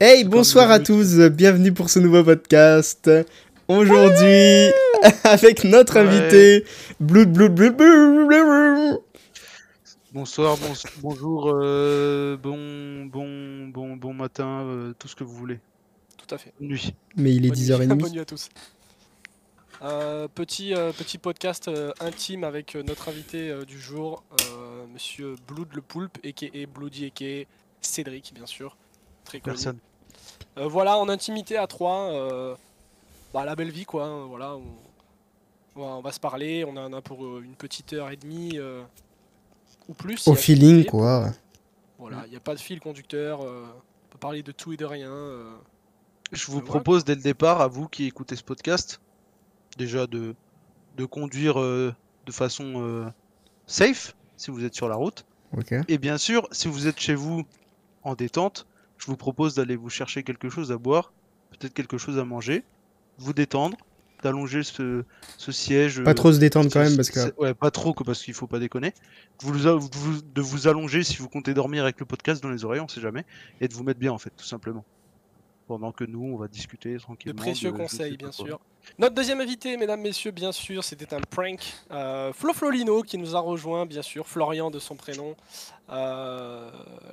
Hey, bonsoir à tous, bienvenue pour ce nouveau podcast. Aujourd'hui, avec notre Ouais. invité, Blood Blood Blood Blood, Blood. Bonsoir, bon- bonjour, euh, bon, bon, bon, bon matin, euh, tout ce que vous voulez. Tout à fait. Bonne Nuit. Mais il est Bonne nuit. 10h30. Bonne nuit à tous. Euh, petit, euh, petit podcast euh, intime avec euh, notre invité euh, du jour, euh, monsieur Blood le Poulpe, a.k.a. Bloody, a.k.a. Cédric, bien sûr. Très connu. Euh, voilà, en intimité à trois, euh, bah, la belle vie, quoi. hein, voilà, on, on va, on va se parler, on en a pour euh, une petite heure et demie euh, ou plus. Au feeling, quoi. Voilà, il n'y a pas de fil conducteur, euh, on peut parler de tout et de rien. euh. Je vous Voilà. propose dès le départ, à vous qui écoutez ce podcast, déjà de, de conduire euh, de façon euh, safe, si vous êtes sur la route. Et bien sûr, si vous êtes chez vous en détente, je vous propose d'aller vous chercher quelque chose à boire, peut-être quelque chose à manger, vous détendre, d'allonger ce, ce siège. Pas euh, trop se détendre quand même, parce que. Ouais, pas trop, parce qu'il faut pas déconner. De vous, a- vous- de vous allonger si vous comptez dormir avec le podcast dans les oreilles, on sait jamais, et de vous mettre bien en fait, tout simplement. Pendant que nous, on va discuter De tranquillement. précieux ne sais conseils, bien quoi. sûr. Notre deuxième invité, mesdames, messieurs, bien sûr, c'était un prank. Euh, Flo Flolino qui nous a rejoint, bien sûr, Florian de son prénom. Euh,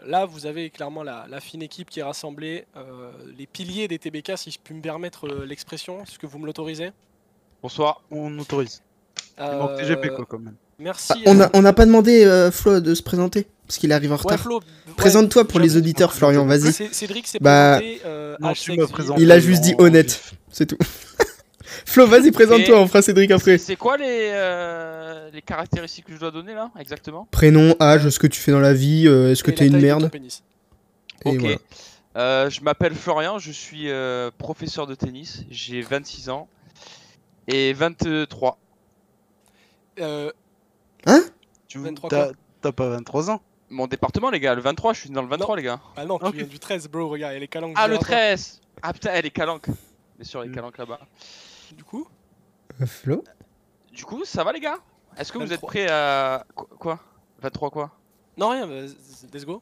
là, vous avez clairement la, la fine équipe qui est rassemblée, euh, les piliers des TBK, si je puis me permettre euh, l'expression. Est-ce que vous me l'autorisez? Bonsoir, on autorise. Il manque TGP quoi, quand même. Merci. Ah, on a- on n'a pas demandé euh, Flo de se présenter, parce qu'il arrive en Ouais, retard. Ouais, Présente-toi pour les auditeurs, Florian, vas-y. Cé- Cédric s'est Bah, présenté. euh, Non, tu. Il a juste dit honnête. C'est tout. Flo, vas-y, présente-toi, on fera Cédric après. C'est quoi les, euh, les caractéristiques que je dois donner là exactement? Prénom, âge, ce que tu fais dans la vie, euh, est-ce que t'es une merde ton pénis. Et Ok. voilà. Euh, je m'appelle Florian, je suis euh, professeur de tennis, j'ai 26 ans et 23. Euh, Tu 23 t'as pas 23 ans Mon département les gars, le 23, je suis dans le 23 les gars. ah non, tu Ok. viens du 13, bro, regarde, il y a les calanques. Ah le rapport. 13 Ah putain, elle est calanque. Bien sûr, les Mm. calanques là-bas. Du coup Euh, Flo Du coup, ça va les gars? Est-ce que vous êtes 23. prêts à... Qu- Quoi? 23 quoi? Non, rien, let's go.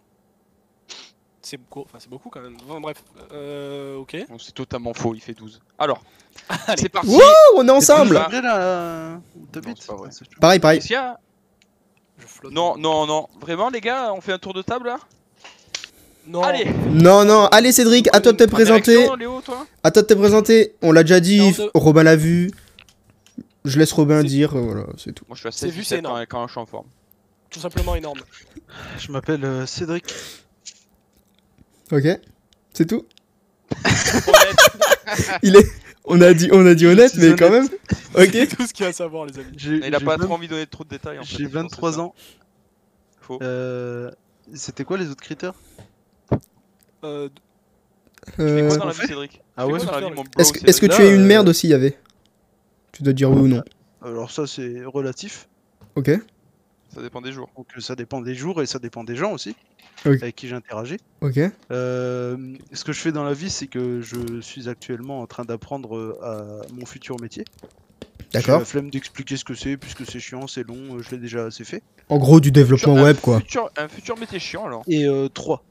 C'est beaucoup, enfin c'est beaucoup quand même. Bon, bref, euh, ok. Bon, C'est totalement faux, il fait 12. Alors, c'est parti Wouh, on est ensemble là, Non, pas vrai. Pareil, pareil. Est-ce qu'il y a- Je flotte. Non, non, non. Vraiment les gars, on fait un tour de table là? Non. Allez Non, non, allez Cédric, à toi de te présenter. Léo, toi? À toi de te présenter. On l'a déjà dit, Non, F- de- Robin l'a vu. Je laisse Robin dire, voilà, c'est tout. Moi je suis 16 vu, c'est 17 ans énorme. quand je suis en forme. Tout simplement énorme. Je m'appelle euh, Cédric. Ok C'est tout? Il est. On a dit, on a dit honnête, mais quand même. C'est Ok. tout ce qu'il y a à savoir, les amis. Il a pas trop envie de donner trop de détails en fait. J'ai je pense, 23 c'est ça. ans. Faux. Euh, C'était quoi les autres critères? Euh, Tu fais Euh, quoi dans la qu'on vie fait Cédric? Ah ouais Est-ce que, est-ce que tu es une Là, merde euh, aussi, Yavé Tu dois dire oui ou non. Alors ça c'est relatif. Ok. Ça dépend des jours. Donc euh, ça dépend des jours et ça dépend des gens aussi Avec qui j'interagis. Ok. Euh, ce que je fais dans la vie, c'est que je suis actuellement en train d'apprendre euh, à mon futur métier. J'ai D'accord. la flemme d'expliquer ce que c'est, puisque c'est chiant, c'est long, euh, je l'ai déjà assez fait. En gros, du développement web, quoi. Futur, un futur métier chiant alors. Et 3.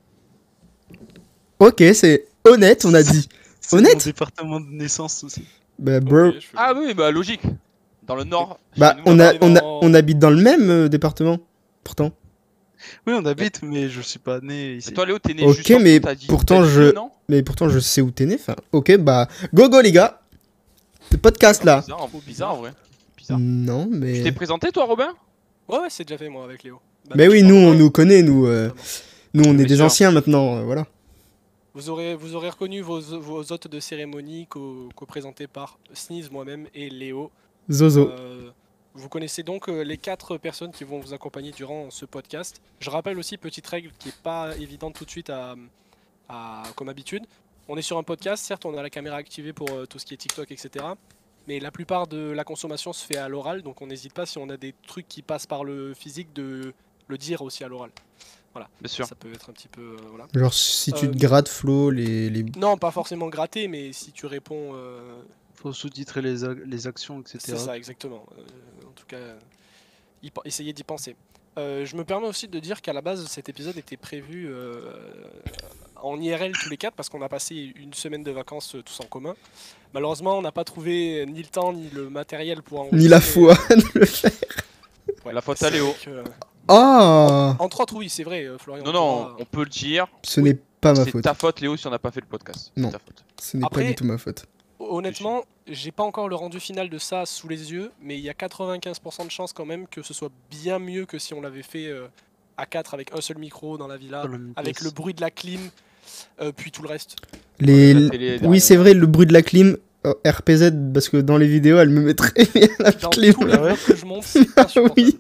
Ok, c'est honnête, on a dit. C'est Honnête mon département de naissance aussi. Bah, bro. fais- Ah oui, bah logique. Dans le nord. Bah, nous, on, a, on, a, on habite dans le même euh, département. Pourtant. Oui, on habite, mais je suis pas né ici. Et toi Léo, t'es né Ok, juste en mais dit- pourtant, je- Mais pourtant, je sais où t'es né. Enfin, ok, bah. Go, go, les gars. Le podcast là. Bizarre, en- bizarre en vrai. Bizarre. Non, Tu mais. t'es présenté toi Robin? Ouais, ouais, c'est déjà fait, moi, avec Léo. Bah, Mais oui, nous, on nous connaît, nous. euh. Nous, on est des sûr. anciens maintenant, euh, voilà. Vous aurez, vous aurez reconnu vos, vos hôtes de cérémonie co- co-présentés par Sneeze, moi-même et Léo. Zozo. Euh, vous connaissez donc euh, les quatre personnes qui vont vous accompagner durant ce podcast. Je rappelle aussi, petite règle qui n'est pas évidente tout de suite à, à- comme habitude. On est sur un podcast, certes on a la caméra activée pour euh, tout ce qui est TikTok, etc. Mais la plupart de la consommation se fait à l'oral, donc on n'hésite pas si on a des trucs qui passent par le physique de le dire aussi à l'oral. Bien sûr. Ça peut être un petit peu... euh, voilà. Genre, si tu euh, te grattes, Flo, les. les... Non, pas forcément gratter, mais si tu réponds... euh, Faut sous-titrer les, les actions, etc. C'est ça, exactement. En tout cas, y pen- essayez d'y penser. Euh, je me permets aussi de dire qu'à la base, cet épisode était prévu euh, en IRL tous les quatre parce qu'on a passé une semaine de vacances euh, tous en commun. Malheureusement, on n'a pas trouvé ni le temps ni le matériel pour Ni la foi de le faire. Ouais, La faute c'est à Léo. Ah En 3 oui, c'est vrai, Florian. Non, on non, on peut le dire. Ce n'est pas ma C'est faute. ta faute, Léo, si on n'a pas fait le podcast. C'est Non. ta faute. Ce n'est pas du tout ma faute. Honnêtement, j'ai pas encore le rendu final de ça sous les yeux, mais il y a 95% de chances quand même que ce soit bien mieux que si on l'avait fait euh, à 4 avec un seul micro dans la villa, avec le bruit de la clim, euh, puis tout le reste. Les... Oui, c'est vrai, le bruit de la clim, euh, RPZ, parce que dans les vidéos, elle me met très bien la Dans clim. tous les Ah ouais vlogs que je monte, c'est insupportable. Oui.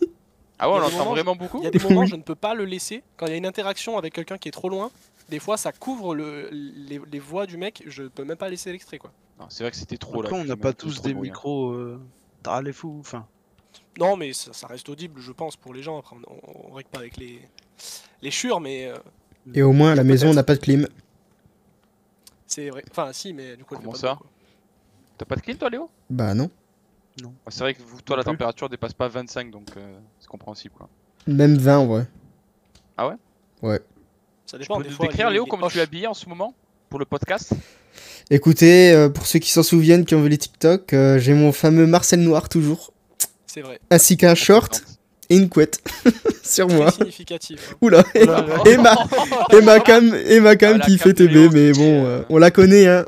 Ah ouais, on a des entend moments, vraiment beaucoup Il y a des moments, Oui. je ne peux pas le laisser. Quand il y a une interaction avec quelqu'un qui est trop loin, des fois ça couvre le, les, les voix du mec, je peux même pas laisser l'extrait quoi. Non, C'est vrai que c'était trop là. On tu n'a pas tous des micros. Euh... Ah, les fous. Enfin, Non, mais ça, ça reste audible, je pense, pour les gens. Après, on, on, règle pas avec les, les chures, mais euh, Et au moins, à la maison, on n'a pas de clim. c'est vrai. Enfin, si, mais du coup, Comment ça. T'as pas de clean toi, Léo? Bah non. Ah, C'est vrai que vous- toi, la Non température dépasse pas 25, donc euh, c'est compréhensible quoi. Même 20 en vrai. Ça Tu dépend. peux Des nous fois, décrire, Léo, comment tu es habillé en ce moment pour le podcast? Écoutez, euh, pour ceux qui s'en souviennent, qui ont vu les TikTok, euh, j'ai mon fameux Marcel Noir toujours, C'est vrai. ainsi qu'un short et une couette sur moi. significatif. hein. Oula. Oh. Et ma, et ma cam, et ma cam Ah, la qui cam fait TB, mais bon, est, euh, on la connaît, hein.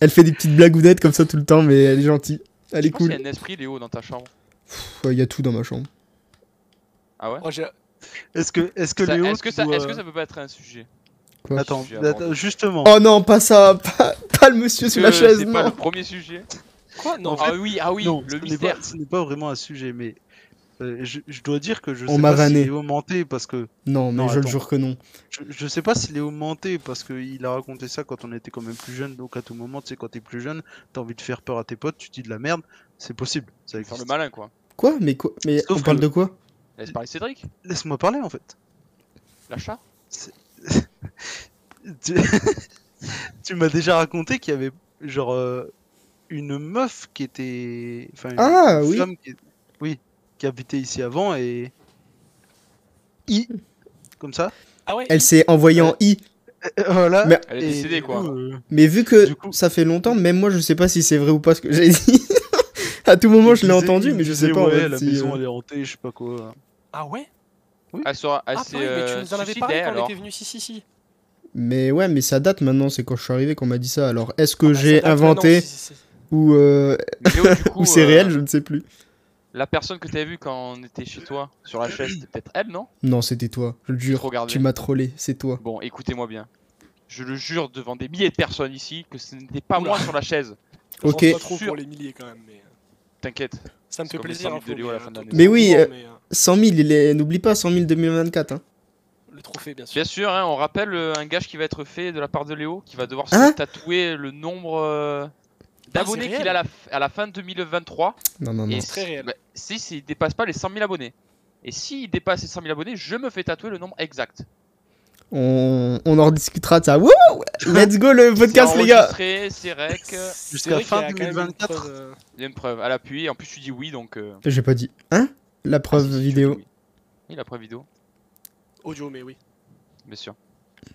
Elle fait des petites blagounettes comme ça tout le temps, mais elle est gentille. Elle est cool. y a un esprit, Léo, dans ta chambre. Il y a tout dans ma chambre. Ah ouais? J'ai- est-ce que, est-ce que Ça- Léo. Est-ce que, ça- doit- est-ce que ça peut pas être un sujet? Quoi Attends, justement. Oh non, pas ça, pas, pas le monsieur sous la chaise, C'est pas le premier sujet Quoi? Non, En Ah oui, ah oui, non, le mystère. pas- ce n'est pas vraiment un sujet, mais euh, je, je dois dire que je On sais m'a pas si vanné. Léo mentait parce que Non, mais Non, je le jure que non. je, je sais pas si Léo mentait parce qu'il a raconté ça quand on était quand même plus jeune. Donc à tout moment, tu sais, quand t'es plus jeune, t'as envie de faire peur à tes potes, tu dis de la merde, c'est possible. Ça Faire le existe. malin, quoi. Quoi? Mais quoi? Mais Sauf on parle que- de quoi? Laisse parler Cédric. Laisse-moi parler en fait. L'achat tu tu m'as déjà raconté qu'il y avait genre euh, une meuf qui était enfin une Ah, oui. qui oui qui habitait ici avant et I comme ça Ah ouais Elle s'est envoyée en I. Euh, voilà Mais- Elle est décédée, quoi. euh, Mais vu que coup- ça fait longtemps, même moi je sais pas si c'est vrai ou pas ce que j'ai dit. à tout moment je l'ai entendu, mais je sais pas en ouais, fait, la si, maison euh, elle est hantée je sais pas quoi Ah ouais? Elle sera Ah, assez. purée, mais tu euh, nous en avais parlé quand on était venu. Si, si, si. Mais ouais, mais ça date maintenant, c'est quand je suis arrivé qu'on m'a dit ça. Alors est-ce que Ah bah, j'ai inventé maintenant, si, si, si. ou, euh, ou c'est euh, réel, je ne sais plus. La personne que t'avais vue quand on était chez toi sur la chaise, c'était peut-être elle, non? Non, c'était toi, je le jure. Tu m'as trollé, c'est toi. Bon, écoutez-moi bien. Je le jure devant des milliers de personnes ici que ce n'était pas Oula. moi sur la chaise. Je Ok. pas trop pour les milliers quand même, mais T'inquiète. ça me fait plaisir. 100 000 hein, de Flo, Léo à la mais, fin de euh, oui, le euh, monde, mais, euh, 100 000, il est... n'oublie pas 100 000 2024. Hein. le trophée, bien sûr. Bien sûr, hein, on rappelle euh, un gage qui va être fait de la part de Léo, qui va devoir Hein se tatouer le nombre euh, d'abonnés qu'il a à la, f- à la fin de 2023. Non, non, non. Et très si- réel. bah, si, s'il dépasse pas les 100 000 abonnés. Et s'il dépasse les 100 000 abonnés, je me fais tatouer le nombre exact. On... on en rediscutera de ça. Wouh Let's go le podcast, les gars C'est rec, jusqu'à fin qu'il y a quand même une 2024. preuve, euh, il y a une preuve à l'appui. En plus, tu dis oui, donc. euh, J'ai pas dit. Hein La preuve si, tu vidéo. oui. Oui, la preuve vidéo, audio, mais oui. bien sûr.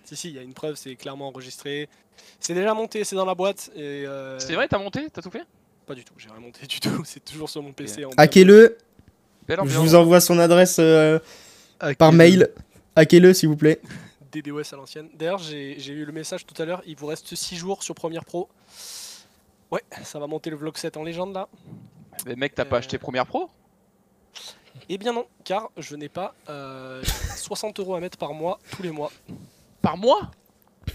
Si, si, il y a une preuve, c'est clairement enregistré. C'est déjà monté, c'est dans la boîte. et euh, C'est vrai, t'as monté? T'as tout fait? Pas du tout, j'ai rien monté du tout. C'est toujours sur mon PC. en Hackez-le. Je vous envoie son adresse euh, Ah, par mail. Hackez-le, s'il vous plaît. DDoS à l'ancienne. D'ailleurs, j'ai eu le message tout à l'heure, il vous reste 6 jours sur Premiere Pro. Ouais, ça va monter le vlog 7 en légende là. Mais mec, t'as pas Euh, acheté Premiere Pro? Eh bien non, car je n'ai pas euh, 60 euros à mettre par mois, tous les mois. Par mois?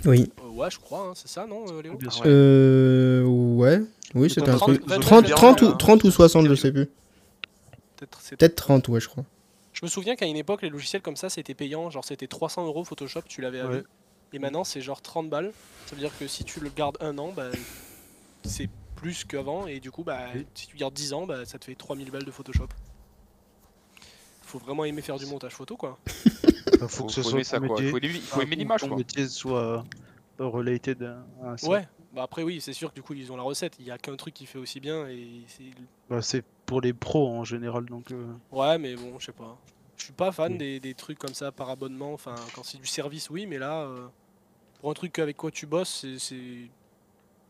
Oui. Euh, ouais, je crois, hein, c'est ça, non, euh, Léo? Bien Ah sûr. Euh. Ouais. Oui, c'était un 30, truc. 20, 30, 20, 30, ou, hein. 30 ou 60, je sais plus. Peut-être 30, ouais, je crois. Je me souviens qu'à une époque, les logiciels comme ça, c'était payant. Genre, c'était 300 euros Photoshop, tu l'avais à Ouais. Et maintenant, c'est genre 30 balles. Ça veut dire que si tu le gardes un an, bah, c'est plus qu'avant. Et du coup, bah, Oui. si tu gardes 10 ans, bah, ça te fait 3000 balles de Photoshop. Faut vraiment aimer faire du montage photo, quoi. Faut, Faut, que ce faut soit ça, ton quoi. métier. Faut aimer, faut aimer l'image, quoi. métier soit euh, related à ça. Ouais. Bah après, oui, c'est sûr que du coup, ils ont la recette. Il y a qu'un truc qui fait aussi bien. Et c'est... Bah, c'est pour les pros en général donc euh, Ouais, mais bon, je sais pas. Je suis pas fan Oui. des, des trucs comme ça par abonnement. Enfin, quand c'est du service, oui, mais là. euh, pour un truc avec quoi tu bosses, c'est-.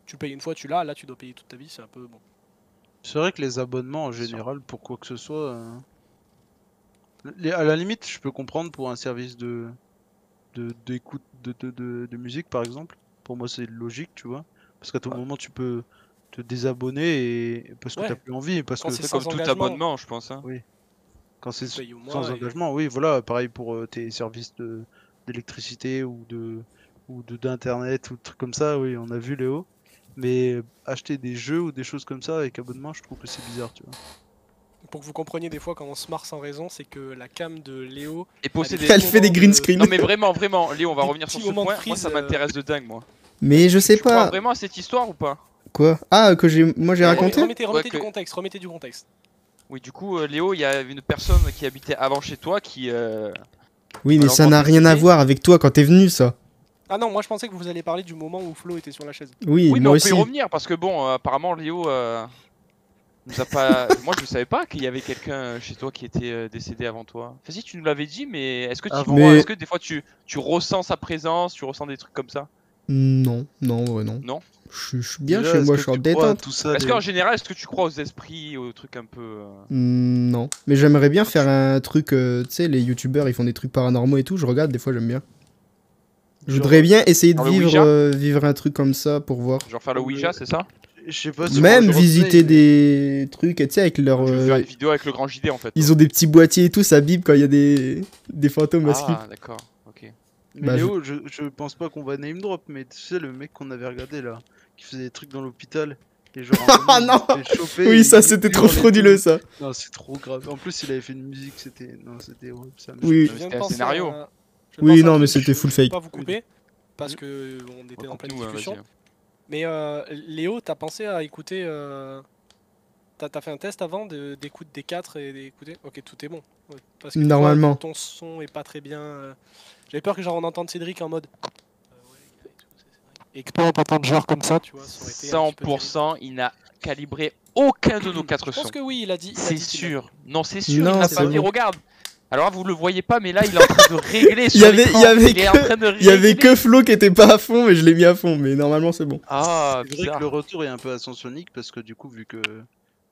Tu payes une fois, tu l'as, là tu dois payer toute ta vie, c'est un peu bon. C'est vrai que les abonnements en général, pour quoi que ce soit. euh, les- à la limite, je peux comprendre pour un service de de- d'écoute de, de, de, de musique par exemple. Pour moi, c'est logique, tu vois. Parce qu'à tout Ouais. moment, tu peux te désabonner et parce que Ouais. t'as plus envie. Parce Quand que c'est comme tout engagement. abonnement, je pense. hein. quand c'est sans et- engagement, oui, voilà. Pareil pour euh, tes services de d'électricité ou de ou de d'internet ou de trucs comme ça. Oui, on a vu Léo. Mais acheter des jeux ou des choses comme ça avec abonnement, je trouve que c'est bizarre, tu vois. Pour que vous compreniez des fois quand on se marre sans raison, c'est que la cam de Léo. Et posséder. des Elle fait des green de- screen. Non mais vraiment, vraiment, Léo, on va Des revenir sur ce point. Moi, ça euh, m'intéresse de dingue, moi. Mais je sais Tu crois pas. vraiment à cette histoire ou pas? Quoi Ah, que j'ai. Moi j'ai raconté Remettez, remettez Ouais, du que- contexte, remettez du contexte. Oui, du coup, euh, Léo, il y a une personne qui habitait avant chez toi qui. euh, Oui, mais Alors, ça n'a rien à voir avec toi quand t'es venu, ça. Ah non, moi je pensais que vous alliez parler du moment où Flo était sur la chaise. Oui, Oui, mais moi on aussi. peut y revenir parce que bon, euh, apparemment, Léo. euh, nous a pas. moi, je savais pas qu'il y avait quelqu'un chez toi qui était décédé avant toi. Enfin, si, tu nous l'avais dit, mais est-ce que tu Mais- Est-ce que des fois tu, tu ressens sa présence Tu ressens des trucs comme ça? Non, non, ouais, non. Non Je suis- je suis bien chez moi, je suis en détente. Tout ça, Est-ce qu'en général, est-ce que tu crois aux esprits, aux trucs un peu. euh, Mm, Non. Mais j'aimerais bien faire un truc. euh, tu sais, les youtubeurs ils font des trucs paranormaux et tout. Je regarde, des fois j'aime bien. Je Genre- voudrais bien essayer de vivre, euh, vivre un truc comme ça pour voir. Genre faire le. Ouija, c'est ça Je sais pas si Même visiter des trucs, et tu sais, avec leur. Je euh, faire une vidéo avec le grand JD en fait. Ils ont des petits boîtiers et tout, ça bip quand il y a des, des fantômes à. Ah, d'accord. Mais Bah, Léo, je... je pense pas qu'on va name drop, mais tu sais, le mec qu'on avait regardé là, qui faisait des trucs dans l'hôpital. Et genre, Ah non Oui, ça c'était trop frauduleux ça. Non, c'est trop grave. En plus, il avait fait une musique, c'était. Non, c'était horrible. Ça Oui. Je viens de C'était un penser scénario. à- je Oui, non, mais c'était je- full je vais fake. pas vous couper parce que on était en pleine hein, discussion. vas-y. Mais euh, Léo, t'as pensé à écouter. euh, T'as fait un test avant d'écoute des 4 et d'écouter? Ok, tout est bon. Parce que Normalement. ton son est pas très bien. euh, J'avais peur que genre on entende Cédric en mode. et tout, c'est- c'est vrai. Et que toi on t'entende genre comme ça, tu vois. Ça aurait été un petit peu terrible. 100%, il n'a calibré aucun de nos quatre Je pense sons. que oui, il a dit. C'est sûr. Non, c'est sûr, Non, il n'a pas dit. Regarde. Alors là, vous le voyez pas, mais là, il est en train de régler Il y sur avait- il y avait Il est en que- train de Il y avait que Flo qui était pas à fond, mais je l'ai mis à fond. Mais normalement c'est bon. Ah, C'est vrai que le retour est un peu ascensionique parce que du coup, vu que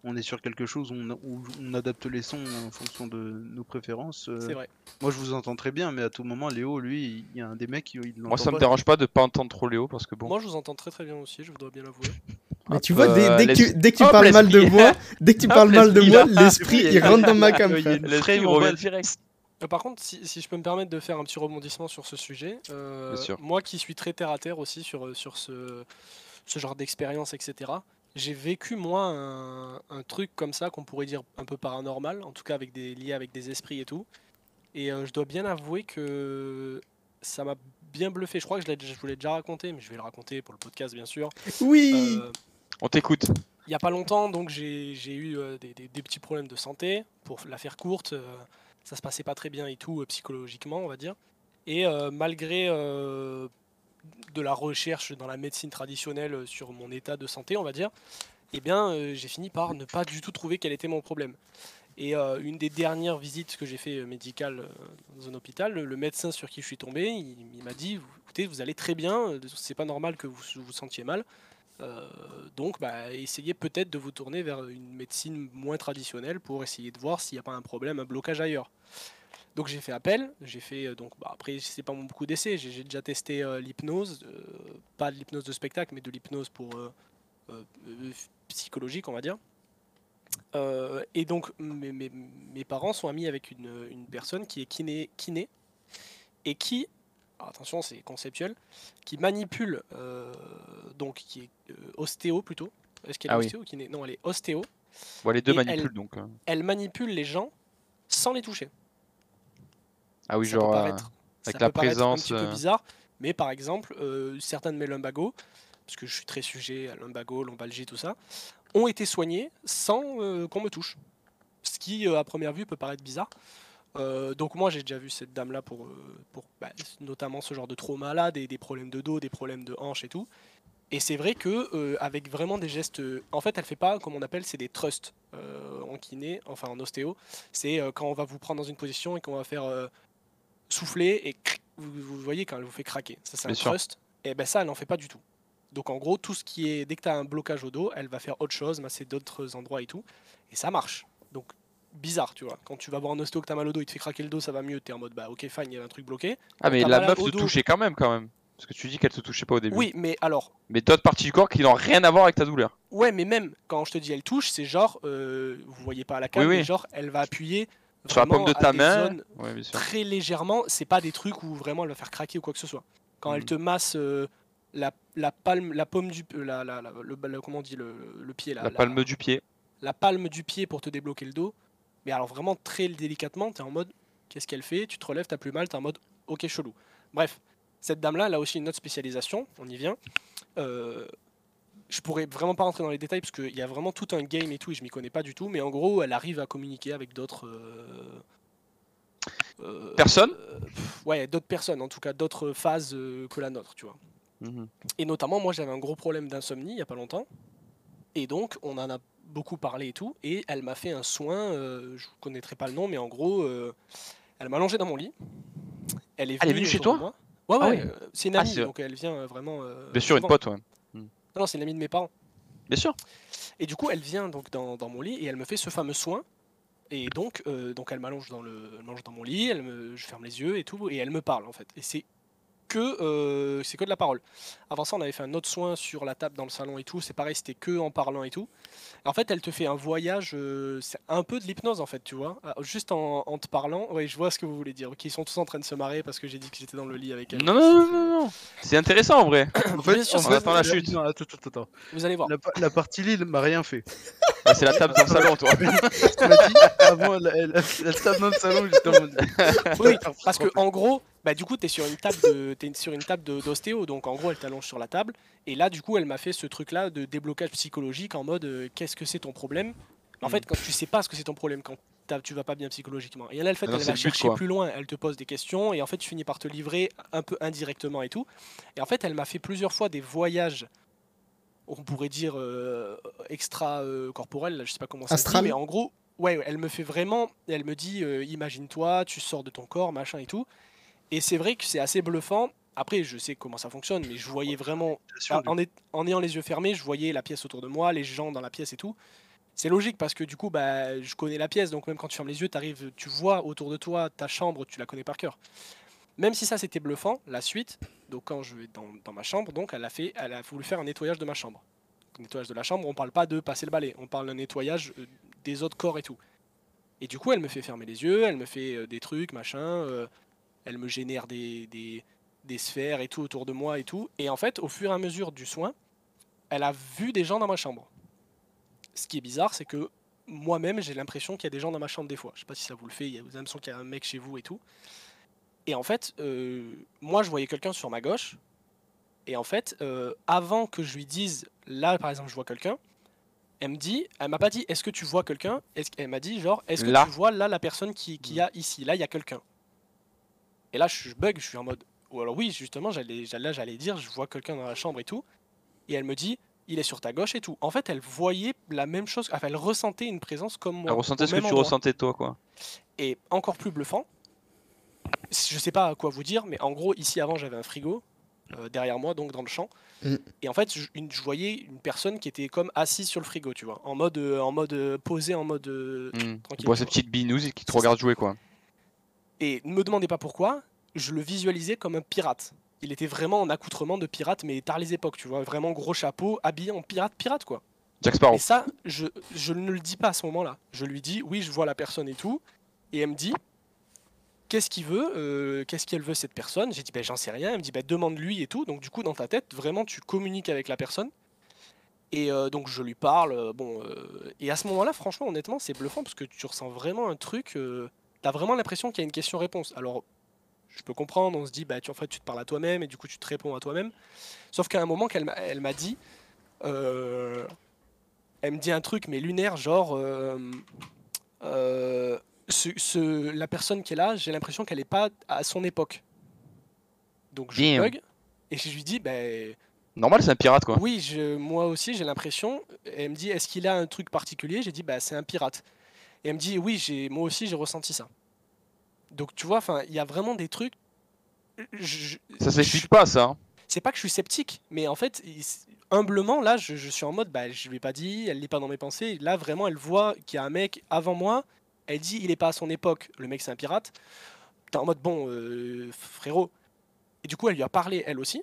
on est sur quelque chose où on, où on adapte les sons en fonction de nos préférences, euh, C'est vrai. moi je vous entends très bien, mais à tout moment, Léo, lui, il y a un des mecs, il l'entend Moi, ça me dérange pas de pas entendre trop Léo parce que bon. Moi je vous entends très très bien aussi, je dois bien l'avouer. Mais tu vois, dès, dès que tu, l'es- dès que tu Hop, parles mal de moi, dès que tu parles mal de l'esprit, moi, l'esprit il rentre dans ma cam. L'esprit revient direct. Euh, par contre, si, si je peux me permettre de faire un petit rebondissement sur ce sujet, euh, moi qui suis très terre à terre aussi sur, sur ce, ce genre d'expérience, etc., j'ai vécu moi un, un truc comme ça qu'on pourrait dire un peu paranormal, en tout cas avec des liés avec des esprits et tout. Et euh, je dois bien avouer que ça m'a bien bluffé. Je crois que je, vous l'ai déjà raconté, mais je vais le raconter pour le podcast bien sûr. Oui. Euh, On t'écoute. il n'y a pas longtemps, donc j'ai j'ai eu euh, des, des- des petits problèmes de santé. Pour la faire courte, euh, ça se passait pas très bien et tout, euh, psychologiquement, on va dire. Et euh, malgré euh, de la recherche dans la médecine traditionnelle sur mon état de santé, on va dire, eh bien, euh, j'ai fini par ne pas du tout trouver quel était mon problème. Et euh, une des dernières visites que j'ai fait médicale euh, dans un hôpital, le, médecin sur qui je suis tombé, il, m'a dit écoutez, vous allez très bien, c'est pas normal que vous vous sentiez mal. Donc, bah, essayez peut-être de vous tourner vers une médecine moins traditionnelle pour essayer de voir s'il n'y a pas un problème, un blocage ailleurs. Donc j'ai fait appel, j'ai fait euh, donc bah, après c'est pas mon beaucoup d'essais, j'ai déjà testé euh, l'hypnose, euh, pas de l'hypnose de spectacle, mais de l'hypnose pour euh, psychologique on va dire. Et donc mes, mes- mes parents sont amis avec une, une personne qui est kiné, kiné et qui, attention c'est conceptuel, qui manipule, donc qui est ostéo plutôt. Est-ce qu'elle est Ah oui. ostéo ou kiné? Non, elle est ostéo. Bon, les deux manipulent elle- donc. euh. Elle manipule les gens sans les toucher. Ah oui, Ça peut genre. euh, paraître- avec ça la peut présence, un petit peu euh. bizarre, mais par exemple, euh, certains de mes lumbagos, parce que je suis très sujet à lumbago, lombalgie, tout ça, ont été soignés sans euh, qu'on me touche. Ce qui, euh, à première vue, peut paraître bizarre. Euh, donc moi, j'ai déjà vu cette dame-là pour, euh, pour bah, notamment ce genre de trauma-là, des, des problèmes de dos, des problèmes de hanche et tout. Et c'est vrai que euh, avec vraiment des gestes, euh, en fait, elle fait pas comme on appelle, c'est des trusts euh, en kiné, enfin en ostéo. C'est euh, quand on va vous prendre dans une position et qu'on va faire souffler et cric, vous, vous voyez quand elle vous fait craquer. Ça c'est un sûr. trust. Et ben ça, elle n'en fait pas du tout. Donc en gros, tout ce qui est dès que tu as un blocage au dos, elle va faire autre chose, masser d'autres endroits et tout, et ça marche. Donc bizarre, tu vois. Quand tu vas voir un ostéo que t'as mal au dos, il te fait craquer le dos, ça va mieux. T'es en mode bah ok fine, il y a un truc bloqué. Ah, mais la meuf dos. touchait quand même, quand même. Parce que tu dis qu'elle te touchait pas au début. Oui, mais alors Mais d'autres parties du corps qui n'ont rien à voir avec ta douleur. ouais, mais même quand je te dis elle touche, c'est genre euh, vous voyez pas à la cam, Oui, oui. mais genre elle va appuyer Sur la paume de ta main. zones Ouais, bien sûr. très légèrement. C'est pas des trucs où vraiment elle va faire craquer ou quoi que ce soit. Quand elle Mhm. te masse euh, la, la palme, la paume du, euh, la, la, la- le, le- comment on dit le, le pied là, La palme du pied. la palme du pied pour te débloquer le dos. Mais alors vraiment très délicatement, tu es en mode qu'est-ce qu'elle fait? Tu te relèves, t'as plus mal, tu es en mode ok chelou. Bref, cette dame-là, elle a aussi une autre spécialisation, on y vient. Euh, je pourrais vraiment pas rentrer dans les détails parce qu'il y a vraiment tout un game et tout et je m'y connais pas du tout, mais en gros, elle arrive à communiquer avec d'autres. euh, euh, Personne pff, Ouais, d'autres personnes, en tout cas d'autres phases euh, que la nôtre, tu vois. Mhm. Et notamment, moi, j'avais un gros problème d'insomnie il y a pas longtemps. Et donc, on en a beaucoup parlé et tout. Et elle m'a fait un soin, euh, je ne connaîtrai pas le nom, mais en gros, elle m'a allongé dans mon lit. Elle est Elle est venue, chez toi moi. Ouais, Ah ouais, c'est une Ah, amie, donc elle vient vraiment. Bien sûr, une pote, ouais. Non, non, c'est une amie de mes parents. Bien sûr. Et du coup, elle vient donc dans, dans mon lit et elle me fait ce fameux soin. Et donc, euh, donc elle m'allonge dans, le, elle m'allonge dans mon lit, elle me, je ferme les yeux et tout, et elle me parle en fait. Et c'est que, euh, c'est que de la parole. Avant ça, on avait fait un autre soin sur la table dans le salon et tout. C'est pareil, c'était que en parlant et tout. En fait, elle te fait un voyage, euh, c'est un peu de l'hypnose en fait, tu vois. Ah, Juste en, en te parlant. Oui, je vois ce que vous voulez dire. Ok, ils sont tous en train de se marrer parce que j'ai dit que j'étais dans le lit avec elle. Non, non, non, non, non. C'est intéressant en vrai. En c'est On attend la chute. non, attends, attends, attends. Vous allez voir. La, pa- la partie Lille m'a rien fait. Bah, c'est la table dans le salon, toi. Tu m'as dit, avant, elle, elle, elle, elle tape dans le salon, mode. Oui, parce que en gros, bah du coup, t'es sur une table de, t'es sur une table d'ostéo, donc en gros, elle t'allonge sur la table. Et là, du coup, elle m'a fait ce truc-là de déblocage psychologique en mode, euh, qu'est-ce que c'est ton problème? En Mm. fait, quand tu sais pas ce que c'est ton problème, quand tu vas pas bien psychologiquement. Et là, elle, fait, Ah non, elle c'est va le chercher plus loin, elle te pose des questions, et en fait, tu finis par te livrer un peu indirectement et tout. Et en fait, elle m'a fait plusieurs fois des voyages. On pourrait dire euh, extra euh, corporels, je sais pas comment ça se dit, mais en gros, ouais, elle me fait vraiment, elle me dit, euh, imagine-toi, tu sors de ton corps, machin et tout. Et c'est vrai que c'est assez bluffant. Après, je sais comment ça fonctionne, mais je voyais vraiment, en, en ayant les yeux fermés, je voyais la pièce autour de moi, les gens dans la pièce et tout. C'est logique parce que du coup, bah, je connais la pièce, donc même quand tu fermes les yeux, arrives, tu vois autour de toi ta chambre, tu la connais par cœur. Même si ça c'était bluffant, la suite, donc quand je vais dans, dans ma chambre, donc elle a fait, elle a voulu faire un nettoyage de ma chambre. Nettoyage de la chambre, on parle pas de passer le balai, on parle d'un nettoyage euh, des autres corps et tout. Et du coup, elle me fait fermer les yeux, elle me fait euh, des trucs, machin, euh, elle me génère des, des, des sphères et tout autour de moi et tout. Et en fait, au fur et à mesure du soin, elle a vu des gens dans ma chambre. Ce qui est bizarre, c'est que moi-même, j'ai l'impression qu'il y a des gens dans ma chambre des fois. Je sais pas si ça vous le fait, il y a- vous avez l'impression qu'il y a un mec chez vous et tout. Et en fait, euh, moi, je voyais quelqu'un sur ma gauche. Et en fait, euh, avant que je lui dise, là, par exemple, je vois quelqu'un, elle me dit, elle m'a pas dit, est-ce que tu vois quelqu'un? Elle m'a dit, genre, est-ce que Là. tu vois là la personne qui, qui y a ici? Là, il y a quelqu'un. Et là, je bug, je suis en mode, ou alors oui, justement, j'allais, là, j'allais dire, je vois quelqu'un dans la chambre et tout. Et elle me dit, il est sur ta gauche et tout. En fait, elle voyait la même chose, enfin, elle ressentait une présence comme moi. Elle ressentait ce que tu ressentais toi, quoi. Et encore plus bluffant, je sais pas quoi vous dire, mais en gros, ici avant, j'avais un frigo euh, derrière moi, donc dans le champ. Mm. Et en fait, je, une- je voyais une personne qui était comme assise sur le frigo, tu vois, en mode, euh, en mode euh, posé, en mode. euh, Hmm. tranquille, tu ses vois. petites binouses et qui te regarde jouer, quoi. Et ne me demandez pas pourquoi, je le visualisais comme un pirate. Il était vraiment en accoutrement de pirate, mais tard les époques, tu vois, vraiment gros chapeau, habillé en pirate, pirate quoi. Jack Sparrow. Et ça, je, je ne le dis pas à ce moment-là. Je lui dis, oui, je vois la personne et tout. Et elle me dit, qu'est-ce qu'il veut euh, Qu'est-ce qu'elle veut cette personne? J'ai dit, ben, j'en sais rien. Elle me dit, ben, demande-lui et tout. Donc, du coup, dans ta tête, vraiment, tu communiques avec la personne. Et euh, donc, je lui parle. euh, bon, euh, et à ce moment-là, franchement, honnêtement, c'est bluffant parce que tu ressens vraiment un truc. T'as vraiment l'impression qu'il y a une question-réponse. Alors, je peux comprendre, on se dit, bah, tu, en fait, tu te parles à toi-même et du coup, tu te réponds à toi-même. Sauf qu'à un moment, qu'elle m'a- elle m'a dit. euh, elle me dit un truc, mais lunaire, genre. euh, euh, ce, ce- la personne qui est là, j'ai l'impression qu'elle n'est pas à son époque. Donc je Damn. bug. Et je lui dis, ben Normal, c'est un pirate, quoi. oui, je, moi aussi j'ai l'impression. Elle me dit, est-ce qu'il a un truc particulier? J'ai dit, bah c'est un pirate. Et elle me dit, oui, j'ai, moi aussi j'ai ressenti ça. Donc tu vois, il y a vraiment des trucs. je- Ça je- s'explique pas, ça. hein. c'est pas que je suis sceptique, mais en fait, humblement, là, je, je suis en mode, bah, je lui ai pas dit, elle n'est pas dans mes pensées. Là, vraiment, elle voit qu'il y a un mec avant moi. Elle dit, il est pas à son époque. Le mec, c'est un pirate. T'es en mode, bon, euh, frérot. Et du coup, elle lui a parlé, elle aussi.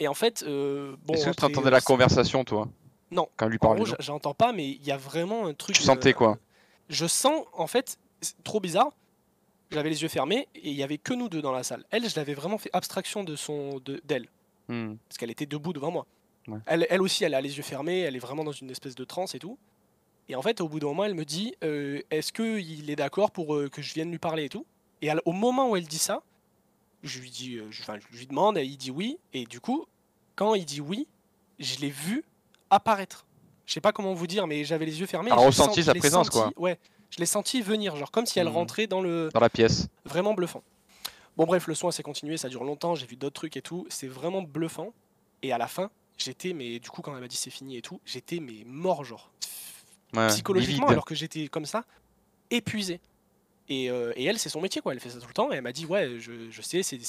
Et en fait, euh, bon. Est-ce que tu entendais la conversation, toi? Non. Quand lui En gros, j'a- j'entends pas, mais il y a vraiment un truc. Tu sentais euh, quoi Je sens, en fait, trop bizarre. J'avais les yeux fermés et il y avait que nous deux dans la salle. Elle, je l'avais vraiment fait abstraction de son, de- d'elle Hmm. parce qu'elle était debout devant moi. Ouais. Elle, elle aussi, elle a les yeux fermés, elle est vraiment dans une espèce de transe et tout. Et en fait, au bout d'un moment, elle me dit euh, Est-ce qu'il est d'accord pour euh, que je vienne lui parler et tout? Et elle- au moment où elle dit ça, je lui, dis, euh, je lui demande, et il dit oui. Et du coup, quand il dit oui, je l'ai vu apparaître. Je sais pas comment vous dire, mais j'avais les yeux fermés. Je ressenti sa présence, senti- quoi. Ouais, je l'ai senti venir, genre comme si elle Mhm. rentrait dans le, Dans la pièce. vraiment bluffant. Bon bref, le soin s'est continué, ça dure longtemps, j'ai vu d'autres trucs et tout, c'est vraiment bluffant. Et à la fin, j'étais, mais du coup quand elle m'a dit c'est fini et tout, j'étais mais mort genre, Ouais, psychologiquement, livide. alors que j'étais comme ça, épuisé. Et, euh, et elle, c'est son métier quoi, elle fait ça tout le temps, et elle m'a dit ouais, je, je sais, c'est-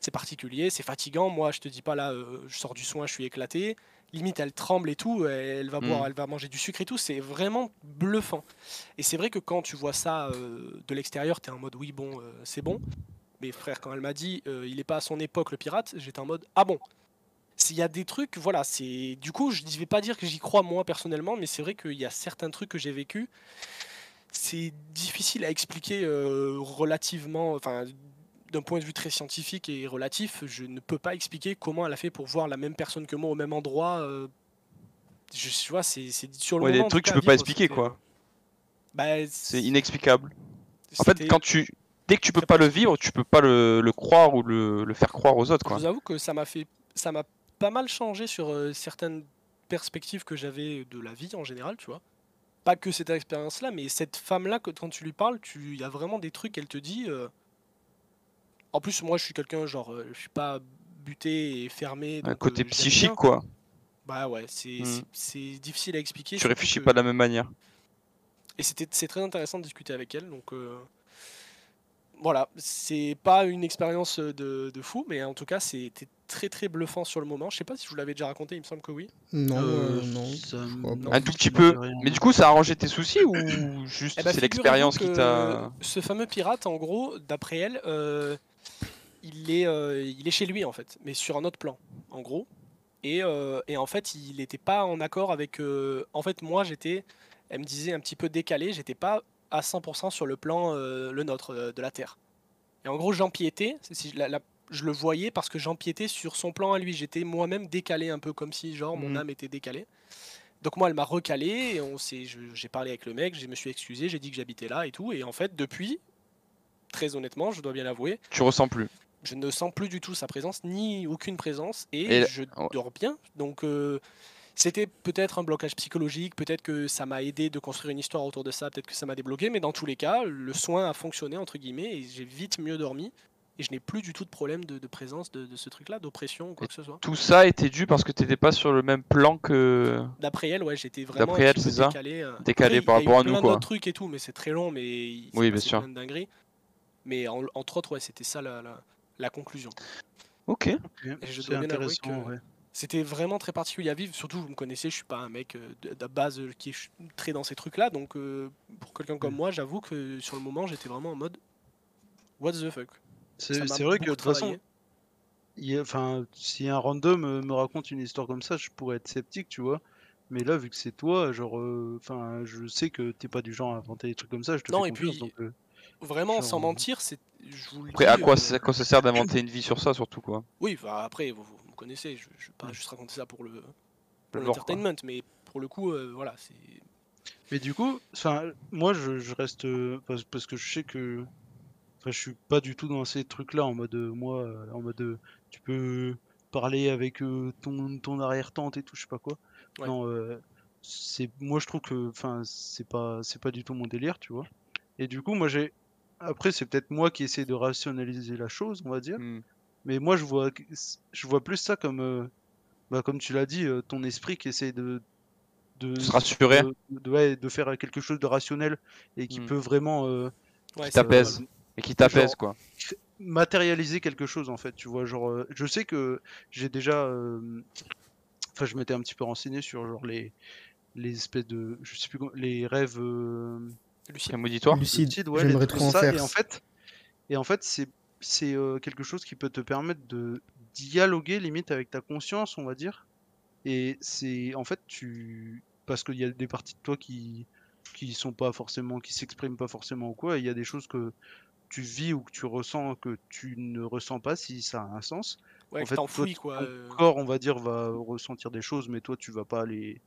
c'est particulier, c'est fatigant, moi je te dis pas là, euh, je sors du soin, je suis éclaté, limite elle tremble et tout, elle va boire, Mm. elle va manger du sucre et tout, c'est vraiment bluffant. Et c'est vrai que quand tu vois ça euh, de l'extérieur, t'es en mode oui bon, euh, c'est bon. Mais frère, quand elle m'a dit euh, il est pas à son époque le pirate, j'étais en mode ah bon. S'il y a des trucs, voilà, c'est du coup je ne vais pas dire que j'y crois moi personnellement, mais c'est vrai qu'il y a certains trucs que j'ai vécu. C'est difficile à expliquer relativement, enfin d'un point de vue très scientifique et relatif, je ne peux pas expliquer comment elle a fait pour voir la même personne que moi au même endroit. euh, je tu vois, c'est sur le Ouais, des moment. en trucs que tu peux pas expliquer, quoi. Bah, C'est inexplicable. En fait, quand tu. Dès que tu peux pas le vivre, tu peux pas le, le croire ou le, le faire croire aux autres, Je vous avoue que ça m'a fait, ça m'a pas mal changé sur euh, certaines perspectives que j'avais de la vie en général, tu vois. Pas que cette expérience-là, mais cette femme-là, quand tu lui parles, tu, il y a vraiment des trucs qu'elle te dit. euh. En plus, moi, je suis quelqu'un genre, euh, je suis pas buté et fermé. Un côté euh, psychique, quoi. Bah ouais, c'est Mm. c'est- c'est difficile à expliquer. Tu réfléchis que- pas de la même manière. et c'était c'est très intéressant de discuter avec elle. Donc euh, voilà, c'est pas une expérience de, de fou, mais en tout cas c'était très très bluffant sur le moment. Je sais pas si je vous l'avais déjà raconté, il me semble que oui. Non, Euh, non. ça non, Un tout petit peu. Mais du coup, ça a arrangé tes soucis ou juste Eh ben, c'est l'expérience qui t'a. Ce fameux pirate, en gros, d'après elle, euh, il, est, euh, il est chez lui en fait, mais sur un autre plan, en gros. Et, euh, et en fait, il n'était pas en accord avec. euh, En fait, moi, j'étais. Elle me disait un petit peu décalé, j'étais pas à 100% sur le plan, le nôtre, de la Terre. Et en gros, j'empiétais, si je, la- la- je le voyais parce que j'empiétais sur son plan à lui. J'étais moi-même décalé, un peu comme si, genre, mon Mhm. âme était décalée. Donc moi, elle m'a recalé, et on s'est- j'ai parlé avec le mec, je me suis excusé, j'ai dit que j'habitais là et tout. Et en fait, depuis, très honnêtement, je dois bien l'avouer, Tu ressens plus. je ne sens plus du tout sa présence, ni aucune présence, et, Et- je dors bien. Donc euh, c'était peut-être un blocage psychologique, peut-être que ça m'a aidé de construire une histoire autour de ça, peut-être que ça m'a débloqué, mais dans tous les cas, le soin a fonctionné, entre guillemets, et j'ai vite mieux dormi. Et je n'ai plus du tout de problème de, de présence de, de ce truc-là, d'oppression ou quoi Et que ce soit. Tout ça était dû parce que t'étais pas sur le même plan que. D'après elle, ouais, j'étais vraiment elle, décalé. euh. Décalé par il y a eu rapport à nous, plein quoi. d'autres trucs et tout, mais c'est très long, mais il Oui, bien sûr. plein de dingueries. Mais en- entre autres, ouais, c'était ça la, la, la conclusion. Ok. C'est intéressant, que- ouais. C'était vraiment très particulier à vivre. Surtout, vous me connaissez, je suis pas un mec euh, de, de base euh, qui est très dans ces trucs-là. Donc, euh, pour quelqu'un comme Mm. moi, j'avoue que sur le moment, j'étais vraiment en mode What the fuck? C'est vrai que de toute façon, enfin, si un random me raconte une histoire comme ça, je pourrais être sceptique, tu vois. Mais là, vu que c'est toi, genre, euh, enfin, je sais que t'es pas du genre à inventer des trucs comme ça, je te Non, fais et puis, donc, euh, Vraiment, sans euh, mentir, c'est. Je vous le Après, dis, à quoi, euh, ça- à quoi ça sert d'inventer une vie sur ça, surtout, quoi Oui, bah, après, vous, vous me connaissez, je, je vais pas juste raconter ça pour le pour l'entertainment, mais pour le coup, euh, voilà, c'est. Mais du coup, enfin, moi, je, je reste euh, parce, parce que je sais que, enfin, je suis pas du tout dans ces trucs-là en mode, euh, moi, euh, en mode, euh, tu peux parler avec euh, ton ton arrière-tante et tout, je sais pas quoi. Ouais. Non, euh, c'est, moi, je trouve que, enfin, c'est pas, c'est pas du tout mon délire, tu vois. Et du coup, moi, j'ai, après, c'est peut-être moi qui essaie de rationaliser la chose, on va dire. Hmm. Mais moi, je vois, je vois plus ça comme, euh, bah, comme tu l'as dit, euh, ton esprit qui essaie de, de, Se rassurer. de, de- ouais, de faire quelque chose de rationnel et qui Mm. peut vraiment, euh, Ouais, Qui t'apaise. Et qui t'apaise, quoi. matérialiser quelque chose en fait, tu vois. Genre, euh, je sais que j'ai déjà. euh, Enfin, je m'étais un petit peu renseigné sur genre les les espèces de, je sais plus comment, les rêves. Lucien. Prémonitoire. Lucide, lucides, ouais, j'aimerais trop en ça, faire. Et en fait, et en fait, c'est c'est euh, quelque chose qui peut te permettre de dialoguer limite avec ta conscience, on va dire. Et c'est en fait tu parce qu'il y a des parties de toi qui qui sont pas forcément qui s'expriment pas forcément ou quoi. et Il y a des choses que tu vis ou que tu ressens que tu ne ressens pas si ça a un sens. Ouais, en fait, toi, t'enfouis quoi. ton euh, corps, on va dire, va ressentir des choses, mais toi, tu vas pas les,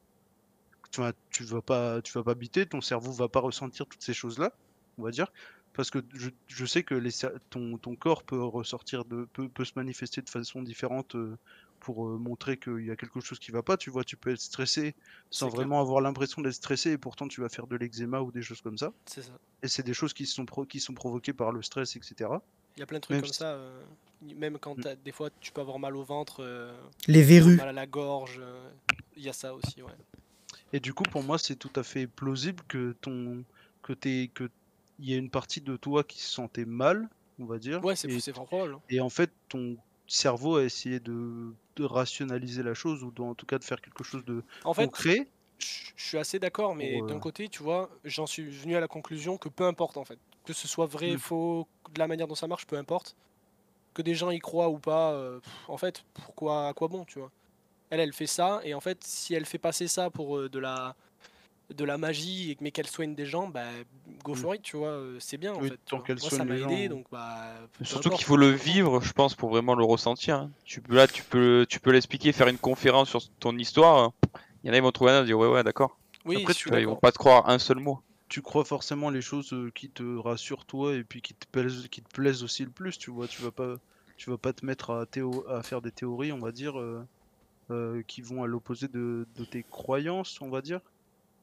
tu vas, tu vas pas, tu vas pas biter. Ton cerveau va pas ressentir toutes ces choses-là, on va dire, parce que je, je sais que les, ton, ton corps peut ressortir de, peut, peut se manifester de façon différente euh, pour euh, montrer qu'il y a quelque chose qui va pas. Tu vois, tu peux être stressé sans clair. vraiment avoir l'impression d'être stressé, et pourtant tu vas faire de l'eczéma ou des choses comme ça. C'est ça. Et c'est des choses qui sont pro- qui sont provoquées par le stress, etc. Il y a plein de trucs Même comme si- ça. euh, même quand Mm. t'as- des fois tu peux avoir mal au ventre, euh, Les verrues. mal à la gorge. euh, Il y a ça aussi, ouais. Et du coup, pour moi, c'est tout à fait plausible que ton que t'aies que il y ait une partie de toi qui se sentait mal, on va dire. Ouais, c'est et, c'est fort probable. hein. et en fait, ton cerveau a essayé de, de rationaliser la chose ou de- en tout cas de faire quelque chose de En fait, concret. je suis assez d'accord, mais Pour, d'un euh, côté, tu vois, j'en suis venu à la conclusion que peu importe en fait, que ce soit vrai, Mm. faux, de la manière dont ça marche, peu importe, que des gens y croient ou pas, euh, en fait, pourquoi, à quoi bon, tu vois? Elle, elle fait ça, et en fait, si elle fait passer ça pour euh, de la de la magie, et que- mais qu'elle soigne des gens, bah go Mm. for it, tu vois, euh, c'est bien en Oui, fait. tu tant qu'elle soigne aidé, gens. donc bah. Surtout qu'il faut le vivre, je pense, pour vraiment le ressentir. hein. Tu peux là, tu peux, tu peux l'expliquer, faire une conférence sur ton histoire. Il y en a, ils vont trouver un, dire ouais, ouais, d'accord. Oui, Après, tu Ils vont pas te croire un seul mot. Tu crois forcément les choses euh, qui te rassurent toi et puis qui te plaisent, qui te plaisent aussi le plus, tu vois. Tu vas pas, tu vas pas te mettre à, théo- à faire des théories, on va dire, euh, euh, qui vont à l'opposé de, de tes croyances, on va dire.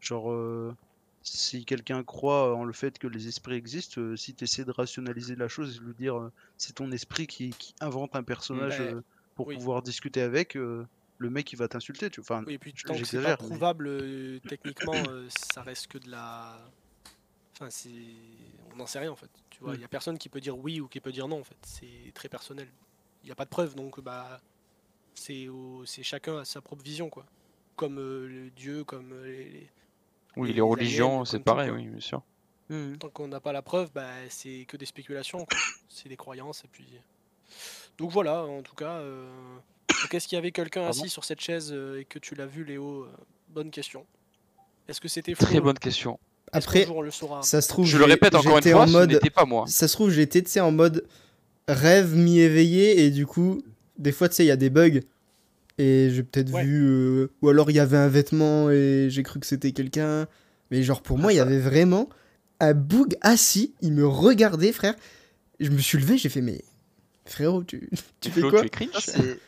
Genre, euh, si quelqu'un croit en le fait que les esprits existent, euh, si tu essaies de rationaliser la chose et de lui dire c'est ton esprit qui, qui invente un personnage pour oui. pouvoir discuter avec, le mec il va t'insulter. Tu... Enfin, Oui, et puis tant que c'est pas mais- prouvable euh, techniquement, ça reste que de la. Enfin, c'est. On n'en sait rien en fait. Tu vois, il Mm. y a personne qui peut dire oui ou qui peut dire non en fait. C'est très personnel. Il n'y a pas de preuve donc bah. C'est au- c'est chacun a sa propre vision quoi. Comme euh, le Dieu, comme euh, les- les, Oui, Les les religions, c'est tout, pareil, quoi. oui, bien sûr. Mhm. Tant qu'on n'a pas la preuve, bah, c'est que des spéculations. quoi. c'est des croyances et puis. Donc voilà, en tout cas. euh, donc, Est-ce qu'il y avait quelqu'un assis sur cette chaise euh, et que tu l'as vu, Léo Bonne question. Est-ce que c'était Très bonne question. Après, on le saura ça se trouve, Je le répète encore une j'étais fois, en mode. pas moi. Ça se trouve, j'étais, en mode rêve mi-éveillé et du coup, des fois, tu sais, il y a des bugs. Et j'ai peut-être Ouais. vu. euh, ou alors, il y avait un vêtement et j'ai cru que c'était quelqu'un. Mais genre, pour moi, il y ça- avait vraiment un bug assis. Il me regardait, frère. Je me suis levé, j'ai fait, mais frérot, tu, tu fais Flo, quoi tu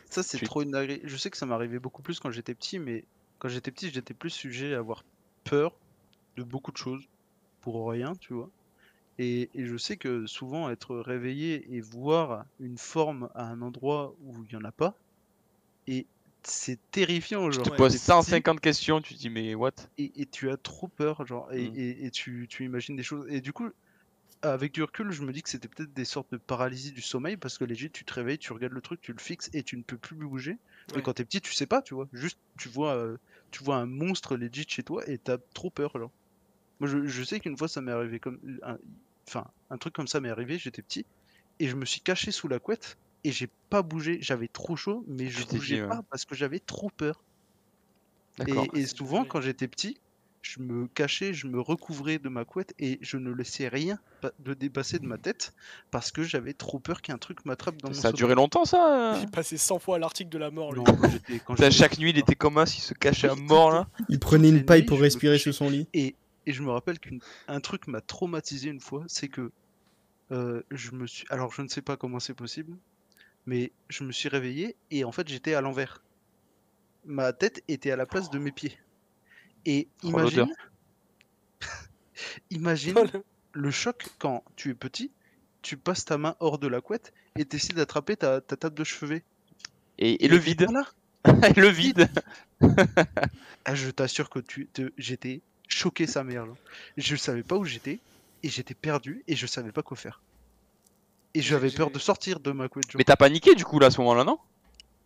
Ça, c'est trop une dinguerie. Je sais que ça m'arrivait beaucoup plus quand j'étais petit, mais quand j'étais petit, j'étais plus sujet à avoir peur de beaucoup de choses pour rien, tu vois. Et, et je sais que souvent, être réveillé et voir une forme à un endroit où il n'y en a pas, et c'est terrifiant, Tu genre. te Ouais. poses t'es petit 150 questions, tu te dis mais what? Et, et tu as trop peur, genre, et, Mm. et- tu, tu imagines des choses. Et du coup, avec du recul, je me dis que c'était peut-être des sortes de paralysie du sommeil, parce que legit, tu te réveilles, tu regardes le truc, tu le fixes, et tu ne peux plus bouger. Ouais. Et quand t'es petit, tu sais pas, tu vois. Juste, tu vois, euh, tu vois un monstre legit chez toi, et t'as trop peur, genre. Moi, je, je sais qu'une fois, ça m'est arrivé comme. un- Enfin, un truc comme ça m'est arrivé, j'étais petit, et je me suis caché sous la couette, et j'ai pas bougé, j'avais trop chaud, mais je Tu t'es bougeais dit, ouais. pas parce que j'avais trop peur. D'accord. Et, et c'est souvent, dingue. quand j'étais petit, je me cachais, je me recouvrais de ma couette et je ne laissais rien pa- de dépasser de ma tête parce que j'avais trop peur qu'un truc m'attrape dans mon Ça a sommeil. duré longtemps ça J'ai passé 100 fois l'article de la mort. lui. Non, quand j'étais- quand Putain, j'étais- Chaque nuit il était comme ça, il se cachait à mort là? Il prenait les une paille nuits, pour je me respirer cachais. sur son lit. Et, et je me rappelle qu'un truc m'a traumatisé une fois, c'est que euh, je me suis. Alors, je ne sais pas comment c'est possible, mais je me suis réveillé et en fait, j'étais à l'envers. Ma tête était à la place de mes pieds. Et Oh, imagine. imagine le choc quand tu es petit, tu passes ta main hors de la couette et tu essaies d'attraper ta, ta table de chevet. Et, et le vide. Voilà. Le vide. Je t'assure que tu, te- j'étais choqué sa mère. genre. Je savais pas où j'étais et j'étais perdu et je savais pas quoi faire. Et j'avais peur de sortir de ma couette. Mais t'as paniqué du coup là à ce moment-là, non?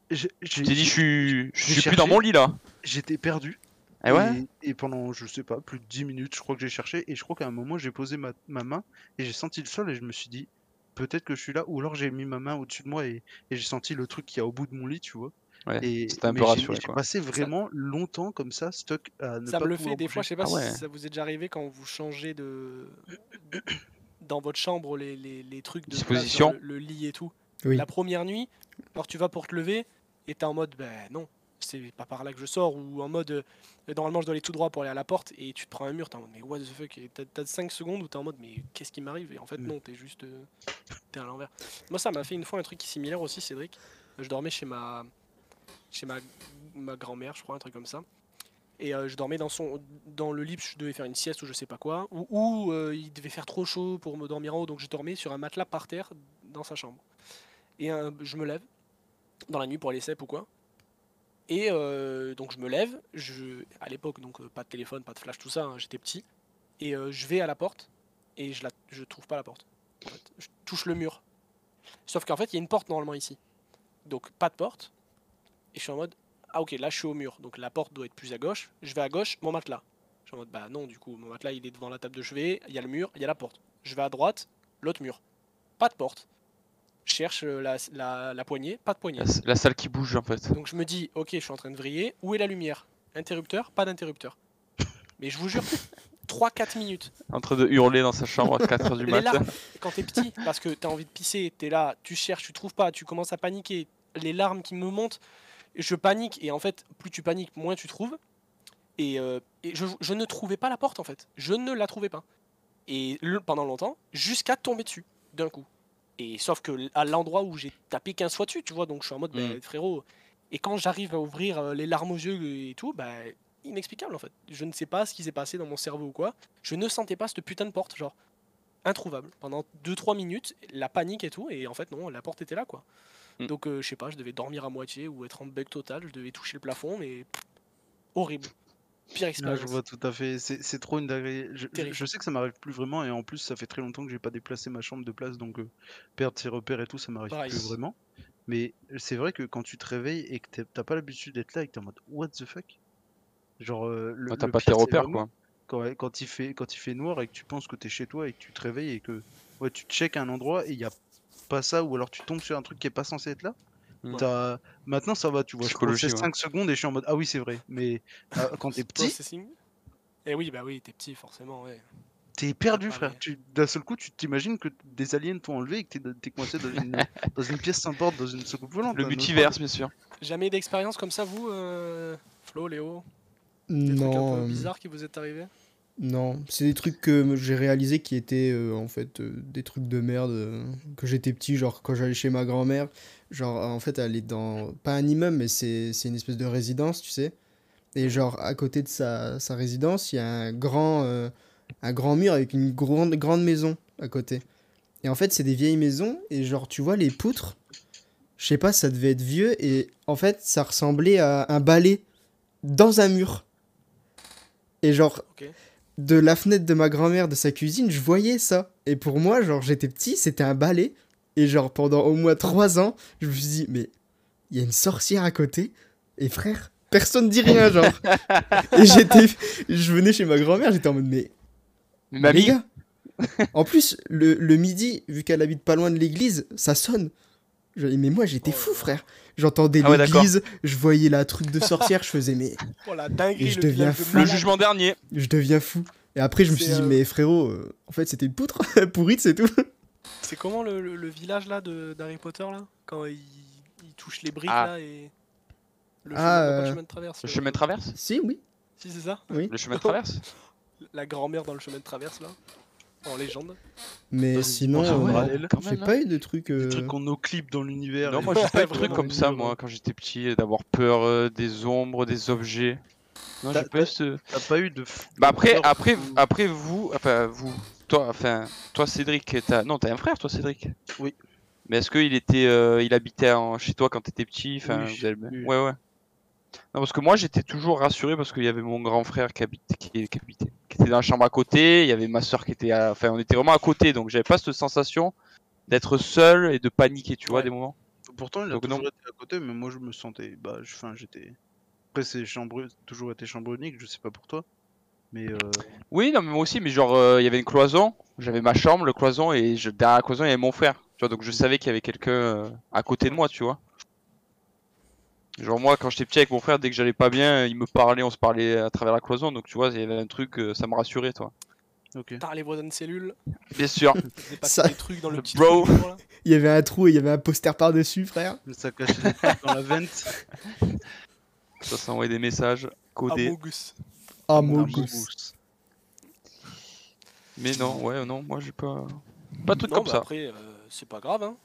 J'ai- dit, je suis, je j'ai suis plus dans mon lit là. J'étais perdu. Eh ouais et, et pendant, je sais pas, plus de 10 minutes, je crois que j'ai cherché. Et je crois qu'à un moment, j'ai posé ma, ma main et j'ai senti le sol et je me suis dit, peut-être que je suis là. Ou alors j'ai mis ma main au-dessus de moi et, et j'ai senti le truc qui est au bout de mon lit, tu vois. Ouais, Et c'était un peu rassuré, J'ai passé vraiment longtemps comme ça, stuck à ne Ça pas me le fait des bouger. fois, je sais pas Ah ouais. si ça vous est déjà arrivé quand vous changez de. dans votre chambre les, les, les trucs de Disposition. le, le lit et tout. Oui. La première nuit, alors tu vas pour te lever et t'es en mode ben non, c'est pas par là que je sors ou en mode euh, normalement je dois aller tout droit pour aller à la porte et tu te prends un mur, t'es en mode mais what the fuck et t'as- T'as 5 secondes où t'es en mode mais qu'est-ce qui m'arrive et en fait Mm. non, t'es juste euh, t'es à l'envers. Moi ça m'a fait une fois un truc similaire aussi Cédric. Je dormais chez ma chez ma, ma grand-mère, je crois, un truc comme ça. Et euh, je dormais dans, son, dans le lit, je devais faire une sieste ou je sais pas quoi. Ou, euh, il devait faire trop chaud pour me dormir en haut, donc je dormais sur un matelas par terre dans sa chambre. Et euh, je me lève dans la nuit pour aller cep ou quoi. Et donc je me lève, je, à l'époque, donc pas de téléphone, pas de flash, tout ça, hein, j'étais petit. Et je vais à la porte et je la, je trouve pas la porte. Je touche le mur. Sauf qu'en fait, il y a une porte normalement ici. Donc pas de porte. Et je suis en mode, ah ok, là je suis au mur, donc la porte doit être plus à gauche. Je vais à gauche, mon matelas. Je suis en mode, bah non, du coup, mon matelas il est devant la table de chevet, il y a le mur, il y a la porte. Je vais à droite, l'autre mur. Pas de porte. Je cherche euh, la, la, la poignée, pas de poignée. La, la salle qui bouge en fait. Donc je me dis, ok, je suis en train de vriller, où est la lumière? Interrupteur, pas d'interrupteur. Mais je vous jure, 3-4 minutes. En train de hurler dans sa chambre à 4h du Les matin. larmes, quand t'es petit, parce que t'as envie de pisser, t'es là, tu cherches, tu trouves pas, tu commences à paniquer, les larmes qui me montent, je panique, et en fait, plus tu paniques, moins tu trouves. Et, euh, et je, je ne trouvais pas la porte en fait, je ne la trouvais pas. Et le- pendant longtemps, jusqu'à tomber dessus, d'un coup. Et sauf que à l'endroit où j'ai tapé 15 fois dessus, tu vois, donc je suis en mode, ben, frérot. Et quand j'arrive à ouvrir euh, les larmes aux yeux et tout, bah, inexplicable en fait. Je ne sais pas ce qui s'est passé dans mon cerveau ou quoi. Je ne sentais pas cette putain de porte, genre introuvable. Pendant 2-3 minutes, la panique et tout, et en fait non, la porte était là quoi. Mm. Donc euh, je sais pas, je devais dormir à moitié ou être en bug total, je devais toucher le plafond, mais pff, horrible. Pire Ah, expérience. je vois tout à fait. C'est c'est trop une dinguerie. Je, je- Terrible. je sais que ça m'arrive plus vraiment et en plus ça fait très longtemps que j'ai pas déplacé ma chambre de place donc euh, perdre ses repères et tout ça m'arrive plus vraiment. Mais c'est vrai que quand tu te réveilles et que t'as pas l'habitude d'être là et que t'es en mode what the fuck? Genre euh, le, Ah, T'as pas pire, tes repères quoi. Quand, quand il fait quand il fait noir et que tu penses que t'es chez toi et que tu te réveilles et que ouais tu check un endroit et il y a pas ça ou alors tu tombes sur un truc qui est pas censé être là. Mm. T'as- Maintenant ça va tu vois je processe ouais. 5 secondes et je suis en mode ah oui c'est vrai mais euh, quand t'es petit. Et oui, bah oui, t'es petit forcément, ouais. T'es perdu, Ah, frère. Tu, d'un seul coup, tu t'imagines que des aliens t'ont enlevé et que t'es, coincé dans une, dans une pièce sans porte, dans une soucoupe volante. Le multiverse, bien sûr. Jamais d'expérience comme ça, vous, euh, Flo, Léo? Des trucs un Non, peu bizarres qui vous est arrivé? Non, c'est des trucs que j'ai réalisé qui étaient euh, en fait euh, des trucs de merde euh, que j'étais petit, genre quand j'allais chez ma grand-mère, genre en fait elle est dans pas un immeuble mais c'est une espèce de résidence, tu sais. Et genre à côté de sa, sa résidence, il y a un grand un grand mur avec une grande grande maison à côté. Et en fait, c'est des vieilles maisons et genre tu vois les poutres, je sais pas, ça devait être vieux et en fait, ça ressemblait à un balai dans un mur. Et genre. De la fenêtre de ma grand-mère de sa cuisine, je voyais ça. Et pour moi, genre, j'étais petit, c'était un balai. Et genre, pendant au moins trois ans, je me suis dit, mais il y a une sorcière à côté. Et frère, personne dit rien, genre. et j'étais, je venais chez ma grand-mère, j'étais en mode, mais Mais les mamie, gars. en plus, le, le midi, vu qu'elle habite pas loin de l'église, ça sonne. Je- mais moi, j'étais Oh fou, frère. J'entendais Ah ouais, l'église, je voyais la truc de sorcière, je faisais, mais Oh la dinguerie, Et je le deviens de fou. le jugement dernier. je deviens fou. Et après, je me suis dit, euh, mais frérot, euh, en fait, c'était une poutre pourrite, c'est tout. C'est comment le, le- le village là de- d'Harry Potter là? Quand il, il touche les briques Ah. là et. Le Ah, chemin, le euh, chemin de traverse. Le chemin de traverse? Si, oui. Si, c'est ça? Oui. Le chemin de traverse? La grand-mère dans le chemin de traverse là En légende. Mais sinon, dimension euh, j'ai même, hein. pas eu de trucs. Des euh, trucs qu'on oclipe dans l'univers. Non, et- moi j'ai pas eu de trucs comme ça, moi, quand j'étais petit, d'avoir peur euh, des ombres, des objets. Non, j'ai pas eu ce. T'as pas eu de. Bah après, après, ou- après vous, enfin vous, toi, enfin toi Cédric, t'as, non, t'as un frère, toi Cédric? Oui. Mais est-ce qu'il était, euh, il habitait en- chez toi quand t'étais petit, enfin, Oui, vous avez- oui. ouais, ouais. Non, parce que moi j'étais toujours rassuré parce qu'il y avait mon grand frère qui habitait, qui, qui habitait, qui était dans la chambre à côté, il y avait ma soeur qui était, à- enfin, on était vraiment à côté, donc j'avais pas cette sensation d'être seul et de paniquer, tu vois, Ouais. des moments. Pourtant, il a Donc, toujours non. été à côté, mais moi je me sentais. Bah, je- enfin, j'étais. Après, c'est chambre... toujours été chambre unique, je sais pas pour toi. Mais euh, Oui, non, mais moi aussi, mais genre, euh, il y avait une cloison, j'avais ma chambre, le cloison, et je... derrière la cloison, il y avait mon frère. Tu vois, donc je savais qu'il y avait quelqu'un euh, à côté de moi, tu vois. Genre, moi, quand j'étais petit avec mon frère, dès que j'allais pas bien, il me parlait, on se parlait à travers la cloison, donc tu vois, il y avait un truc, euh, ça me rassurait, toi. ok. Putain, les voisins de cellule, Bien sûr. Ça- des trucs dans le Le petit bro. trou, là. Il y avait un trou et il y avait un poster par-dessus, frère. Ça cachait des trucs dans la vente. Ça s'envoyait des messages codés. Among Us. Ah, Un mon beau gosse. boost. Mais non, ouais, non, moi j'ai pas. Pas de truc Non, comme bah ça. après, euh, c'est pas grave, hein.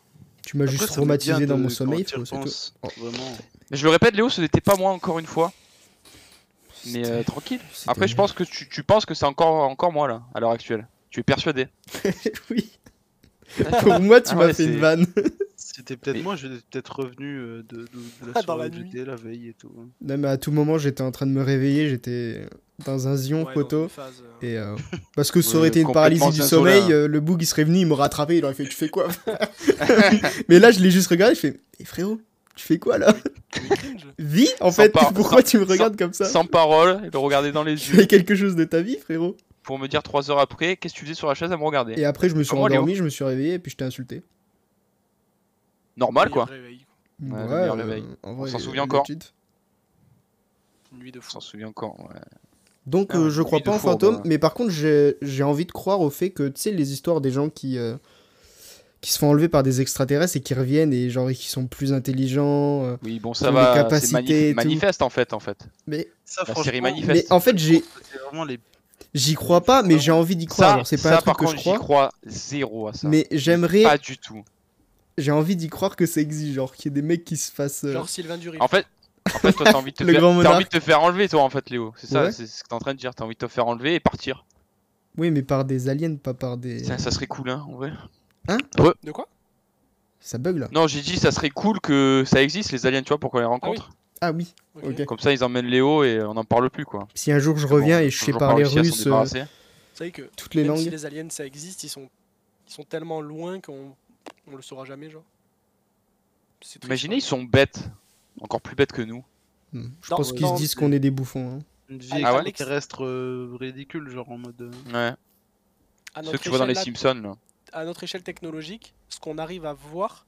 Tu m'as juste traumatisé dans mon sommeil, frérot, c'est tout. repenses, Vraiment. Mais je le répète, Léo, ce n'était pas moi encore une fois. Mais euh, tranquille. Après, je pense que tu, tu penses que c'est encore, encore moi là, à l'heure actuelle. Tu es persuadé. oui. Pour moi, tu Ah m'as ouais, fait une vanne. C'était peut-être Mais- moi, j'étais peut-être revenu euh, de, de, de la Ah, soirée la où j'étais la veille et tout. Non, mais à tout moment, j'étais en train de me réveiller, j'étais dans un zion Ouais, poteau. phase, euh, Et euh, parce que ça aurait été une paralysie du sommeil, euh, le boug il serait venu, il m'aurait rattrapé, il aurait fait Tu fais quoi Mais là, je l'ai juste regardé, je fais Mais frérot, tu fais quoi là tu. Vie En Sans fait, par- pourquoi sans- tu me regardes comme ça Sans parole, le regarder dans les Tu yeux fais quelque chose de ta vie, frérot pour me dire trois heures après, qu'est-ce que tu faisais sur la chaise à me regarder. Et après, je me suis Comme moi, Léo. endormi, je me suis réveillé et puis je t'ai insulté. Normal quoi. Ouais, meilleur réveil. en On vrai, s'en euh, souvient encore. nuit de On fou. s'en souvient encore. Ouais. Donc Ah, euh, ouais, je crois pas en fantôme, ouais. mais par contre j'ai j'ai envie de croire au fait que tu sais les histoires des gens qui euh, qui se font enlever par des extraterrestres et qui reviennent et genre qui sont plus intelligents. euh, Oui, bon, Qui ça ont va. des C'est manifeste en fait, en fait. Mais Ça, La série manifeste. mais en fait j'ai les. j'y crois pas, mais j'ai envie d'y croire. C'est pas ça, un truc par que contre, je j'y crois, crois zéro à ça. mais j'aimerais Pas du tout. j'ai envie d'y croire que ça existe, genre qu'il y ait des mecs qui se fassent. euh, Genre Sylvain Dury. En fait, en fait, toi, t'as envie de te faire, grand t'as monarque. envie de te faire enlever, toi, en fait, Léo. C'est ça, Ouais. c'est ce que t'es en train de dire. T'as envie de te faire enlever et partir. Oui, mais par des aliens, pas par des. Ça, ça serait cool, hein, en vrai. De quoi? Ça bug là. Non, j'ai dit, ça serait cool que ça existe, les aliens, tu vois, pour qu'on les rencontre. Ah oui. Ok. Ok. Comme ça, ils emmènent Léo et on n'en parle plus, quoi. Si un jour je reviens Bon, et je sais parler russe, euh, débarrasser. Vous savez que toutes les même si langues. les aliens ça existe, ils sont, ils sont tellement loin qu'on on le saura jamais, genre. Imaginez, hein. ils sont bêtes. Encore plus bêtes que nous. Hmm. Je Non, pense qu'ils se disent qu'on est des bouffons. hein. Une vie Ah ouais extraterrestre euh, ridicule, genre en mode. euh, Ouais. Ceux que tu vois dans les Simpsons, là. À notre échelle technologique, ce qu'on arrive à voir,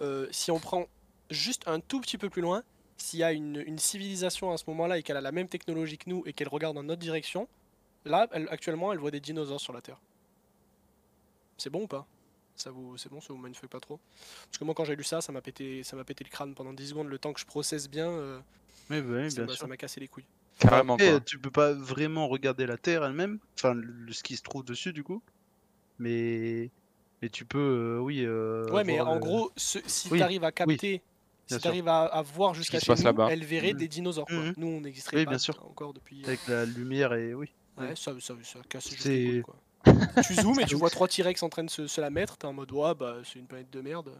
euh, si on prend juste un tout petit peu plus loin, s'il y a une, une civilisation à ce moment-là et qu'elle a la même technologie que nous et qu'elle regarde dans notre direction, là, elle- actuellement, elle voit des dinosaures sur la Terre. C'est bon ou pas? Ça vous, c'est bon, ça vous mindfuck pas trop? Parce que moi, quand j'ai lu ça, ça m'a pété, ça m'a pété le crâne pendant 10 secondes, le temps que je processe bien, euh, Oui, bah oui, ça bien m'a- sûr. ça m'a cassé les couilles. Carrément, Après, quoi. tu peux pas vraiment regarder la Terre elle-même, enfin le, ce qui se trouve dessus du coup, mais mais tu peux, euh, oui. euh, Ouais, mais en le- gros, ce- si Oui, tu arrives à capter, si tu arrives à, à voir jusqu'à se chez passe nous, là-bas. elle verrait Mhm. des dinosaures. quoi. Mhm. Nous, on n'existerait Oui, pas bien sûr. encore depuis. euh, avec la lumière et oui. Ouais, ça, ça, ça casse juste C'est- les couilles, quoi. tu zoomes et tu vois trois T-Rex en train de se, se la mettre, t'es en mode ouais bah c'est une planète de merde.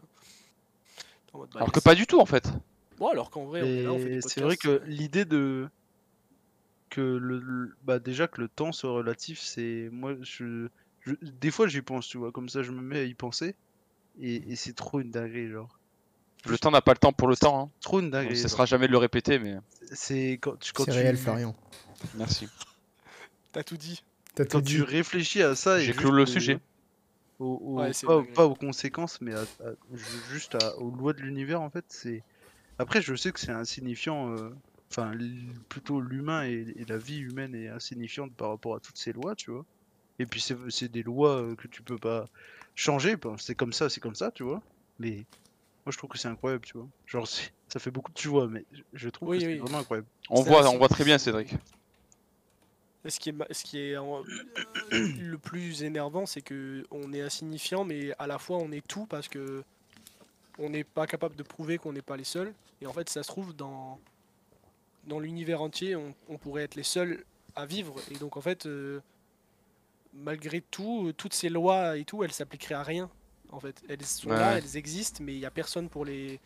T'es en mode, bah, Alors que pas du tout, en fait. Bon alors qu'en vrai on est là, on fait Et des c'est vrai que l'idée de que le, le- bah déjà que le temps soit relatif, c'est moi je, je- des fois j'y pense, tu vois, comme ça je me mets à y penser et, et c'est trop une dinguerie genre. Le temps n'a pas le temps pour le temps. Hein. Trop une On ne dinguerie. genre. cessera jamais de le répéter, mais C'est quand, tu- quand tu réel, Florian. merci. T'as tout dit. Tout quand dit. tu réfléchis à ça et J'ai clos le sujet. au- au- Ouais, pas, pas aux conséquences, mais à- à- ju- juste à- aux lois de l'univers en fait. C'est après je sais que c'est insignifiant. euh, Enfin, plutôt l'humain et, et la vie humaine est insignifiante par rapport à toutes ces lois, tu vois. Et puis c'est c'est des lois euh, que tu peux pas changer. ben, C'est comme ça, c'est comme ça, tu vois. Mais moi je trouve que c'est incroyable, tu vois. Genre ça fait beaucoup, tu vois, mais je- trouve Oui, que c'est vraiment incroyable. On voit, on voit très bien, Cédric. Ce qui est, ce qui est en- le plus énervant, c'est que on est insignifiant, mais à la fois on est tout parce que on n'est pas capable de prouver qu'on n'est pas les seuls. Et en fait, ça se trouve dans dans l'univers entier, on, on pourrait être les seuls à vivre. Et donc en fait, euh, malgré tout, euh, toutes ces lois et tout, elles s'appliqueraient à rien. En fait, elles sont Ouais, là, elles existent, mais il y a personne pour les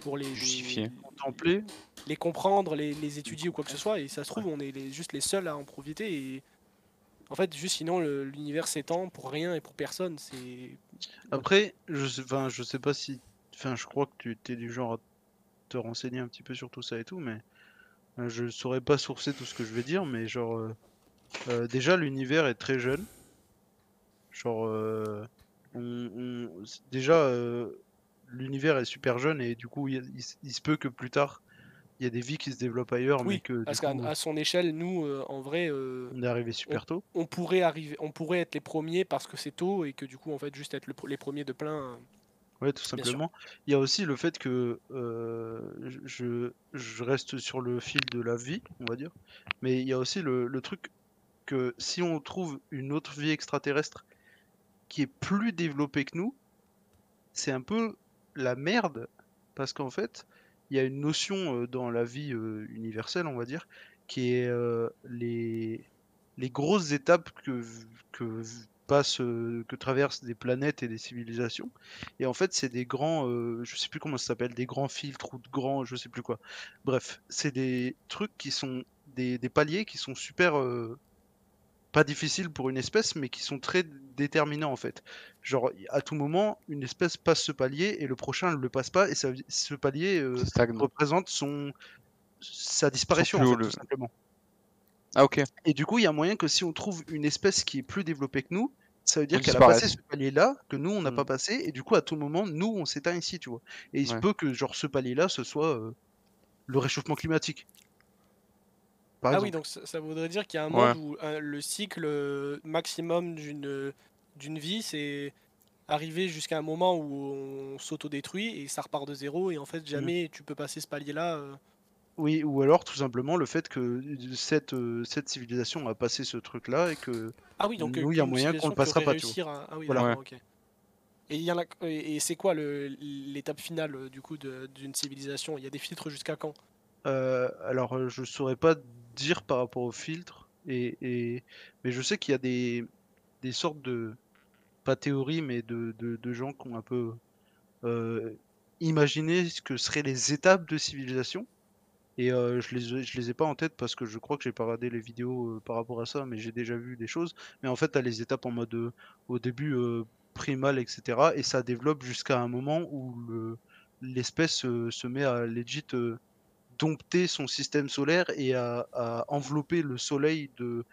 pour les, les- Justifier. Contempler, les comprendre, les, les étudier ou quoi que ce soit. Et ça se trouve, on est les- juste les seuls à en profiter. Et En fait, juste sinon, l'univers s'étend pour rien et pour personne. C'est. Après, je sais, enfin, je sais pas si, enfin, je crois que tu étais du genre à te renseigner un petit peu sur tout ça et tout, mais euh, je saurais pas sourcer tout ce que je vais dire, mais genre, euh, euh, déjà l'univers est très jeune. Genre, euh, on, on- c- déjà euh, l'univers est super jeune et du coup, il, se peut que plus tard, il y a des vies qui se développent ailleurs, mais Oui, que parce qu'à à son échelle, nous, en vrai, on est arrivé super tôt. on pourrait arriver, on pourrait être les premiers parce que c'est tôt et que du coup, en fait, juste être le les premiers de plein. Ouais, tout simplement. Il y a aussi le fait que euh, je, je reste sur le fil de la vie, on va dire. Mais il y a aussi le, le truc que si on trouve une autre vie extraterrestre qui est plus développée que nous, c'est un peu la merde. Parce qu'en fait, il y a une notion euh, dans la vie euh, universelle, on va dire, qui est euh, les, les grosses étapes que, que que traversent des planètes et des civilisations. Et en fait, c'est des grands, je sais plus comment ça s'appelle, des grands filtres ou de grands, je sais plus quoi. Bref, c'est des trucs qui sont des, des paliers qui sont super, pas difficiles pour une espèce, mais qui sont très déterminants en fait. Genre, à tout moment, une espèce passe ce palier et le prochain ne le passe pas, et ça, ce palier euh, représente son sa disparition plus en haut, fait, le- tout simplement. Ah ok. Et du coup, il y a moyen que si on trouve une espèce qui est plus développée que nous, ça veut dire qu'elle a passé ce palier-là, que nous, on n'a pas passé, et du coup, à tout moment, nous, on s'éteint ici, tu vois. Et il se peut que, genre, ce palier-là, ce soit euh, le réchauffement climatique. Par Ah exemple. oui, donc ça, ça voudrait dire qu'il y a un Ouais. monde où euh, le cycle euh, maximum d'une d'une vie, c'est arriver jusqu'à un moment où on s'autodétruit et ça repart de zéro et en fait jamais tu peux passer ce palier-là. euh. Oui, ou alors, tout simplement, le fait que cette, euh, cette civilisation a passé ce truc-là, et que... Ah oui, donc Nous, il y a moyen qu'on le passera pas, réussir à- Ah oui, Voilà. Et, il y en a- et c'est quoi l'étape finale du coup d'une civilisation? Il y a des filtres jusqu'à quand? Euh, alors, je saurais pas dire par rapport au filtre, et, mais je sais qu'il y a des, des sortes de, pas théories, mais de, de, gens qui ont un peu euh, imaginé ce que seraient les étapes de civilisation. Et euh, je les, je les ai pas en tête parce que je crois que j'ai pas regardé les vidéos euh, par rapport à ça, mais j'ai déjà vu des choses. Mais en fait, t'as les étapes en mode au début primal, etc. Et ça développe jusqu'à un moment où le- l'espèce se met à legit dompter son système solaire et à, à envelopper le soleil de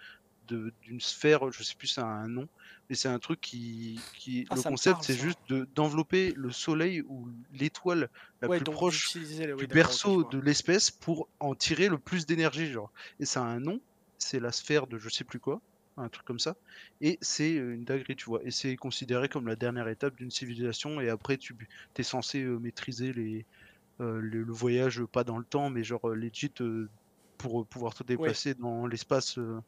d'une sphère, je sais plus, ça a un nom, mais c'est un truc qui, qui Ah, le concept, c'est juste de- d'envelopper le soleil ou l'étoile la Ouais, plus proche oui, du berceau de l'espèce pour en tirer le plus d'énergie, genre. Et ça a un nom, c'est la sphère de je sais plus quoi, un truc comme ça. Et c'est une dinguerie, tu vois. Et c'est considéré comme la dernière étape d'une civilisation. Et après, tu es censé euh, maîtriser les, le, le voyage, pas dans le temps, mais genre euh, legit euh, pour euh, pouvoir te déplacer dans l'espace euh,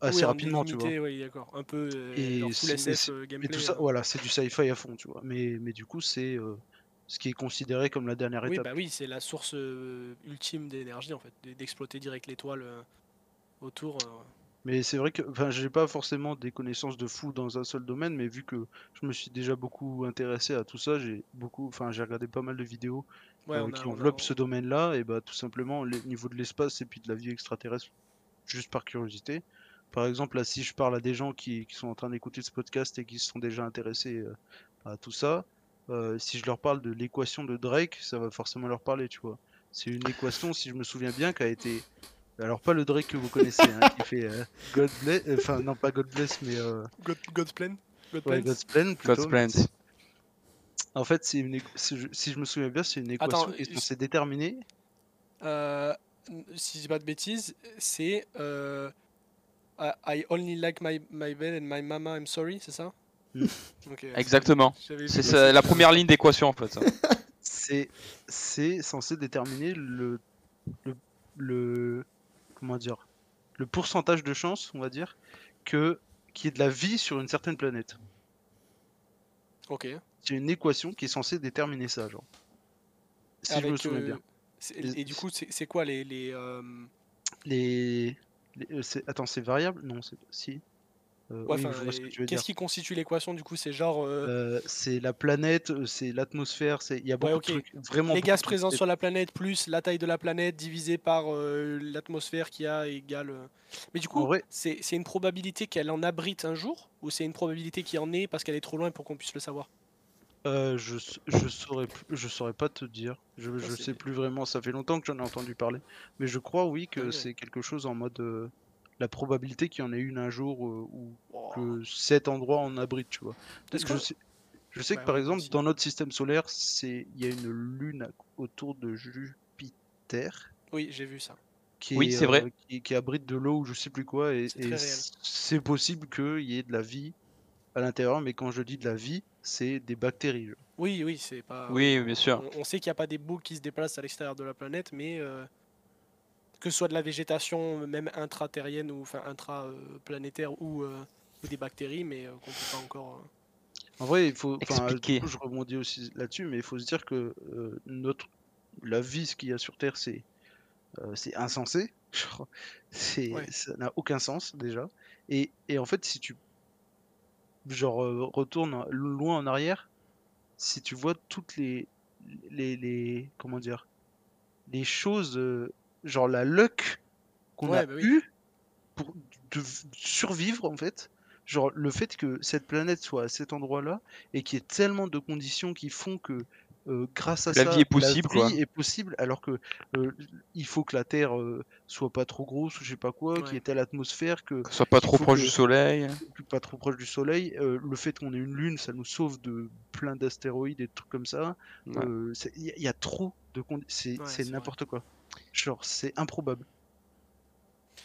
assez Oui, rapidement, tu vois. illimité, oui, d'accord. Un peu euh, Et full SF euh, Mais gameplay. tout ça, euh. voilà, c'est du sci-fi à fond, tu vois. Mais, mais du coup, c'est euh, ce qui est considéré comme la dernière Oui, étape. bah oui, c'est la source euh, ultime d'énergie en fait, d'exploiter direct l'étoile euh, autour. Mais c'est vrai que, enfin, j'ai pas forcément des connaissances de fou dans un seul domaine, mais vu que je me suis déjà beaucoup intéressé à tout ça, j'ai beaucoup, enfin, j'ai regardé pas mal de vidéos Ouais, euh, on a- qui on a- enveloppent ce domaine-là, et bah tout simplement le niveau de l'espace et puis de la vie extraterrestre, juste par curiosité. Par exemple, là, si je parle à des gens qui, qui sont en train d'écouter ce podcast et qui se sont déjà intéressés euh, à tout ça, euh, si je leur parle de l'équation de Drake, ça va forcément leur parler, tu vois. C'est une équation, si je me souviens bien, qui a été alors pas le Drake que vous connaissez, hein, qui fait euh, God bless, euh, enfin non pas God bless, mais euh, God, God's Plan God ouais, Plans God's plan plutôt. God's c'est- En fait, c'est une, si je, si je me souviens bien, c'est une équation Attends, qui est euh, censée déterminer. Euh, si je dis pas de bêtises, c'est euh, I I only like my, my bed and my mama, I'm sorry, c'est ça Mm. Ok, Exactement. C'est la première ligne d'équation en fait. C'est c'est censé déterminer le, le le comment dire le pourcentage de chance, on va dire, que qu'il y ait de la vie sur une certaine planète. Ok. C'est une équation qui est censée déterminer ça, genre. Si je me souviens euh, bien. Et du coup, c'est quoi les. les euh, Les, les- euh, attends, c'est variable? Non, c'est si. Ouais, oui, je Qu'est-ce qui constitue l'équation du coup? C'est genre euh, Euh, c'est la planète, euh, c'est l'atmosphère, c'est il y a beaucoup ok. de trucs, vraiment les gaz présents sur la planète plus la taille de la planète divisé par euh, l'atmosphère qu'il y a égale. Mais du coup, c'est c'est une probabilité qu'elle en abrite un jour ou c'est une probabilité qu'il y en ait parce qu'elle est trop loin pour qu'on puisse le savoir? Euh, je, je saurais je saurais pas te dire. Je, je c'est- sais plus vraiment. Ça fait longtemps que j'en ai entendu parler, mais je crois oui que Ah ouais. c'est quelque chose en mode la probabilité qu'il y en ait une un jour euh, ou Oh. que cet endroit en abrite, tu vois. Je que- sais, je sais Bah que par exemple aussi. dans notre système solaire, c'est il y a une lune autour de Jupiter Oui, j'ai vu ça. qui Oui, est, c'est vrai. euh, qui, qui abrite de l'eau ou je sais plus quoi et, C'est possible qu'il y ait de la vie à l'intérieur, mais quand je dis de la vie, c'est des bactéries. Oui, oui, c'est pas. Oui, bien sûr. On, on sait qu'il n'y a pas des boules qui se déplacent à l'extérieur de la planète, mais euh, que ce soit de la végétation, même intraterrienne ou enfin intraplanétaire ou, euh, ou des bactéries, mais euh, qu'on peut pas encore. euh, En vrai, il faut. Expliquer. coup, je rebondis aussi là-dessus, mais il faut se dire que euh, notre la vie, ce qu'il y a sur Terre, c'est euh, c'est insensé. Genre, c'est Ouais. ça n'a aucun sens déjà. Et, et en fait, si tu genre euh, retournes loin en arrière, si tu vois toutes les les, les comment dire les choses euh, genre la luck qu'on Ouais, a bah oui. eu pour de survivre en fait genre le fait que cette planète soit à cet endroit-là et qu'il y ait tellement de conditions qui font que euh, grâce à La ça vie est possible, la quoi. vie est possible alors que euh, il faut que la Terre euh, soit pas trop grosse ou je sais pas quoi qu'il y Ouais. ait telle atmosphère que Que ce soit pas trop proche que- du soleil. que pas trop proche du soleil euh, le fait qu'on ait une lune ça nous sauve de plein d'astéroïdes et de trucs comme ça Ouais. euh, il y, a- il y a trop de condi- c'est Ouais, n'importe quoi genre c'est improbable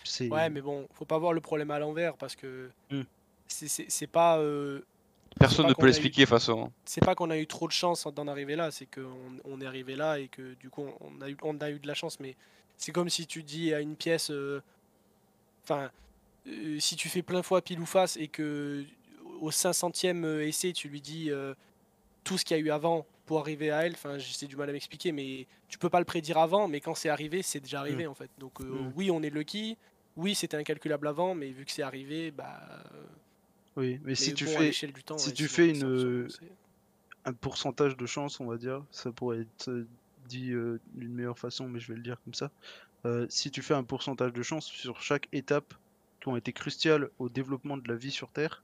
c'est Ouais, mais bon, faut pas voir le problème à l'envers parce que Hmm. c'est- c'est c'est pas. euh, Personne pas ne peut eu- l'expliquer de toute façon. c'est pas qu'on a eu trop de chance d'en arriver là, c'est qu'on on est arrivé là et que du coup on a eu, on a eu de la chance. Mais c'est comme si tu dis à une pièce, euh, enfin, euh, si tu fais plein fois pile ou face et que au 500e essai tu lui dis euh, tout ce qu'il y a eu avant pour arriver à elle, enfin j'ai du mal à m'expliquer, mais tu peux pas le prédire avant, mais quand c'est arrivé, c'est déjà arrivé en fait. Donc euh, Mm. oui, on est lucky, oui c'était incalculable avant, mais vu que c'est arrivé, bah. oui mais si tu fais du temps, si ouais, tu fais une- un pourcentage de chance, on va dire, ça pourrait être euh, dit euh, d'une meilleure façon, mais je vais le dire comme ça. Euh, si tu fais un pourcentage de chance sur chaque étape qui ont été cruciales au développement de la vie sur Terre,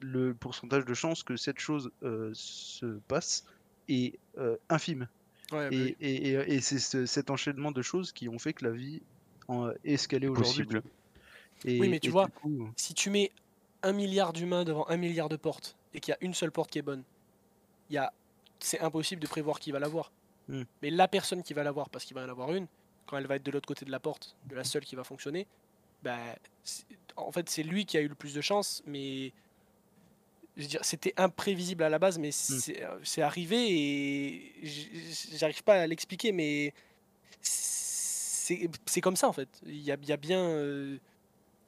le pourcentage de chance que cette chose euh, se passe est euh, infime. Ouais, bah Et, oui. et- et- et c'est ce- cet enchaînement de choses qui ont fait que la vie en- est ce qu'elle est aujourd'hui. Oui, mais tu vois, coup, si tu mets un milliard d'humains devant un milliard de portes et qu'il y a une seule porte qui est bonne, il y a... c'est impossible de prévoir qui va l'avoir. Hmm. Mais la personne qui va l'avoir, parce qu'il va y en avoir une, quand elle va être de l'autre côté de la porte, de la seule qui va fonctionner, bah, en fait c'est lui qui a eu le plus de chance, mais c'était imprévisible à la base, mais c'est euh, c'est arrivé et j'arrive pas à l'expliquer, mais c'est comme ça en fait. Il y a, y a bien. euh,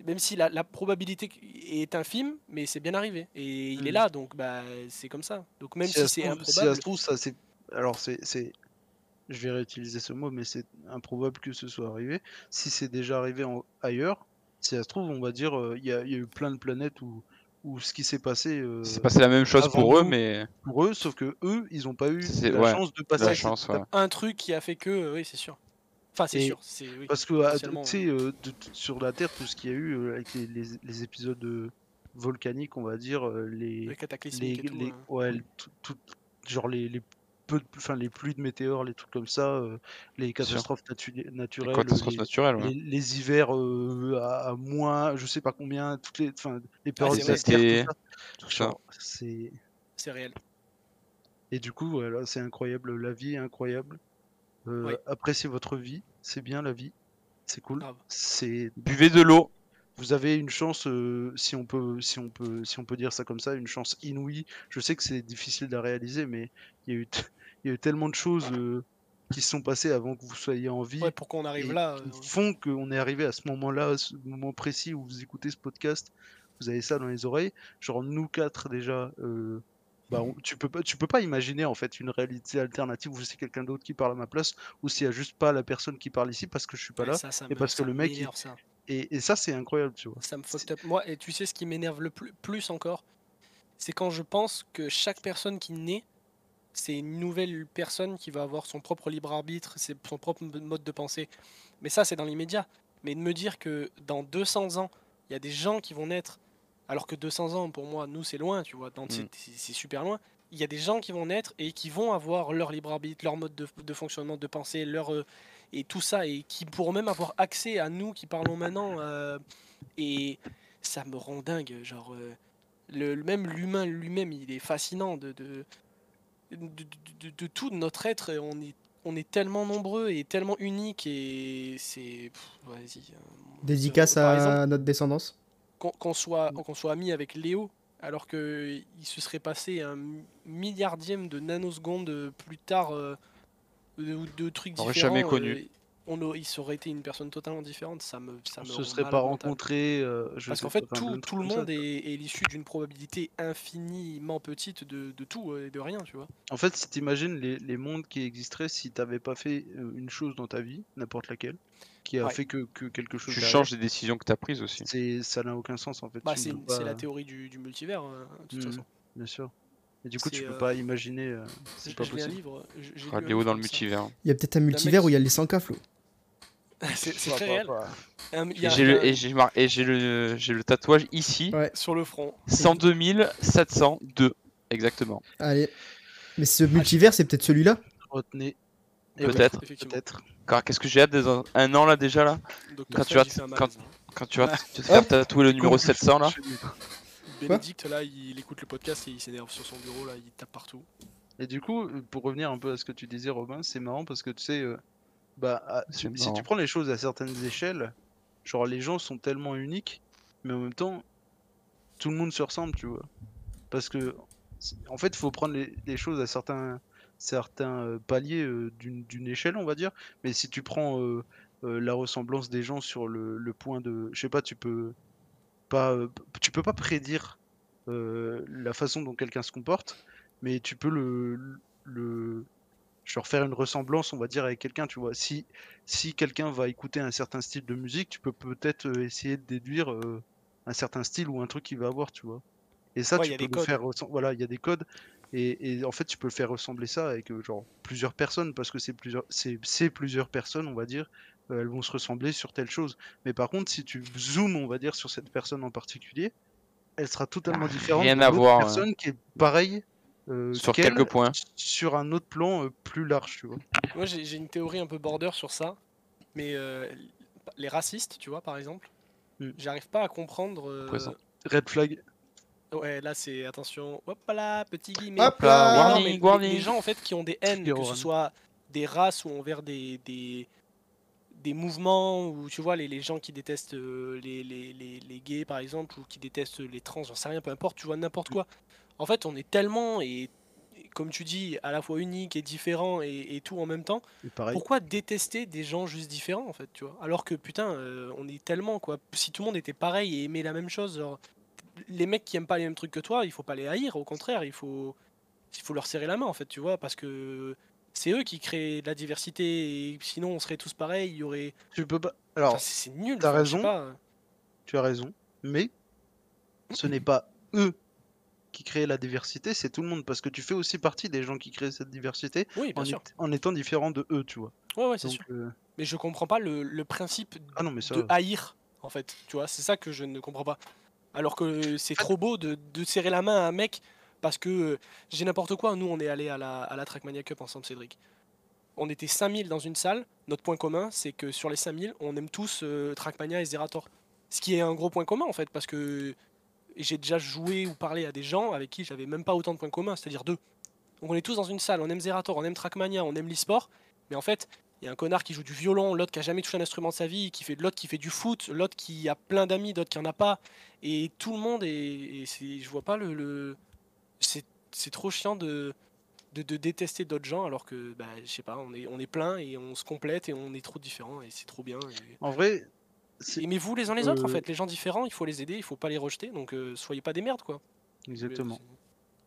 même si la, la probabilité est infime, mais c'est bien arrivé. Et il est Mm. là, donc bah, c'est comme ça. Donc même si c'est trouve- si ça improbable, se trouve, ça c'est. Alors c'est, je vais réutiliser ce mot, mais c'est improbable que ce soit arrivé. Si c'est déjà arrivé en- ailleurs, si ça se trouve, on va dire, euh, il y, a, il y a eu plein de planètes où, où ce qui s'est passé, euh, C'est passé la même chose pour eux, nous, mais pour eux, sauf que eux, ils ont pas eu la ouais, chance de passer la chance, ouais. un truc qui a fait que, euh, oui, c'est sûr. Enfin, c'est sûr. Oui. Parce que ah, tu sais, euh, sur la Terre, tout ce qu'il y a eu euh, avec les, les- les épisodes volcaniques, on va dire, les, les cataclysmiques les, et tout. les- ouais, tout- tout- genre les, les peu de- enfin les pluies de météores, les trucs comme ça, euh, les catastrophes natu- les naturelles, catastrophes les, naturelles. ouais. les- les hivers euh, à, à moins, je sais pas combien, toutes les, enfin les périodes vrai. glaciaires, C'était- tout ça. c'est C'est réel. et du coup voilà, c'est incroyable, la vie est incroyable. Euh, Oui. Appréciez votre vie, c'est bien la vie, c'est cool. C'est Buvez de l'eau. Vous avez une chance, euh, si on peut, si on peut, si on peut dire ça comme ça, une chance inouïe. Je sais que c'est difficile à réaliser, mais il y a eu, t- il y a eu tellement de choses euh, qui se sont passées avant que vous soyez en vie, Ouais, pour qu'on arrive là. qui euh, font qu'on est arrivé à ce moment-là, à ce moment précis où vous écoutez ce podcast. Vous avez ça dans les oreilles. Genre nous quatre déjà. bah, on- tu peux pas, tu peux pas imaginer en fait une réalité alternative où c'est quelqu'un d'autre qui parle à ma place ou s'il y a juste pas la personne qui parle ici parce que je suis pas ouais, là ça, ça et me- parce que le mec, il-. Et, et ça, c'est incroyable, tu vois. Ça me fucked up. Moi, et tu sais ce qui m'énerve le plus, plus encore C'est quand je pense que chaque personne qui naît, c'est une nouvelle personne qui va avoir son propre libre arbitre, son propre mode de pensée. Mais ça, c'est dans l'immédiat. Mais de me dire que dans 200 ans, il y a des gens qui vont naître, alors que 200 ans, pour moi, nous, c'est loin, tu vois, Mm. c'est c'est super loin. Il y a des gens qui vont naître et qui vont avoir leur libre arbitre, leur mode de, de fonctionnement, de pensée, leur, euh, et tout ça, et qui pourront même avoir accès à nous qui parlons maintenant. euh, et ça me rend dingue, genre, euh, le, même l'humain lui-même, il est fascinant de, de, de, de- de- de tout de notre être. et On est, on est tellement nombreux et tellement unique et c'est. Vas-y. euh, Dédicace exemple, à notre descendance. qu'on soit, qu'on soit amis avec Léo, alors que il se serait passé un milliardième de nanosecondes plus tard, euh, de trucs différents. jamais connu. euh, on a- il aurait été une personne totalement différente. Ça me, ça On me se serait pas mental. rencontrés. euh, je Parce qu'en fait, tout, le ça, monde est, est l'issue d'une probabilité infiniment petite de, de tout euh, et de rien, tu vois. En fait, si t'imagines les, les mondes qui existeraient si t'avais pas fait une chose dans ta vie, n'importe laquelle, qui a Ouais. fait que, que quelque chose Tu changes les décisions que tu as prises aussi. c'est ça n'a aucun sens en fait. Bah, c'est la théorie du, du multivers, euh, de toute Mhm. façon. Bien sûr. Et du coup, tu peux euh, pas imaginer. euh, c'est pas je lis un possible. livre. Ah, un Léo livre dans le multivers. Il y a peut-être un multivers où il y a les 100 Flo. c'est très réel. Et a- j'ai le, et j'ai mar- et j'ai le, j'ai le tatouage ici. Ouais. sur le front. 102 702. Exactement. Allez. Mais ce multivers, c'est peut-être celui-là Retenez. Peut-être. Peut-être. Qu'est-ce que j'ai hâte un an là déjà là Quand tu vas- quand- hein. Quand tu vas te te faire tatouer le numéro 700 là Bénédicte, là, il écoute le podcast et il s'énerve sur son bureau, là, il tape partout. Et du coup, pour revenir un peu à ce que tu disais, Robin, c'est marrant parce que tu sais, euh, bah, à- C'est si tu prends les choses à certaines échelles, genre les gens sont tellement uniques, mais en même temps, tout le monde se ressemble, tu vois. Parce que, c'est- en fait, il faut prendre les, les choses à certains, certains euh, paliers euh, d'une d'une échelle, on va dire. Mais si tu prends euh, euh, la ressemblance des gens sur le, le point de, je sais pas, tu peux pas, euh, tu peux pas prédire euh, la façon dont quelqu'un se comporte, mais tu peux le, le genre faire une ressemblance, on va dire, avec quelqu'un, tu vois. Si, si quelqu'un va écouter un certain style de musique, tu peux peut-être euh, essayer de déduire euh, un certain style ou un truc qu'il va avoir, tu vois. Et ça, Ouais, tu peux le codes. faire Voilà, il y a des codes. Et, et en fait, tu peux faire ressembler ça avec euh, genre plusieurs personnes, parce que c'est plusieurs, c'est, plusieurs personnes, on va dire, elles vont se ressembler sur telle chose. Mais par contre, si tu zoomes, on va dire, sur cette personne en particulier, elle sera totalement différente rien d'une ouais. personne qui est pareille euh, Sur quelques points. sur un autre plan euh, plus large, tu vois. Moi, j'ai une théorie un peu border sur ça, mais euh, les racistes, tu vois, par exemple, Hmm. j'arrive pas à comprendre. euh, Présent. Red flag. Ouais, là, c'est attention, hop là, petit guillemet. Hop là, Non, warning, mais les- warning. Les, gens en fait qui ont des haines, que ce soit des races ou envers des, des, des mouvements, ou tu vois, les, les gens qui détestent euh, les, les, les, les gays par exemple, ou qui détestent les trans, j'en sais rien, peu importe, tu vois, n'importe quoi. En fait, on est tellement, et, et comme tu dis, à la fois unique et différent et, et tout en même temps. Pourquoi détester des gens juste différents en fait, tu vois? Alors que putain, euh, on est tellement quoi. Si tout le monde était pareil et aimait la même chose, genre, les mecs qui aiment pas les mêmes trucs que toi, il faut pas les haïr, au contraire, il faut, il faut leur serrer la main en fait, tu vois, parce que c'est eux qui créent de la diversité et sinon on serait tous pareils, il y aurait. Tu peux pas. Alors, Enfin, c'est nul. t'as raison. tu as raison, mais ce n'est pas eux qui créent la diversité, c'est tout le monde, parce que tu fais aussi partie des gens qui créent cette diversité Oui, bien en, sûr. est- en étant différent de eux, tu vois. Ouais, ouais, c'est sûr. euh, Mais je comprends pas le, le principe Ah non, mais ça. de haïr, en fait. Tu vois, c'est ça que je ne comprends pas. Alors que c'est trop beau de, de serrer la main à un mec parce que euh, j'ai n'importe quoi. Nous, on est allé à la, à la Trackmania Cup ensemble, Cédric. On était 5000 dans une salle. Notre point commun, c'est que sur les 5000, on aime tous euh, Trackmania et Zerator. Ce qui est un gros point commun, en fait, parce que j'ai déjà joué ou parlé à des gens avec qui j'avais même pas autant de points communs, c'est-à-dire deux. Donc on est tous dans une salle, on aime Zerator, on aime Trackmania, on aime l'e-sport, mais en fait, il y a un connard qui joue du violon, l'autre qui a jamais touché un instrument de sa vie, qui fait l'autre qui fait du foot, l'autre qui a plein d'amis, d'autres qui en a pas, et tout le monde est, et c'est, je vois pas le- c'est, trop chiant de, de, de détester d'autres gens alors que bah je sais pas, on est on est plein et on se complète et on est trop différents et c'est trop bien. et- En vrai, c'est Aimez-vous les uns les autres en Euh, fait, les gens différents, il faut les aider, il faut pas les rejeter, donc euh, soyez pas des merdes quoi. exactement.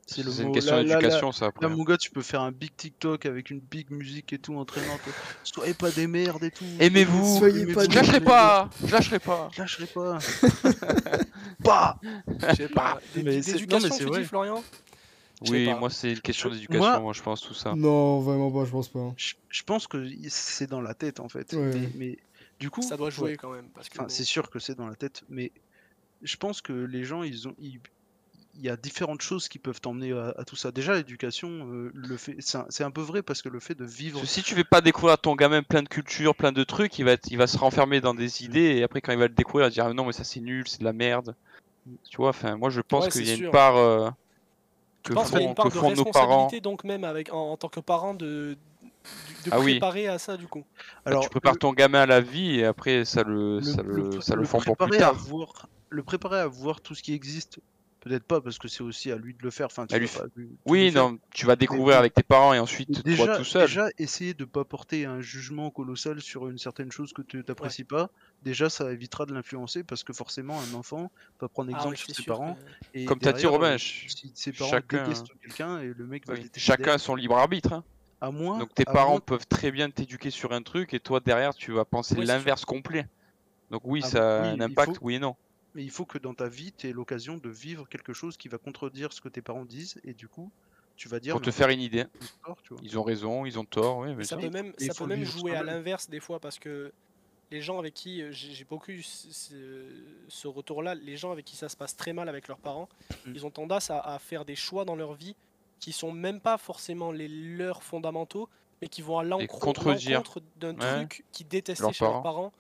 C'est une question d'éducation, ça après. là, mon gars, tu peux faire un big TikTok avec une big musique et tout entraînante. Soyez pas des merdes et tout. Aimez-vous, Soyez aimez-vous, pas Je des- pas, je lâcherai pas. Je lâcherai pas. Bah Je sais pas. D'é- Mais c'est- non, D'éducation, mais c'est tu dis, Florian? Je Oui, pas. moi c'est une question d'éducation, Moi- moi je pense tout ça. Non, vraiment pas, je pense pas. je, je pense que c'est dans la tête en fait. Ouais. Mais, mais du coup. Ça doit ouais. jouer quand même. Parce que Enfin, bon, c'est sûr que c'est dans la tête, mais je pense que les gens, ils ont, ils- il y a différentes choses qui peuvent t'emmener à, à tout ça. Déjà, l'éducation, euh, le fait, c'est un, c'est un peu vrai parce que le fait de vivre, si tu fais pas découvrir à ton gamin plein de cultures, plein de trucs, il va, être- il va se renfermer dans des idées et après quand il va le découvrir, il va dire ah, non mais ça c'est nul, c'est de la merde. Tu vois, enfin moi je pense Ouais, qu'il y a une part euh, que pense qu'il y a font, une part que de font nos parents. donc même avec en, en tant que parent de, Ah oui. préparer à ça du coup. alors tu prépares le- ton gamin à la vie et après ça le, ça le, ça le, le font pour plus tard. voir, le préparer à voir tout ce qui existe, peut-être pas parce que c'est aussi à lui de le faire. Enfin, tu lui pas Oui, faire. non, tu vas découvrir avec tes parents et ensuite déjà, toi tout seul. déjà, essayer de pas porter un jugement colossal sur une certaine chose que tu n'apprécies pas. Déjà, ça évitera de l'influencer parce que forcément, un enfant va prendre Ah exemple ouais, sur c'est ses sûr parents. que- Et Comme t'as dit Robin, euh, ch- si ses parents chacun- quelqu'un et le mec va oui, Chacun son libre arbitre. hein. à moins, Donc tes à parents moins- peuvent très bien t'éduquer sur un truc et toi derrière tu vas penser Oui, l'inverse complet. Donc oui, Ah ça a oui, un impact, faut- oui et non. Mais il faut que dans ta vie, tu aies l'occasion de vivre quelque chose qui va contredire ce que tes parents disent et du coup, tu vas dire Pour te faire une idée. Ils ont raison, ils ont tort, mais ça ça. peut même, ça peut même jouer à l'inverse des fois parce que les gens avec qui euh, j'ai beaucoup eu ce, retour-là, les gens avec qui ça se passe très mal avec leurs parents, Mm. ils ont tendance à, à faire des choix dans leur vie qui sont même pas forcément les leurs fondamentaux, mais qui vont à l'encontre d'un Ouais. truc qu'ils détestaient Leurs chez leurs parents. parents.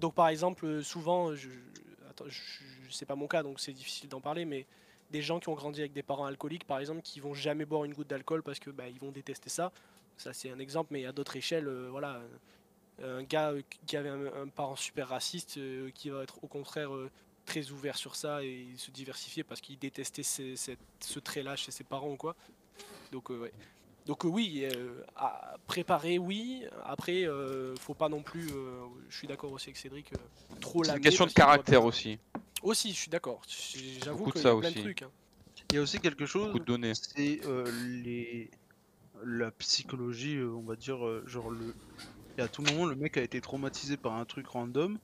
Donc par exemple, euh, souvent, je- c'est pas mon cas, donc c'est difficile d'en parler, mais des gens qui ont grandi avec des parents alcooliques, par exemple, qui vont jamais boire une goutte d'alcool parce que bah, ils vont détester ça. Ça c'est un exemple, mais à d'autres échelles, euh, voilà, euh, un gars euh, qui avait un, parent super raciste, qui va être au contraire très ouvert sur ça et se diversifier parce qu'il détestait ce trait-là chez ses parents ou quoi. Donc ouais. Donc euh, oui, euh, à préparer, oui. Après, euh, faut pas non plus. euh, je suis d'accord aussi avec Cédric. euh, trop C'est une question de caractère aussi. Aussi, je suis d'accord. J'avoue de y ça a plein de aussi. trucs. hein. Il y a aussi quelque chose, Beaucoup de données. c'est euh, les la psychologie, on va dire, genre le. Et à tout moment, le mec a été traumatisé par un truc random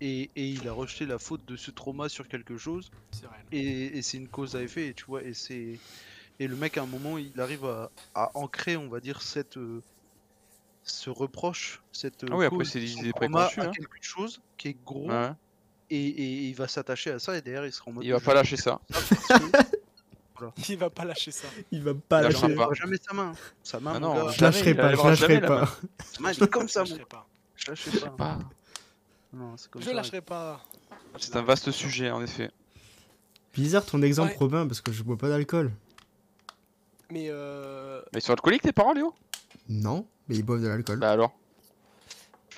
et, et il a rejeté la faute de ce trauma sur quelque chose C'est vrai. et, et c'est une cause à effet, et tu vois, et c'est et le mec à un moment il arrive à, à ancrer, on va dire, cette euh, ce reproche, cette euh, Ah oui, après, cause, c'est des idées trauma préconçues, à hein. quelque chose qui est gros Ouais. et, et il va s'attacher à ça et derrière il sera en mode Il va je pas lâcher ça. que Il va pas lâcher ça. Il va pas Il lâcher. pas. jamais sa main. Sa main, Ah non, gars, Je lâcherai pas, je lâcherai pas. sa main, elle est comme Je ça, mon lâcherai pas. Je lâcherai pas. Non, c'est comme Je ça. lâcherai pas. C'est un vaste sujet en effet. Bizarre ton exemple, Ouais. Robin, parce que je bois pas d'alcool. Mais euh, Mais ils sont alcooliques tes parents, Léo? Non, mais ils boivent de l'alcool. Bah alors?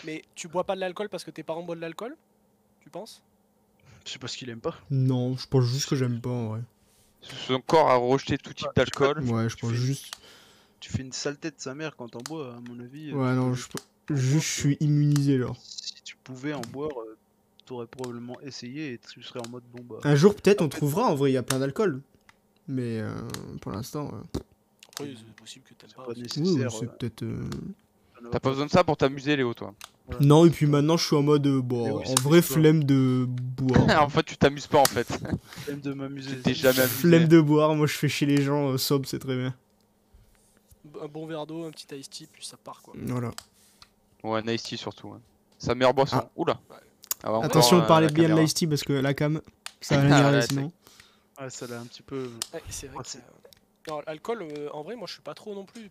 mais tu bois pas de l'alcool parce que tes parents boivent de l'alcool? Tu penses? Je sais pas ce qu'il aime pas. Non, je pense juste que j'aime pas en vrai. Son corps a rejeté tout type d'alcool. Ouais, je Tu pense fais- juste. Tu fais une saleté de sa mère quand t'en bois, à mon avis. euh, Ouais, non, je... juste je suis immunisé genre. Si tu pouvais en boire, euh, t'aurais probablement essayé et tu serais en mode bon bah. Un jour peut-être on trouvera, en vrai il y a plein d'alcool. Mais euh, pour l'instant, euh, Oui, c'est possible que t'aimes pas. pas oui, nécessaire. c'est euh, peut-être. euh, T'as pas besoin de ça pour t'amuser, Léo, toi. Voilà. Non, et puis maintenant je suis en mode. euh, bon, oui, en vrai, flemme de boire. en fait, tu t'amuses pas en fait. Flemme de m'amuser. T'es jamais amusé. flemme de boire, moi je fais chez les gens euh, c'est très bien. Un bon verre d'eau, un petit iced tea, puis ça part quoi. Voilà. Ouais, Nice Tea surtout. ouais. Sa meilleure boisson. Ah. Oula. Ah, bah, Attention encore, de parler la bien de caméra. l'ice tea parce que la cam, ça va venir ouais, sinon. Ouais, ça l'a un petit peu. Ouais, c'est vrai que c'est- ça- Non, l'alcool, euh, en vrai, moi je suis pas trop non plus.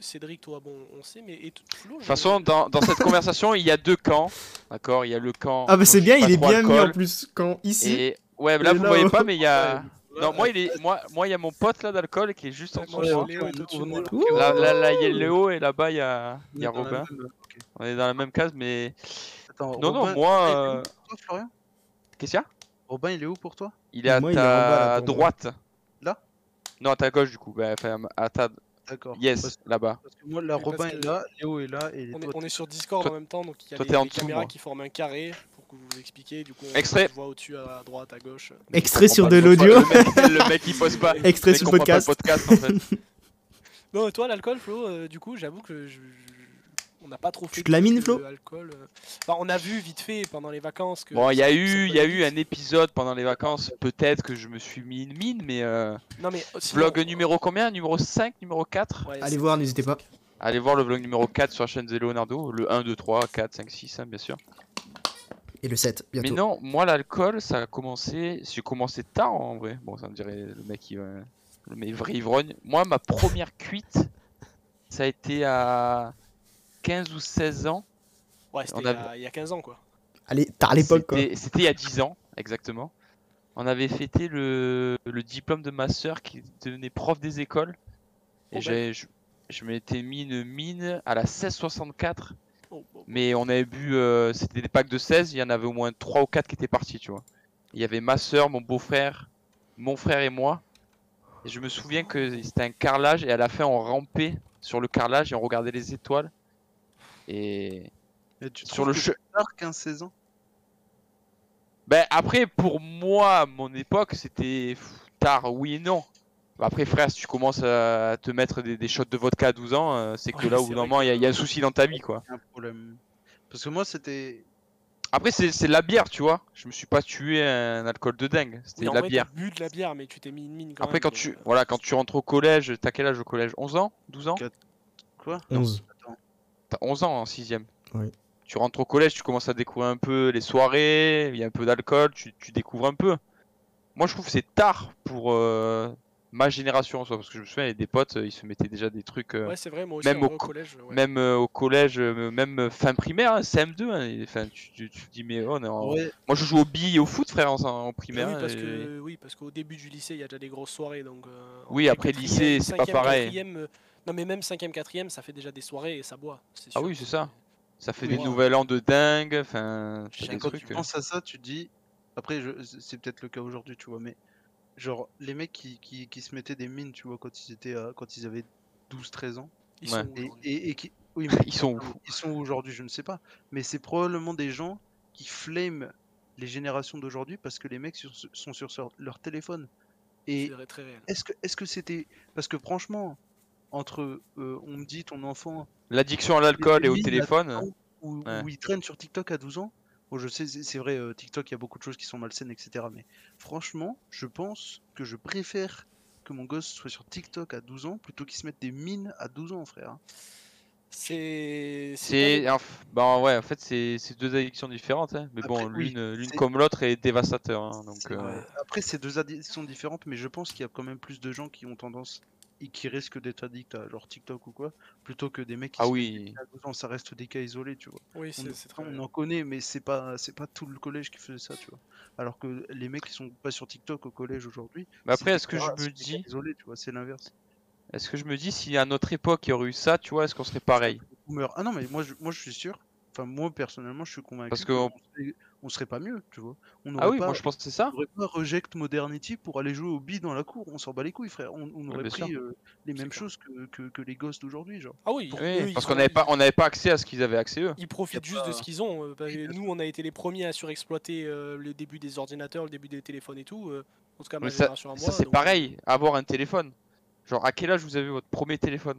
Cédric, toi, bon, on sait, mais et tout- Flo, De toute façon, dans, dans cette conversation, il y a deux camps. D'accord Il y a le camp. Ah bah moi, c'est bien, il est bien mis en alcool, plus quand ici. Et ouais, là Et vous là, voyez oh. pas, mais il y a. Ouais, Non, moi il est, moi, moi il y a mon pote là d'alcool qui est juste en dessous. moi, moi. Moi, là. Là, il y a Léo et là-bas il y a, il y a Robin. même-. On est dans la même case, mais Attends, non, non, Robin, moi, il est où euh, pour toi, Florian? Qu'est-ce qu'il y a? Robin, il est où pour toi? Il est à Moi, il est en bas, là, ta pour moi. droite. Là? Non, à ta gauche du coup. Bah, enfin, à ta D'accord. yes, Parce, là-bas. parce que moi, là, parce Robin que- est là, Léo est là et On est, toi, on est sur Discord Toi- en même temps, donc il y a toi, les, t'es en les dessous, caméras moi. qui forment un carré pour coup vous expliquez, du coup on Extrait. on voit au-dessus, à droite, à gauche. Extrait sur de l'audio. Le mec, le mec, il pose pas. Extrait sur le comprend pas podcast. podcast en fait. Non, et toi l'alcool, Flo, euh, du coup j'avoue que je- je- on n'a pas trop fait. te lamines, de Flo? euh. Enfin, on a vu vite fait pendant les vacances que. Bon, il y a eu, ça il y a peut eu vite. un épisode pendant les vacances. Peut-être que je me suis mis une mine, mais euh, Non mais sinon- vlog numéro combien? Numéro 5, numéro 4 Ouais, Allez voir, n'hésitez pas. Allez voir le vlog numéro 4 sur la chaîne de Leonardo. Le 1, 2, 3, 4, 5, 6, hein, bien sûr. Et le 7, bientôt. Mais non, moi l'alcool, ça a commencé. J'ai commencé tard en vrai. Bon, ça me dirait le mec qui va. Le mec vrai ivrogne. Moi, ma première cuite, ça a été à 15 ou 16 ans. Ouais, c'était il y a- a- il y a 15 ans quoi. Allez, tard à l'époque quoi. C'était c'était il y a 10 ans, exactement. On avait fêté le, le diplôme de ma sœur qui devenait prof des écoles. Oh, Et j'ai- je, je m'étais mis une mine à la 1664. Oh, oh. Mais on avait bu, euh, c'était des packs de 16, il y en avait au moins 3 ou 4 qui étaient partis, tu vois. Il y avait ma soeur, mon beau-frère, mon frère et moi. Et je me souviens que c'était un carrelage et à la fin on rampait sur le carrelage et on regardait les étoiles. Et Et tu sur le que che- c'est tard 15-16 ans Ben après, pour moi, mon époque, c'était tard, oui et non. Bah, Après, frère, si tu commences à te mettre des, des shots de vodka à 12 ans, euh, c'est que Ouais, là, au bout d'un moment, il y, y a un souci dans ta vie, quoi. un problème. Parce que moi, c'était. Après, c'est c'est de la bière, tu vois. Je me suis pas tué un alcool de dingue, c'était de la bière. t'as bu de la bière, mais tu t'es mis une mine quand Après, même, quand tu, euh, voilà, quand tu rentres au collège, t'as quel âge au collège? 11 ans? 12 ans? Quatre- Quoi? 11. T'as 11 ans en 6ème. Oui. Tu rentres au collège, tu commences à découvrir un peu les soirées, il y a un peu d'alcool, tu, tu découvres un peu. Moi, je trouve que c'est tard pour euh, ma génération en soi, parce que je me souviens, il y a des potes, euh, ils se mettaient déjà des trucs, euh, Ouais, c'est vrai, moi aussi, même en au collège. ouais. même euh, au collège, même euh, fin primaire, hein, CM2. hein, et, tu, tu, dis, mais oh, non. Ouais, Moi, je joue au billes et au foot, frère, en, en primaire. oui, parce et- que oui, parce qu'au début du lycée, il y a déjà des grosses soirées, donc. euh, Oui, en après lycée, c'est pas pareil. euh, Non, mais même 5ème, 4ème, ça fait déjà des soirées et ça boit. Ah oui, c'est ça. Ça fait Oui, des ouais. nouvel an de dingue. Enfin, quand trucs. tu euh. penses à ça, tu te dis. Après, je... c'est peut-être le cas aujourd'hui, tu vois, mais genre, les mecs qui, qui, qui se mettaient des mines, tu vois, quand ils, étaient, quand ils avaient 12-13 ans, Ils Ouais. sont où et, aujourd'hui et, et qui. Oui, mais Ils sont où Ils sont où aujourd'hui, je ne sais pas. Mais c'est probablement des gens qui flament les générations d'aujourd'hui parce que les mecs sur- sont sur leur téléphone. Et C'est vrai, très réel. est-ce que est-ce que c'était parce que franchement entre euh, on me dit ton enfant L'addiction à l'alcool et au téléphone. 12 ans, ou, Ouais. ou il traîne sur TikTok à 12 ans. Bon, je sais, c'est vrai, euh, TikTok, il y a beaucoup de choses qui sont malsaines, etc. Mais franchement, je pense que je préfère que mon gosse soit sur TikTok à 12 ans plutôt qu'il se mette des mines à 12 ans, frère. hein. C'est. C'est. Bah ouais, en fait, c'est deux addictions différentes. hein. Mais bon, Après, l'une comme l'autre est dévastateur. hein, Donc, euh, Après, c'est deux addictions différentes, mais je pense qu'il y a quand même plus de gens qui ont tendance et qui risquent d'être addicts à genre TikTok ou quoi, plutôt que des mecs qui Ah oui. mettent des mines à 12 ans. Ça reste des cas isolés, tu vois. Oui, On, très on en connaît, mais c'est pas c'est pas tout le collège qui faisait ça, tu vois. Alors que les mecs qui sont pas sur TikTok au collège aujourd'hui. Mais après, est-ce que je me dis, isolés, tu vois, c'est l'inverse. est-ce que je me dis, si à notre époque il y aurait eu ça, tu vois, est-ce qu'on serait pareil? Ah non, mais moi je, moi je suis sûr. Enfin, moi personnellement, je suis convaincu. Parce que que- on serait, on serait pas mieux, tu vois. On Ah oui, pas, moi je pense que c'est ça. on aurait pas reject modernity pour aller jouer au billes dans la cour. On s'en bat les couilles, frère. On, on aurait pris euh, les mêmes choses que, que, que les gosses d'aujourd'hui, genre. Ah oui, Oui, eux, ils parce qu'on n'avait pas, ils- on n'avait pas accès à ce qu'ils avaient accès eux. Ils profitent juste de ce qu'ils ont. euh, nous, on a été les premiers à surexploiter euh, le début des ordinateurs, le début des téléphones et tout. euh, en tout cas, ma ça, génération à moi. ça c'est donc, pareil, avoir un téléphone. Genre, à quel âge vous avez votre premier téléphone?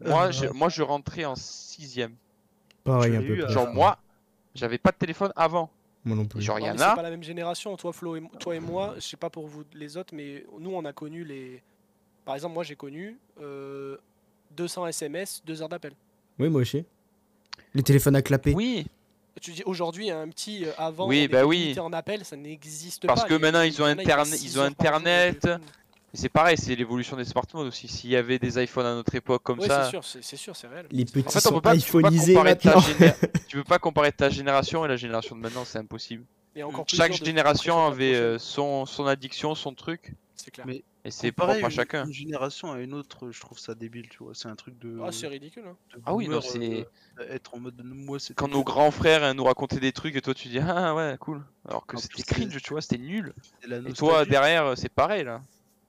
Moi, Euh, je, moi, je rentrais en sixième. Pareil, Je un peu. Genre, moi, j'avais pas de téléphone avant. Moi non plus. Genre, il y en mais c'est a. pas la même génération. Toi, Flo, et, toi et moi, je sais pas pour vous les autres, mais nous, on a connu les. Par exemple, moi, j'ai connu euh, 200 SMS, 2 heures d'appel. Oui, moi aussi. Les téléphones à clapper. Oui, Tu dis aujourd'hui, un petit euh, avant, Oui, bah oui. en appel, ça n'existe Parce pas. que y a- maintenant, il ils ont a, Internet- ils ont Internet. C'est pareil, c'est l'évolution des smartphones aussi. S'il y avait des iPhones à notre époque comme ça, c'est sûr, c'est c'est sûr, c'est réel. Les petits En fait, on sont peut pas, tu peux pas iPhonisés comparer ta maintenant. géné- tu peux pas comparer ta génération et la génération de maintenant, c'est impossible. Et encore plus Chaque génération avait euh, son, son addiction, son truc, C'est clair. Mais et c'est propre à chacun. Une génération à une autre, je trouve ça débile, tu vois. C'est un truc de. Ah, c'est ridicule. Hein. de Ah oui, non, c'est- euh, être en mode moi, c'est Quand nos grands frères hein, nous racontaient des trucs et toi tu dis ah ouais cool, alors que c'était cringe, tu vois, c'était nul. Et toi derrière, c'est pareil là.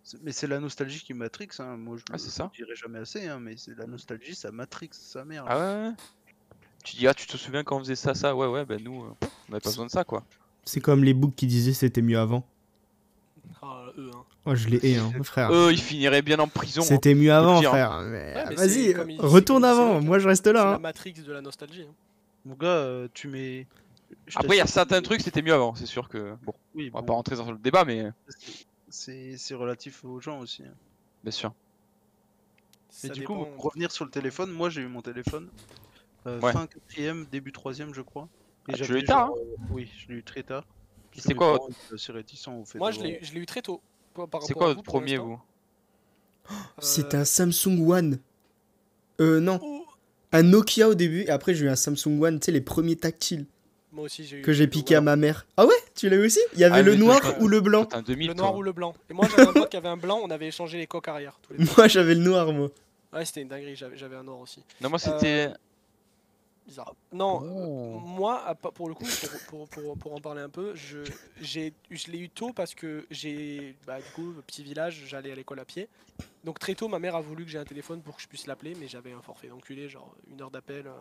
C'est- Mais c'est la nostalgie qui matrix, hein. moi je Ah, c'est je dirais jamais assez, hein, mais c'est la nostalgie, ça matrix sa mère. Ah ouais, ouais. Tu dis, ah, tu te souviens quand on faisait ça, ça? Ouais, ouais, ben nous, euh, on avait pas besoin de ça, quoi. C'est comme les books qui disaient c'était mieux avant. Ah, eux, hein. Oh, je les hais, hein, frère. Eux, ils finiraient bien en prison. hein. C'était mieux avant, dire. frère. Mais, Ouais, mais vas-y, c'est il- retourne c'est- avant. c'est- Moi, je reste C'est là. la hein. matrix de la nostalgie. hein. Mon gars, euh, tu mets. je Après, il y a certains trucs, c'était mieux avant, c'est sûr que. Bon, Oui, on va bon, pas rentrer dans le débat, mais c'est c'est relatif aux gens aussi. hein. bien sûr. Mais Ça du dépend. coup, pour revenir sur le téléphone, moi j'ai eu mon téléphone euh, Ouais. fin quatrième, début troisième, je crois. Et Ah, tu l'as eu tard, genre, euh, Oui, je l'ai eu très tard. Parce que C'est mes quoi parents étaient assez réticents au fait Moi, je l'ai eu- je l'ai eu très tôt. Par- par C'est rapport quoi à votre pour premier, l'instant. vous C'était Euh, un Samsung One. Euh, non. oh, Un Nokia au début. Et après, j'ai eu un Samsung One, tu sais, les premiers tactiles Moi aussi, j'ai eu. que j'ai piqué à ma mère. Ah ouais Tu l'as eu aussi? Il y avait Ah, le noir ou le blanc? Un 2000, Le noir toi. ou le blanc. Et moi, j'avais un pote qui avait un blanc, on avait échangé les coques arrière. Tous les deux. Moi, j'avais le noir, moi. Ouais, c'était une dinguerie, j'avais j'avais un noir aussi. Non, moi, c'était. Bizarre. Non, euh, Oh. moi, pour le coup, pour, pour, pour, pour en parler un peu, je, j'ai, je l'ai eu tôt parce que j'ai, bah, du coup, petit village, j'allais à l'école à pied. Donc très tôt, ma mère a voulu que j'ai un téléphone pour que je puisse l'appeler, mais j'avais un forfait d'enculé, genre une heure d'appel euh,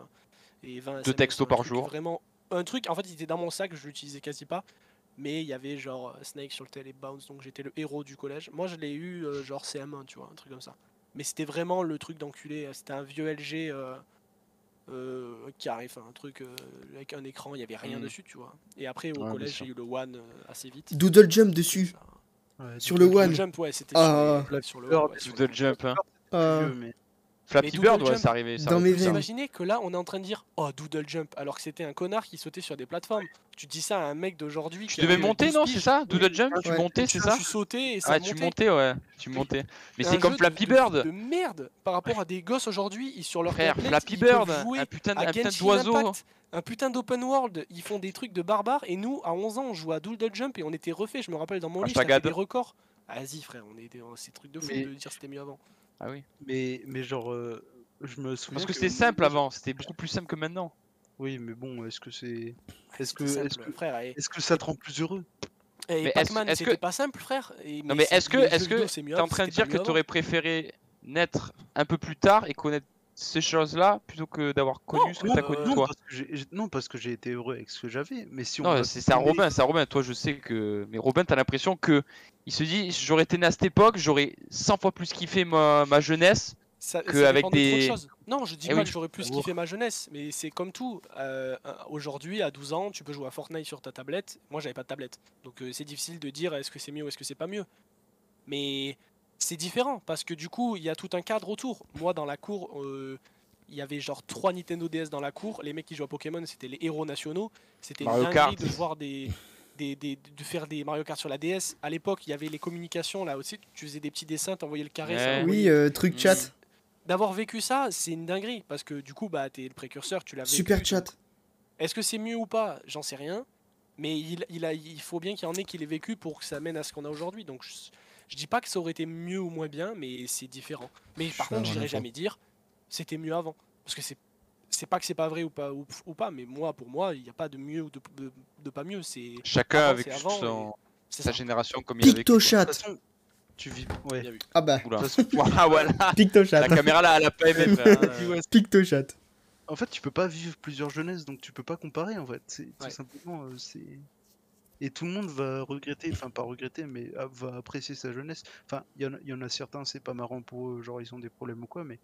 et 20 SMS, textos par jour. Vraiment, un truc, en fait, il était dans mon sac, je l'utilisais quasi pas. Mais il y avait genre Snake sur le tel et Bounce, donc j'étais le héros du collège. Moi, je l'ai eu euh, genre CM1, tu vois, un truc comme ça. Mais c'était vraiment le truc d'enculé. C'était un vieux LG euh, euh, carré, enfin un truc euh, avec un écran, il y avait rien Mm. dessus, tu vois. Et après, au Ouais, collège, j'ai eu le One euh, assez vite. Doodle Jump dessus. Ouais, Sur le One. Le Jump, ouais, c'était Ah. sur, le Doodle One. ouais, sur le Doodle One. Jump, hein. Vieux, mais- Flappy Bird, ouais, c'est arrivé. ça dans mes Vous hein. veines. imaginez que là, on est en train de dire Oh, Doodle Jump, alors que c'était un connard qui sautait sur des plateformes. Tu dis ça à un mec d'aujourd'hui. Tu qui devais monter, 12 non. C'est ça Doodle Jump Tu montais, c'est ça Tu sautais et ça Ouais, montait. tu montais, ouais. Tu montais. Mais c'est comme Flappy de- Bird. De merde par rapport à des gosses aujourd'hui, ils sur leur Frère, Flappy Bird, jouer un putain, de- à un putain Genshin d'oiseau. Impact, un putain d'open world, ils font des trucs de barbares et nous à 11 ans on jouait à Doodle Jump et on était refait, je me rappelle dans mon lit, j'avais des records. Vas-y frère, on est des- c'est truc de fou Mais- de dire c'était mieux avant. Ah oui. mais, mais genre, euh, je me souviens. Parce que c'était simple avant, c'était beaucoup plus simple que maintenant. Oui, mais bon, est-ce que c'est. Est-ce que, est-ce que, frère et, est-ce que ça te rend plus heureux? Et Mais est-ce- Pac-Man c'était que- pas simple frère. Et- Non mais c'est- est-ce que est-ce que t'es en train de dire que t'aurais préféré naître un peu plus tard et connaître ces choses-là plutôt que d'avoir connu ce que non, t'as connu non, toi parce que non, parce que j'ai été heureux avec ce que j'avais. Mais si on c'est filmer- Robin, c'est Robin. Toi, je sais que. Mais Robin, t'as l'impression que. Il se dit, j'aurais été né à cette époque, j'aurais 100 fois plus kiffé ma, ma jeunesse. Ça, que ça avec de de des- choses. Non, je dis Eh pas oui. que j'aurais plus kiffé ma jeunesse, mais c'est comme tout. Euh, Aujourd'hui, à 12 ans, tu peux jouer à Fortnite sur ta tablette. Moi, j'avais pas de tablette, donc euh, c'est difficile de dire est-ce que c'est mieux ou est-ce que c'est pas mieux. Mais c'est différent parce que du coup, il y a tout un cadre autour. Moi, dans la cour, euh, il y avait genre 3 Nintendo DS dans la cour. Les mecs qui jouaient à Pokémon, c'était les héros nationaux. C'était Kart. de voir des, des, des- de faire des Mario Kart sur la DS. À l'époque, il y avait les communications là aussi. Tu faisais des petits dessins, t'envoyais le carré. Ouais. Oui, euh, truc Mm. chat. d'avoir vécu ça, c'est une dinguerie parce que du coup, bah, t'es le précurseur, tu l'as vécu. Super chat. Est-ce que c'est mieux ou pas? J'en sais rien. Mais il, il, a, il faut bien qu'il y en ait qui l'aient vécu pour que ça mène à ce qu'on a aujourd'hui. Donc je, je dis pas que ça aurait été mieux ou moins bien, mais c'est différent. Mais par suis contre, j'irai jamais dire c'était mieux avant. Parce que c'est c'est pas que c'est pas vrai ou pas, ou, ou pas, mais moi, pour moi, il n'y a pas de mieux ou de, de, de pas mieux. C'est Chacun Avant, avec avant, son, sa ça. génération comme il Pictochat. façon, tu vis. Ouais. Ah bah, Oula. Tu- Voilà. Pictochat. La caméra là, elle a pas aimé, hein. Pictochat. En fait, tu peux pas vivre plusieurs jeunesses, donc tu peux pas comparer en fait. C'est tout Ouais. simplement euh, c'est. Et tout le monde va regretter, enfin pas regretter, mais ah, va apprécier sa jeunesse. Enfin, il y, en a- il y en a certains, c'est pas marrant pour eux, genre ils ont des problèmes ou quoi, mais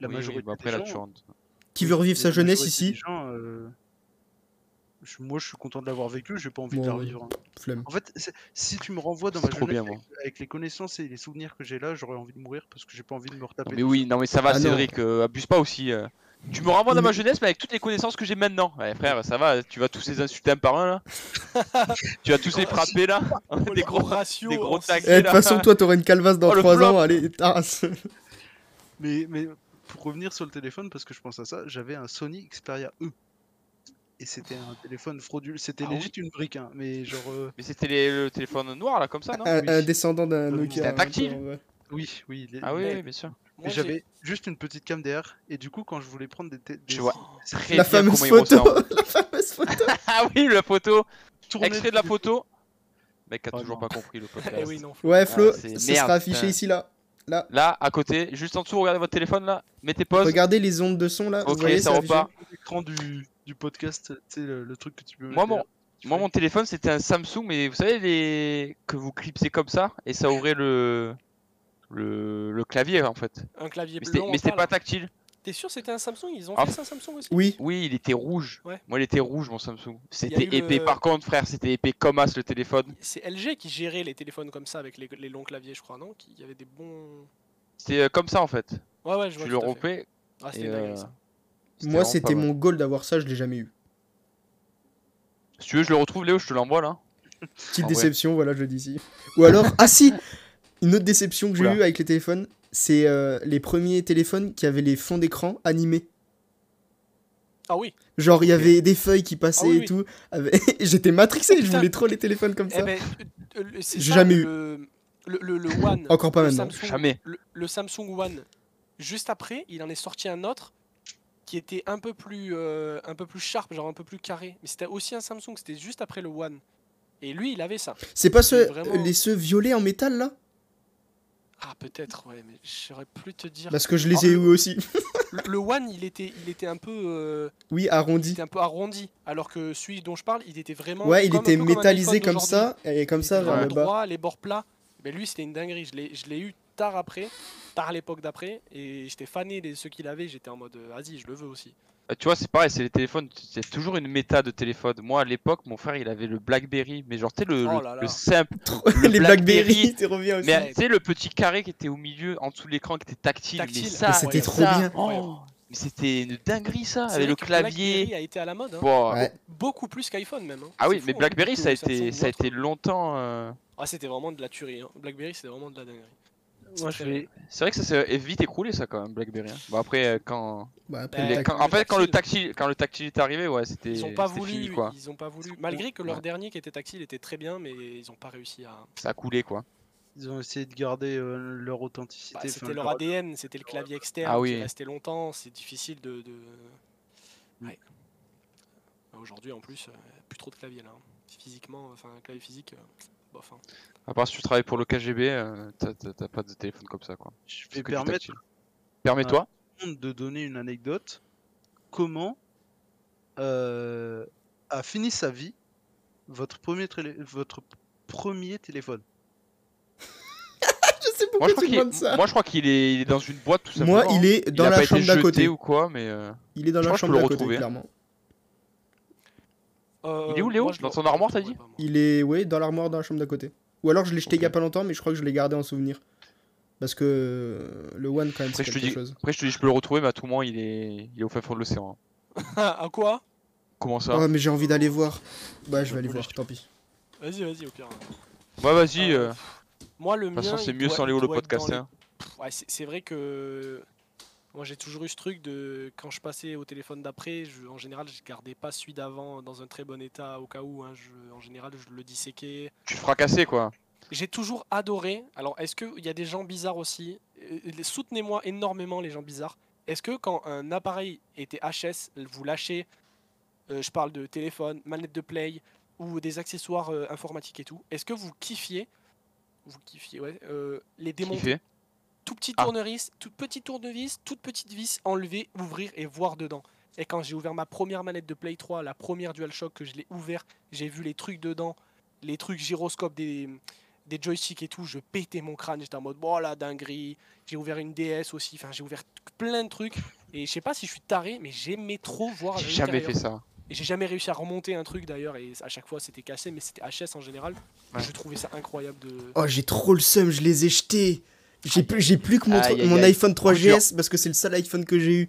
la Oui, oui, majorité bah après, des tu gens. Qui veut revivre sa la jeunesse ici gens, euh, je- moi, je suis content de l'avoir vécu, j'ai pas envie de la revivre. hein. Flemme. En fait, si tu me renvoies dans C'est ma trop jeunesse bien, moi. avec, avec les connaissances et les souvenirs que j'ai là, j'aurais envie de mourir parce que j'ai pas envie de me retaper. Non, mais oui, non mais ça va, Ah. Cédric, euh, abuse pas aussi. euh. Tu me renvoies dans Mais- ma jeunesse, mais avec toutes les connaissances que j'ai maintenant. Ouais, frère, ça va, tu vas tous les insulter un par un là. tu vas tous les frapper là. des gros ratios. des gros tacs. Eh, de toute façon, toi, t'auras une calvasse dans Oh, le 3 flop. ans. Allez, tasse. Mais, mais pour revenir sur le téléphone, parce que je pense à ça, j'avais un Sony Xperia E. Et c'était un téléphone frauduleux. C'était Ah oui. légit une brique, hein, mais genre. euh, Mais c'était les- le téléphone noir là, comme ça, non? Un, Oui. un descendant d'un Euh, Nokia. c'était un tactile. ouais. Oui, oui. les- Ah oui, les- oui, bien sûr. Moi, j'avais juste une petite cam DR. Et du coup, quand je voulais prendre des. des Je vois. Très La bien fameuse comment photo. ressemble. La fameuse photo. Ah oui, la photo. tourner Extrait de la photo. Mec a Oh toujours non. pas compris le podcast. Eh oui, non. Ouais, Flo, Ah, ça merde, sera affiché putain. ici là. Là. Là, à côté, juste en dessous, regardez votre téléphone là. Mettez pause. Regardez les ondes de son là. vous Ok, voyez, ça repart. L'écran du, du podcast, tu sais, le, le truc que tu peux. Moi, mon, derrière. moi, mon téléphone, c'était un Samsung, mais vous savez, les que vous clipsez comme ça et ça ouvrait le le, le clavier en fait. Un clavier Mais blanc. là. pas tactile. T'es sûr c'était un Samsung? Ils ont Ah. fait ça un Samsung aussi? Oui. Oui, il était rouge. Ouais. Moi, il était rouge, mon Samsung. C'était le- épais. Par contre, frère, c'était épais comme as le téléphone. C'est LG qui gérait les téléphones comme ça avec les, les longs claviers, je crois, non? Il y avait des bons. C'était euh, comme ça en fait. Ouais, ouais, je vois. Tu le rompais. Ah, c'était et, dingue, euh, ça. Moi, c'était mon goal d'avoir ça, je l'ai jamais eu. Si tu veux, je le retrouve, Léo, je te l'envoie là. Petite En vrai. déception, voilà, je le dis ici. Ou alors, ah si Une autre déception que j'ai eue avec les téléphones, c'est euh, les premiers téléphones qui avaient les fonds d'écran animés. Ah oui. Genre, il y avait des feuilles qui passaient Ah oui, et oui. tout. J'étais matrixé, je Putain. voulais trop les téléphones comme Eh ça. ben, euh, euh, J'ai jamais eu. le, le, le, le One. Encore pas maintenant. Samsung- Jamais. Le, le Samsung One. Juste après, il en est sorti un autre qui était un peu plus, euh, un peu plus sharp, genre un peu plus carré. Mais c'était aussi un Samsung, c'était juste après le One. Et lui, il avait ça. C'est pas ceux, vraiment- les ceux violets en métal là? Ah, peut-être, ouais, mais je saurais plus te dire. Parce que je les Ah, ai eu aussi. Le, le One, il était, il était un peu, euh, Oui, il arrondi. était un peu arrondi, alors que celui dont je parle, il était vraiment. Ouais, il comme- un était peu comme un métallisé iPhone comme ça, et comme ça vers le bas. droit, les bords plats. Mais lui, c'était une dinguerie. Je l'ai, je l'ai eu tard après, tard l'époque d'après, et j'étais fané de ceux qu'il avait. J'étais en mode, euh, vas-y, je le veux aussi. Euh, Tu vois, c'est pareil, c'est les téléphones. C'est toujours une méta de téléphone. Moi, à l'époque, mon frère, il avait le Blackberry, mais genre, tu sais, le, Oh le- simple. les Le Blackberry, Blackberry. tu reviens aussi. Mais tu sais, le petit carré qui était au milieu, en dessous de l'écran, qui était tactile. Tactile. Mais ça, Mais c'était ouais, trop ça, bien. oh, mais c'était une dinguerie, ça. Avec le que BlackBerry clavier. a été à la mode, hein. Bon, Ouais. beaucoup plus qu'iPhone même. hein. Ah oui, mais hein, Blackberry, ça a été, ça a été longtemps. euh, Ah, c'était vraiment de la tuerie. Hein. Blackberry, c'était vraiment de la dinguerie. Moi, C'est je vais. C'est vrai que ça s'est vite écroulé, ça, quand même, Blackberry. hein. Bon, après, euh, quand. Bah, après, les- tac- quand- le en fait, quand le tactile. quand le tactile est arrivé, ouais, c'était. Ils ont pas voulu, fini, quoi. ils ont pas voulu. Malgré que leur Ouais. dernier qui était tactile était très bien, mais ils ont pas réussi à. Ça a coulé, quoi. Ils ont essayé de garder euh, leur authenticité. Bah, enfin, c'était leur ADN, c'était le clavier externe Ah qui oui. est resté longtemps. C'est difficile de. de... Ouais. Bah, Aujourd'hui, en plus, euh, plus trop de clavier là. hein. Physiquement, enfin, un clavier physique, euh, bof. hein. À part si tu travailles pour le KGB, euh, t'as- pas de téléphone comme ça, quoi. Je vais permettre. Permets-toi. de donner une anecdote. Comment euh, a fini sa vie votre premier, télé- votre premier téléphone? Je sais Moi, pourquoi je crois tu qu'il demandes ça. est... Moi, je crois qu'il est... il est dans une boîte, tout simplement. Moi, il est dans la chambre d'à côté. ou quoi, mais. euh, Il est dans Je la je chambre d'à côté, clairement. Euh, Il est où, Léo? moi, je Dans ton armoire, t'as dit? moi. Il est, ouais, dans l'armoire dans la chambre d'à côté. Ou alors je l'ai jeté il y a pas longtemps, mais je crois que je l'ai gardé en souvenir. Parce que euh, le One, quand même, Après, c'est je te quelque dis- chose. Après, je te dis, je peux le retrouver, mais à tout moment, il est, il est au fin fond de l'océan. hein. à quoi? Comment ça? Oh, mais j'ai envie d'aller voir. Bah, je vais aller voir, tant pis. Vas-y, vas-y, au pire. Ouais, vas-y. Euh, euh, Moi, le De toute façon, mien, c'est mieux doit- sans Léo le podcast. les- hein. Ouais, c'est vrai que moi j'ai toujours eu ce truc de quand je passais au téléphone d'après, en général je gardais pas celui d'avant dans un très bon état au cas où. hein, je- en général je le disséquais. Tu casser, quoi. J'ai toujours adoré. Alors est-ce qu'il y a des gens bizarres aussi? Euh, Soutenez-moi énormément les gens bizarres. Est-ce que quand un appareil était HS, vous lâchez, euh, je parle de téléphone, manette de play ou des accessoires euh, informatiques et tout, est-ce que vous kiffiez, vous kiffiez, ouais, euh, les démonter. Tout petit Ah. tournevis, toute petite tournevis, toute petite vis, enlever, ouvrir et voir dedans. Et quand j'ai ouvert ma première manette de Play 3, la première DualShock que je l'ai ouvert, j'ai vu les trucs dedans, les trucs gyroscope des, des joysticks et tout, je pétais mon crâne, j'étais en mode oh la dinguerie. J'ai ouvert une DS aussi, enfin j'ai ouvert plein de trucs et je sais pas si je suis taré, mais j'aimais trop voir. J'ai jamais fait ça. Et j'ai jamais réussi à remonter un truc d'ailleurs et à chaque fois c'était cassé, mais c'était HS en général. Ouais. Je trouvais ça incroyable de. Oh, j'ai trop le seum, je les ai jetés. J'ai plus, j'ai plus que mon, Aïe, aïe, mon aïe. iPhone 3GS parce que c'est le seul iPhone que j'ai eu.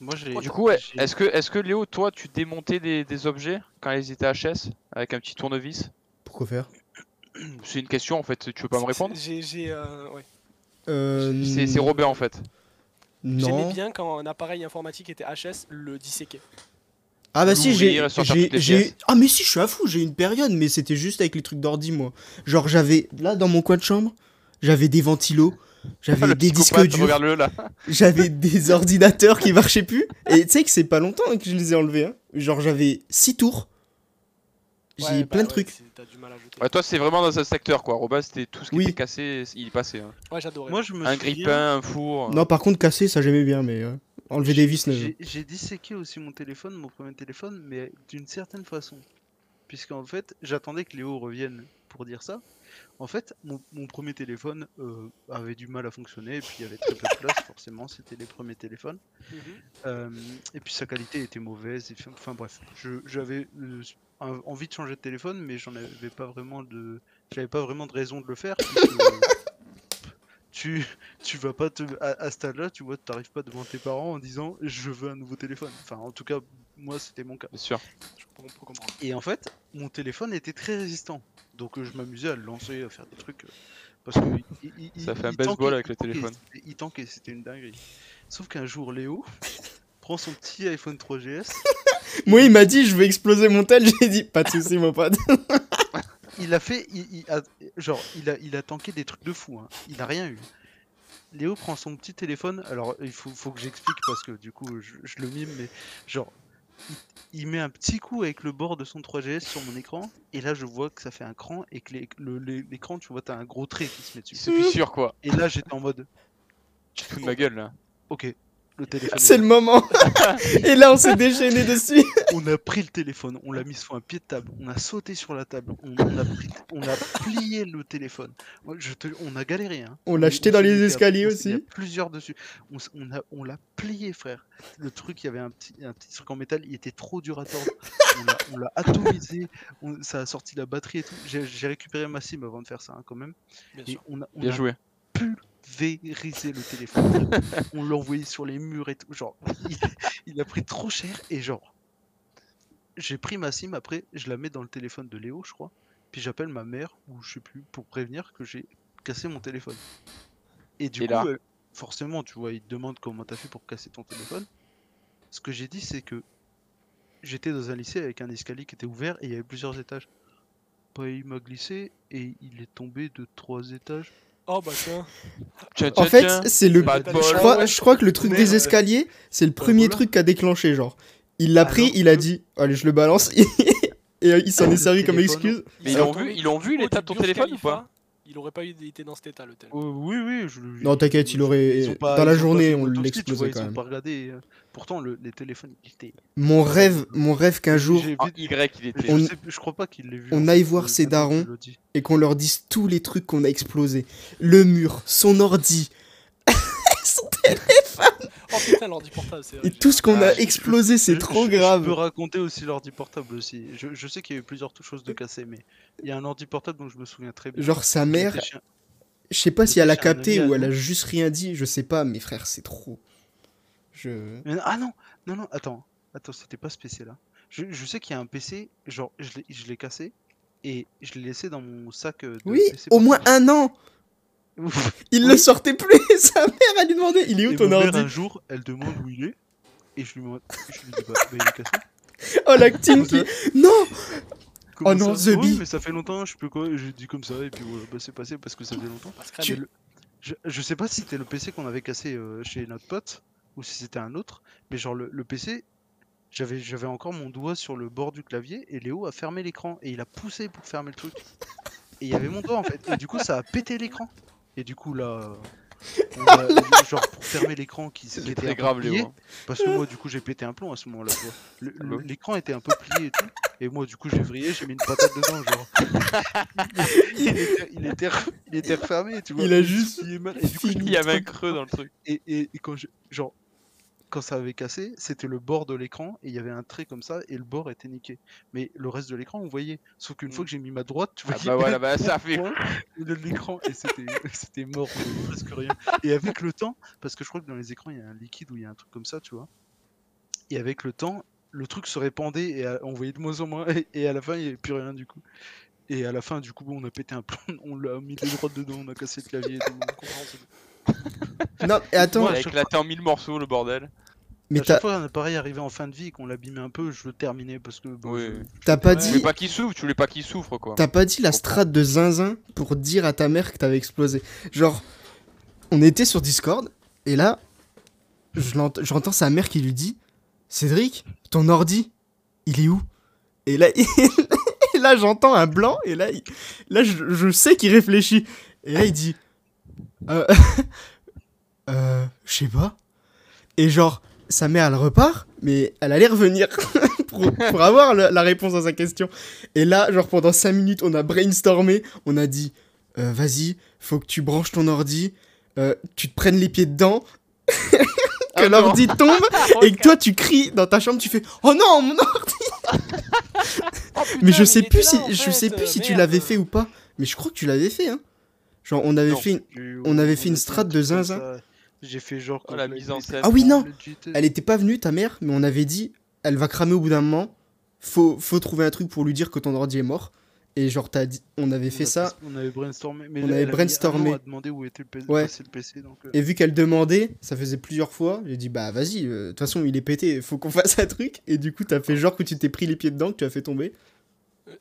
Moi, j'ai. Du coup, ouais, est-ce que, est-ce que Léo, toi, tu démontais des, des objets quand ils étaient HS avec un petit tournevis? Pourquoi faire? C'est une question en fait, tu veux pas me répondre? J'ai, j'ai, euh, ouais. euh, C'est c'est Robert en fait. J'aimais Non. bien quand un appareil informatique était HS, le disséquer. Ah bah si, j'ai, L'ouvrir et sortir j'ai, toutes les j'ai- pièces. ah mais si, je suis à fou, j'ai eu une période, mais c'était juste avec les trucs d'ordi moi. Genre j'avais là dans mon coin de chambre, j'avais des ventilos, j'avais des disques durs, j'avais des ordinateurs qui marchaient plus. Et tu sais que c'est pas longtemps que je les ai enlevés. Hein. Genre j'avais 6 tours. j'ai Ouais, plein bah de ouais, trucs. T'as du mal à jeter. Ouais, toi, c'est vraiment dans un secteur quoi. Robin, c'était tout ce qui Oui. était cassé, il y passait. hein. Ouais, j'adorais. Moi, je me Un souviens- grippin, un four. Non, par contre, casser, ça j'aimais bien, mais euh, enlever des vis, j'ai disséqué aussi mon téléphone, mon premier téléphone, mais d'une certaine façon. Puisqu'en fait, j'attendais que Léo revienne pour dire ça. En fait, mon, mon premier téléphone euh, avait du mal à fonctionner, et puis il y avait très peu de place, forcément, c'était les premiers téléphones. Mhm. Euh, et puis sa qualité était mauvaise, et fi- enfin bref, j'avais euh, envie de changer de téléphone, mais j'en avais pas vraiment de, j'avais pas vraiment de raison de le faire. puisque, tu, tu vas pas te, à, à ce stade-là, tu vois, t'arrives pas devant tes parents en disant je veux un nouveau téléphone. Enfin, en tout cas, moi c'était mon cas. Bien sûr. Je comprendre. Et en fait, mon téléphone était très résistant, donc euh, je m'amusais à le lancer, à faire des trucs, euh, parce que il- il- il- Ça fait un baseball avec le téléphone. Il tankait, c'était une dinguerie. Sauf qu'un jour, Léo prend son petit iPhone 3GS Moi, il m'a dit, je vais exploser mon tel, j'ai dit, pas de soucis, mon pote. Il a fait, il, il a, genre, il a, il a tanké des trucs de fou. Hein. Il a rien eu. Léo prend son petit téléphone. Alors, il faut, faut que j'explique parce que du coup, je, je le mime, mais genre, il, il met un petit coup avec le bord de son 3GS sur mon écran, et là, je vois que ça fait un cran et que l'écran, tu vois, t'as un gros trait qui se met dessus. se fissure quoi. Et là, j'étais en mode, Tu te fous de ma gueule là. ok, le téléphone. est C'est le moment. Et là, on s'est déchaîné dessus. On a pris le téléphone, on l'a mis sur un pied de table, on a sauté sur la table, on, on a, pris- on a plié le téléphone. Moi, je te- on a galéré. Hein. On l'a jeté dans les escaliers aussi. plusieurs dessus. On, a, on l'a plié, frère. Le truc, il y avait un petit, un petit truc en métal, il était trop dur à tordre. On l'a- on l'a atomisé, on- ça a sorti la batterie et tout. J'ai j'ai récupéré ma SIM avant de faire ça, hein, quand même. Bien Et sûr. on a, on Bien a joué. Pulvérisé le téléphone. on l'a envoyé sur les murs et tout. Genre, il, il a pris trop cher et genre, j'ai pris ma SIM après, je la mets dans le téléphone de Léo, je crois. Puis j'appelle ma mère ou je sais plus pour prévenir que j'ai cassé mon téléphone. Et du Et coup, euh, forcément, tu vois, il te demande comment t'as fait pour casser ton téléphone. Ce que j'ai dit, c'est que j'étais dans un lycée avec un escalier qui était ouvert et il y avait plusieurs étages. Bah, il m'a glissé et il est tombé de trois étages. Oh bah tiens. Tiens, En fait, c'est le. Je crois, Ouais. je crois que le truc des euh, escaliers, c'est le premier truc qui a déclenché, genre. Il l'a pris, Alors il a dit, allez, je le balance. Et euh, il s'en Le est servi comme excuse. Mais ils l'ont vu, ils l'ont vu l'état de ton téléphone ou pas? Il aurait pas eu été dans cet état le tel. Euh, oui, oui. Je, le- Non, t'inquiète, il aurait- pas- dans la journée, on l'explosait quand Ils ont même. pas regardé. euh, Pourtant, le- les téléphones, ils étaient. Mon rêve, mon rêve qu'un jour, vu- Y il était. Je, On- sais je crois pas qu'il l'ait vu. on en aille voir euh, ses darons. et qu'on leur dise tous les trucs qu'on a explosés. Le mur, son ordi, Oh putain, l'ordi portable, c'est vrai. et tout ce qu'on Ah, a je- explosé, c'est trop je- Je peux grave. raconter aussi l'ordi portable aussi. Je, je sais qu'il y a eu plusieurs choses de cassées, mais il y a un ordi portable dont je me souviens très bien. Genre sa mère, je sais pas si elle a capté ou elle a juste rien dit, je sais pas, mais frère, c'est trop. Je. Ah non, non, non, attends, attends, c'était pas ce PC là. Je, je sais qu'il y a un PC, genre je l'ai- je l'ai cassé et je l'ai laissé dans mon sac euh, de Oui, PC au moins un an Il le sortait plus Sa mère, elle lui demandait Il est où Et ton mère, ordi un jour, elle demande où il est et je lui, demande- je lui dis bah, bah, il est cassé. Oh la team qui. Non Comment Oh non, ça The Bee. mais ça fait longtemps, je sais plus quoi, et j'ai dit comme ça et puis voilà, bah, c'est passé parce que ça faisait longtemps. Parce que Mais tu- le- je, je sais pas si c'était le PC qu'on avait cassé euh, chez notre pote ou si c'était un autre, mais genre le, le PC, j'avais j'avais encore mon doigt sur le bord du clavier et Léo a fermé l'écran et il a poussé pour fermer le truc. Et il y avait mon doigt en fait. Et du coup ça a pété l'écran. Et du coup là, on a- genre pour fermer l'écran qui, était très grave, plié, Léo. hein. parce que moi du coup j'ai pété un plomb à ce vois. Le- Ah. L'écran était un peu plié et tout. Et moi du coup j'ai vrillé, j'ai mis une patate dedans genre. il, était, il, était, re- il était refermé, tu vois. Il a juste il est mal. Et du coup. Il y avait un creux dans le truc. et, et, et quand je, genre quand ça avait cassé, c'était le bord de l'écran et il y avait un trait comme ça et le bord était niqué. Mais le reste de l'écran, on voyait. Sauf qu'une fois que j'ai mis ma droite, tu Ah voyais bah voilà, bah ça fait. l'écran et c'était c'était mort, on presque rien. Et avec le temps, parce que je crois que dans les écrans il y a un liquide ou il y a un truc comme ça, tu vois. Et avec le temps, le truc se répandait et on voyait de moins en moins et, et à la fin il n'y avait plus rien du coup. Et à la fin, du coup, on a pété un plomb, on l'a mis les droites dedans, on a cassé le clavier et tout. Non, et attends, Il Moi, a éclaté en mille morceaux le bordel. Mais à chaque fois un appareil arrivé en fin de vie et qu'on l'abîmait un peu, je le terminais parce que. bon, Oui. je- t'as pas Ouais. Tu dit. voulais pas qu'il souffre, tu voulais pas qu'il souffre quoi. T'as pas dit la strate de zinzin pour dire à ta mère que t'avais explosé. Genre, on était sur Discord, et là, j'entends sa mère qui lui dit Cédric, ton ordi, il est où? Et là, et là, j'entends un blanc, et là, il- là je, je sais qu'il réfléchit. Et là, il dit Euh. euh je sais pas. Et genre, sa mère, elle repart, mais elle allait revenir pour, pour avoir le- la réponse à sa question. Et là, genre, pendant 5 minutes, on a brainstormé, on a dit Euh, Vas-y, faut que tu branches ton ordi, euh, tu te prennes les pieds dedans, que Ah l'ordi tombe, et que toi, tu cries dans ta chambre, tu fais Oh non, mon ordi Oh, Mais je sais plus était si, là, en je fait, sais plus euh, si tu l'avais fait ou pas, mais je crois que tu l'avais fait, hein. Genre, on avait Non. fait une... On avait fait une strat de zinzin. J'ai fait genre. Oh, la mise en scène. Ah oui, non. Elle était pas venue, ta mère, mais on avait dit, elle va cramer au bout d'un moment. Faut, faut trouver un truc pour lui dire que ton ordi est mort. Et genre, t'as dit, on avait On fait ça. On avait brainstormé. Mais On avait elle brainstormé. demander où était le PC. Ouais. passer le PC donc, euh, Et vu qu'elle demandait, ça faisait plusieurs fois. J'ai dit, bah vas-y, euh, de toute façon, il est pété, faut qu'on fasse un truc. Et du coup, t'as fait genre que tu t'es pris les pieds dedans, que tu as fait tomber. Je,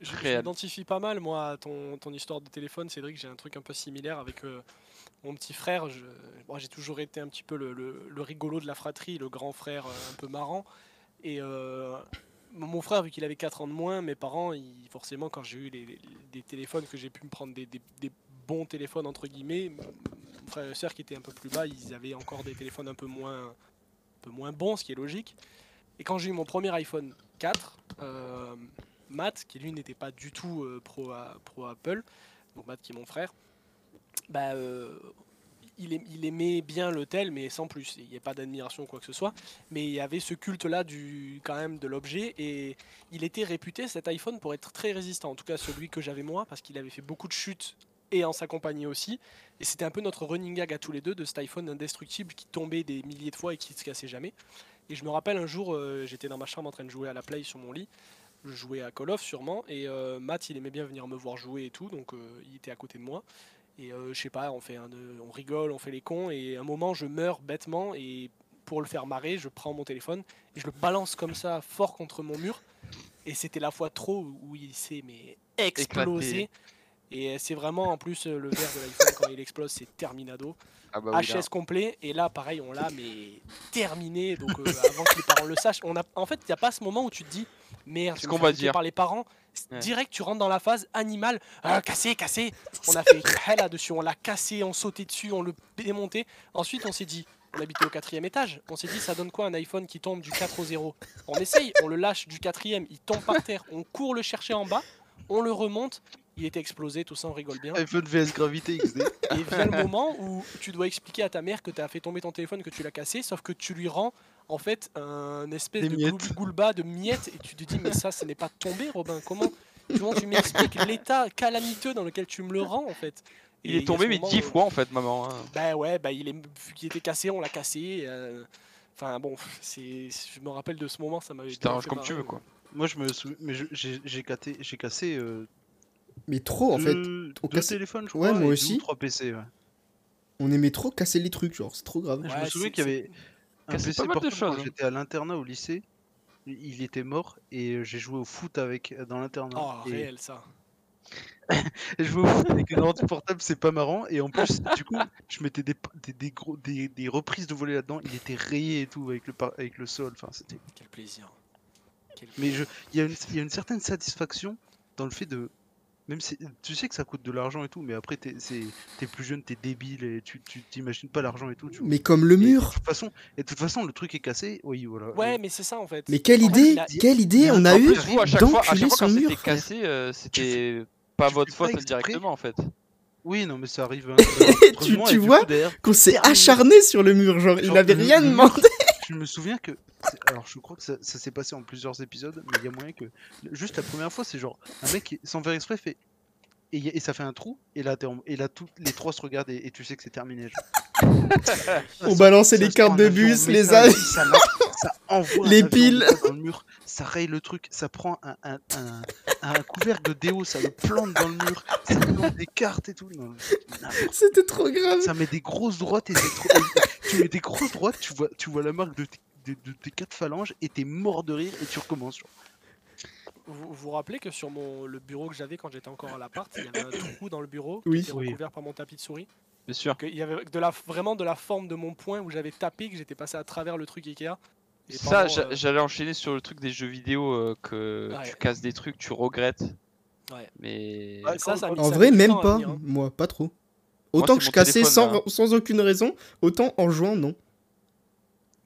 je- je m'identifie pas mal, moi, à ton, ton histoire de téléphone. Cédric, j'ai un truc un peu similaire avec euh, mon petit frère. J'ai toujours été un petit peu le, rigolo de la fratrie, le grand frère euh, un peu marrant. Et euh, mon frère, vu qu'il avait 4 ans de moins, mes parents, forcément, quand j'ai eu les, les- des téléphones, que j'ai pu me prendre des, bons téléphones, entre guillemets, mon frère et soeur qui étaient un peu plus bas, ils avaient encore des téléphones un peu moins, un peu moins bons, ce qui est logique. Et quand j'ai eu mon premier iPhone 4, euh, Matt, qui lui n'était pas du tout pro, pro Apple, donc Matt qui est mon frère, bah, euh, il, aim- il aimait bien le tel, mais sans plus. Il n'y a pas d'admiration quoi que ce soit. Mais il y avait ce culte-là du quand même de l'objet et il était réputé cet iPhone pour être très résistant. En tout cas celui que j'avais moi, parce qu'il avait fait beaucoup de chutes et en sa compagnie aussi. Et c'était un peu notre running gag à tous les deux de cet iPhone indestructible qui tombait des milliers de fois et qui se cassait jamais. Et je me rappelle un jour, euh, j'étais dans ma chambre en train de jouer à la play sur mon lit. Je jouais à Call of sûrement et euh, Matt il aimait bien venir me voir jouer et tout donc il était à côté de moi et euh, je sais pas on fait un, euh, on rigole on fait les cons et à un moment je meurs bêtement et pour le faire marrer je prends mon téléphone et je le balance comme ça fort contre mon mur. Et c'était la fois trop où il s'est mais explosé. Et c'est vraiment en plus euh, le verre de l'iPhone quand il explose c'est terminado. Ah bah oui, là. HS complet et là pareil on l'a mais terminé donc euh, avant que les parents le sachent. On a en fait il n'y a pas ce moment où tu te dis merde vais qu'on va dire par les parents Ouais. direct tu rentres dans la phase animale. Ah, cassé cassé. On a fait très là-dessus on l'a cassé on sautait dessus on le démontait. Ensuite on s'est dit on habitait au quatrième étage. On s'est dit ça donne quoi un iPhone qui tombe du 4 au 0 on essaye on le lâche du quatrième il tombe par terre. On court le chercher en bas on le remonte. Il était explosé tout ça on rigole bien. iPhone VS Gravité XD. et vient le moment où tu dois expliquer à ta mère que tu as fait tomber ton téléphone, que tu l'as cassé, sauf que tu lui rends en fait un espèce Des de goulba de miettes et tu te dis mais ça ce n'est pas tombé Robin, comment comment tu m'expliques l'état calamiteux dans lequel tu me le rends en fait Il est tombé mais moment 10 où- fois en fait, maman. hein. Bah ouais, bah il est vu qu'il était cassé, on l'a cassé. euh, Enfin bon, c'est je me rappelle de ce moment, ça m'avait t'arranges comme tu veux quoi. Moi, je me souviens. Mais j'ai cassé, j'ai cassé euh, Mais trop, en fait. deux, au deux casse- téléphones, je Ouais, crois. moi et deux aussi. trois PC. Ouais. On aimait trop casser les trucs, genre, c'est trop grave. je Ouais, me souviens qu'il y avait un Cassé PC pas mal de choses, hein. j'étais à l'internat au lycée. Il était mort et j'ai joué au foot avec euh, dans l'internat. Oh, et réel ça. et jouer au foot avec un ordi portable, c'est pas marrant. Et en plus, du coup, je mettais des, des, des, gros, des, des reprises de volée là-dedans. Il était rayé et tout avec le, par- avec le sol. Enfin, c'était. Quel plaisir. Quel Mais je, il y, a une- il y a une certaine satisfaction dans le fait de. Même si tu sais que ça coûte de l'argent et tout, mais après t'es c'est- t'es plus jeune, t'es débile et tu tu t'imagines pas l'argent et tout. Tu vois. Mais comme le Et mur. De toute façon, et de toute façon, le truc est cassé. Oui, voilà. Ouais, mais c'est ça en fait. Mais quelle En idée, il a- quelle idée on a eu plus, Vous, à chaque fois, à d'enculer chaque fois son quand mur, c'était cassé, euh, c'était pas tu votre pas faute directement en fait. Oui, non, mais ça arrive. hein, Tu- vois Qu'on s'est acharné sur le mur, genre, il Genre, avait le- rien demandé. Je me souviens que. Alors, je crois que ça, ça s'est passé en plusieurs épisodes, mais il y a moyen que. Juste la première fois, c'est genre. Un mec, qui, sans faire exprès, fait. Et, y a- et ça fait un trou, et là, t'es en- et là toutes les trois se regardent, et, et tu sais que c'est terminé. genre. On balançait ça les cartes de bus, les ça, la- ça envoie Les piles. dans le mur, ça raye le truc, ça prend un, un, un, un couvercle de déo, ça le plante dans le mur, ça plante des cartes et tout. C'était trop grave. ça met des grosses droites et c'est trop... tu mets des grosses droites, tu vois, tu vois la marque de tes, de, de tes quatre phalanges et t'es mort de rire et tu recommences. genre. Vous vous rappelez que sur mon, le bureau que j'avais quand j'étais encore à l'appart, il y avait un trou dans le bureau Oui. qui était Oui. recouvert par mon tapis de souris. Bien sûr. Il y avait de la, vraiment de la forme de mon poing où j'avais tapé, que j'étais passé à travers le truc Ikea. Et Ça, euh, j'allais enchaîner sur le truc des jeux vidéo euh, que Ouais. tu casses des trucs, tu regrettes. Ouais. Mais Ouais, ça, ça a mis- En vrai, même pas. venir, hein. Moi, pas trop. Autant que je cassais sans, aucune raison, autant en jouant, non.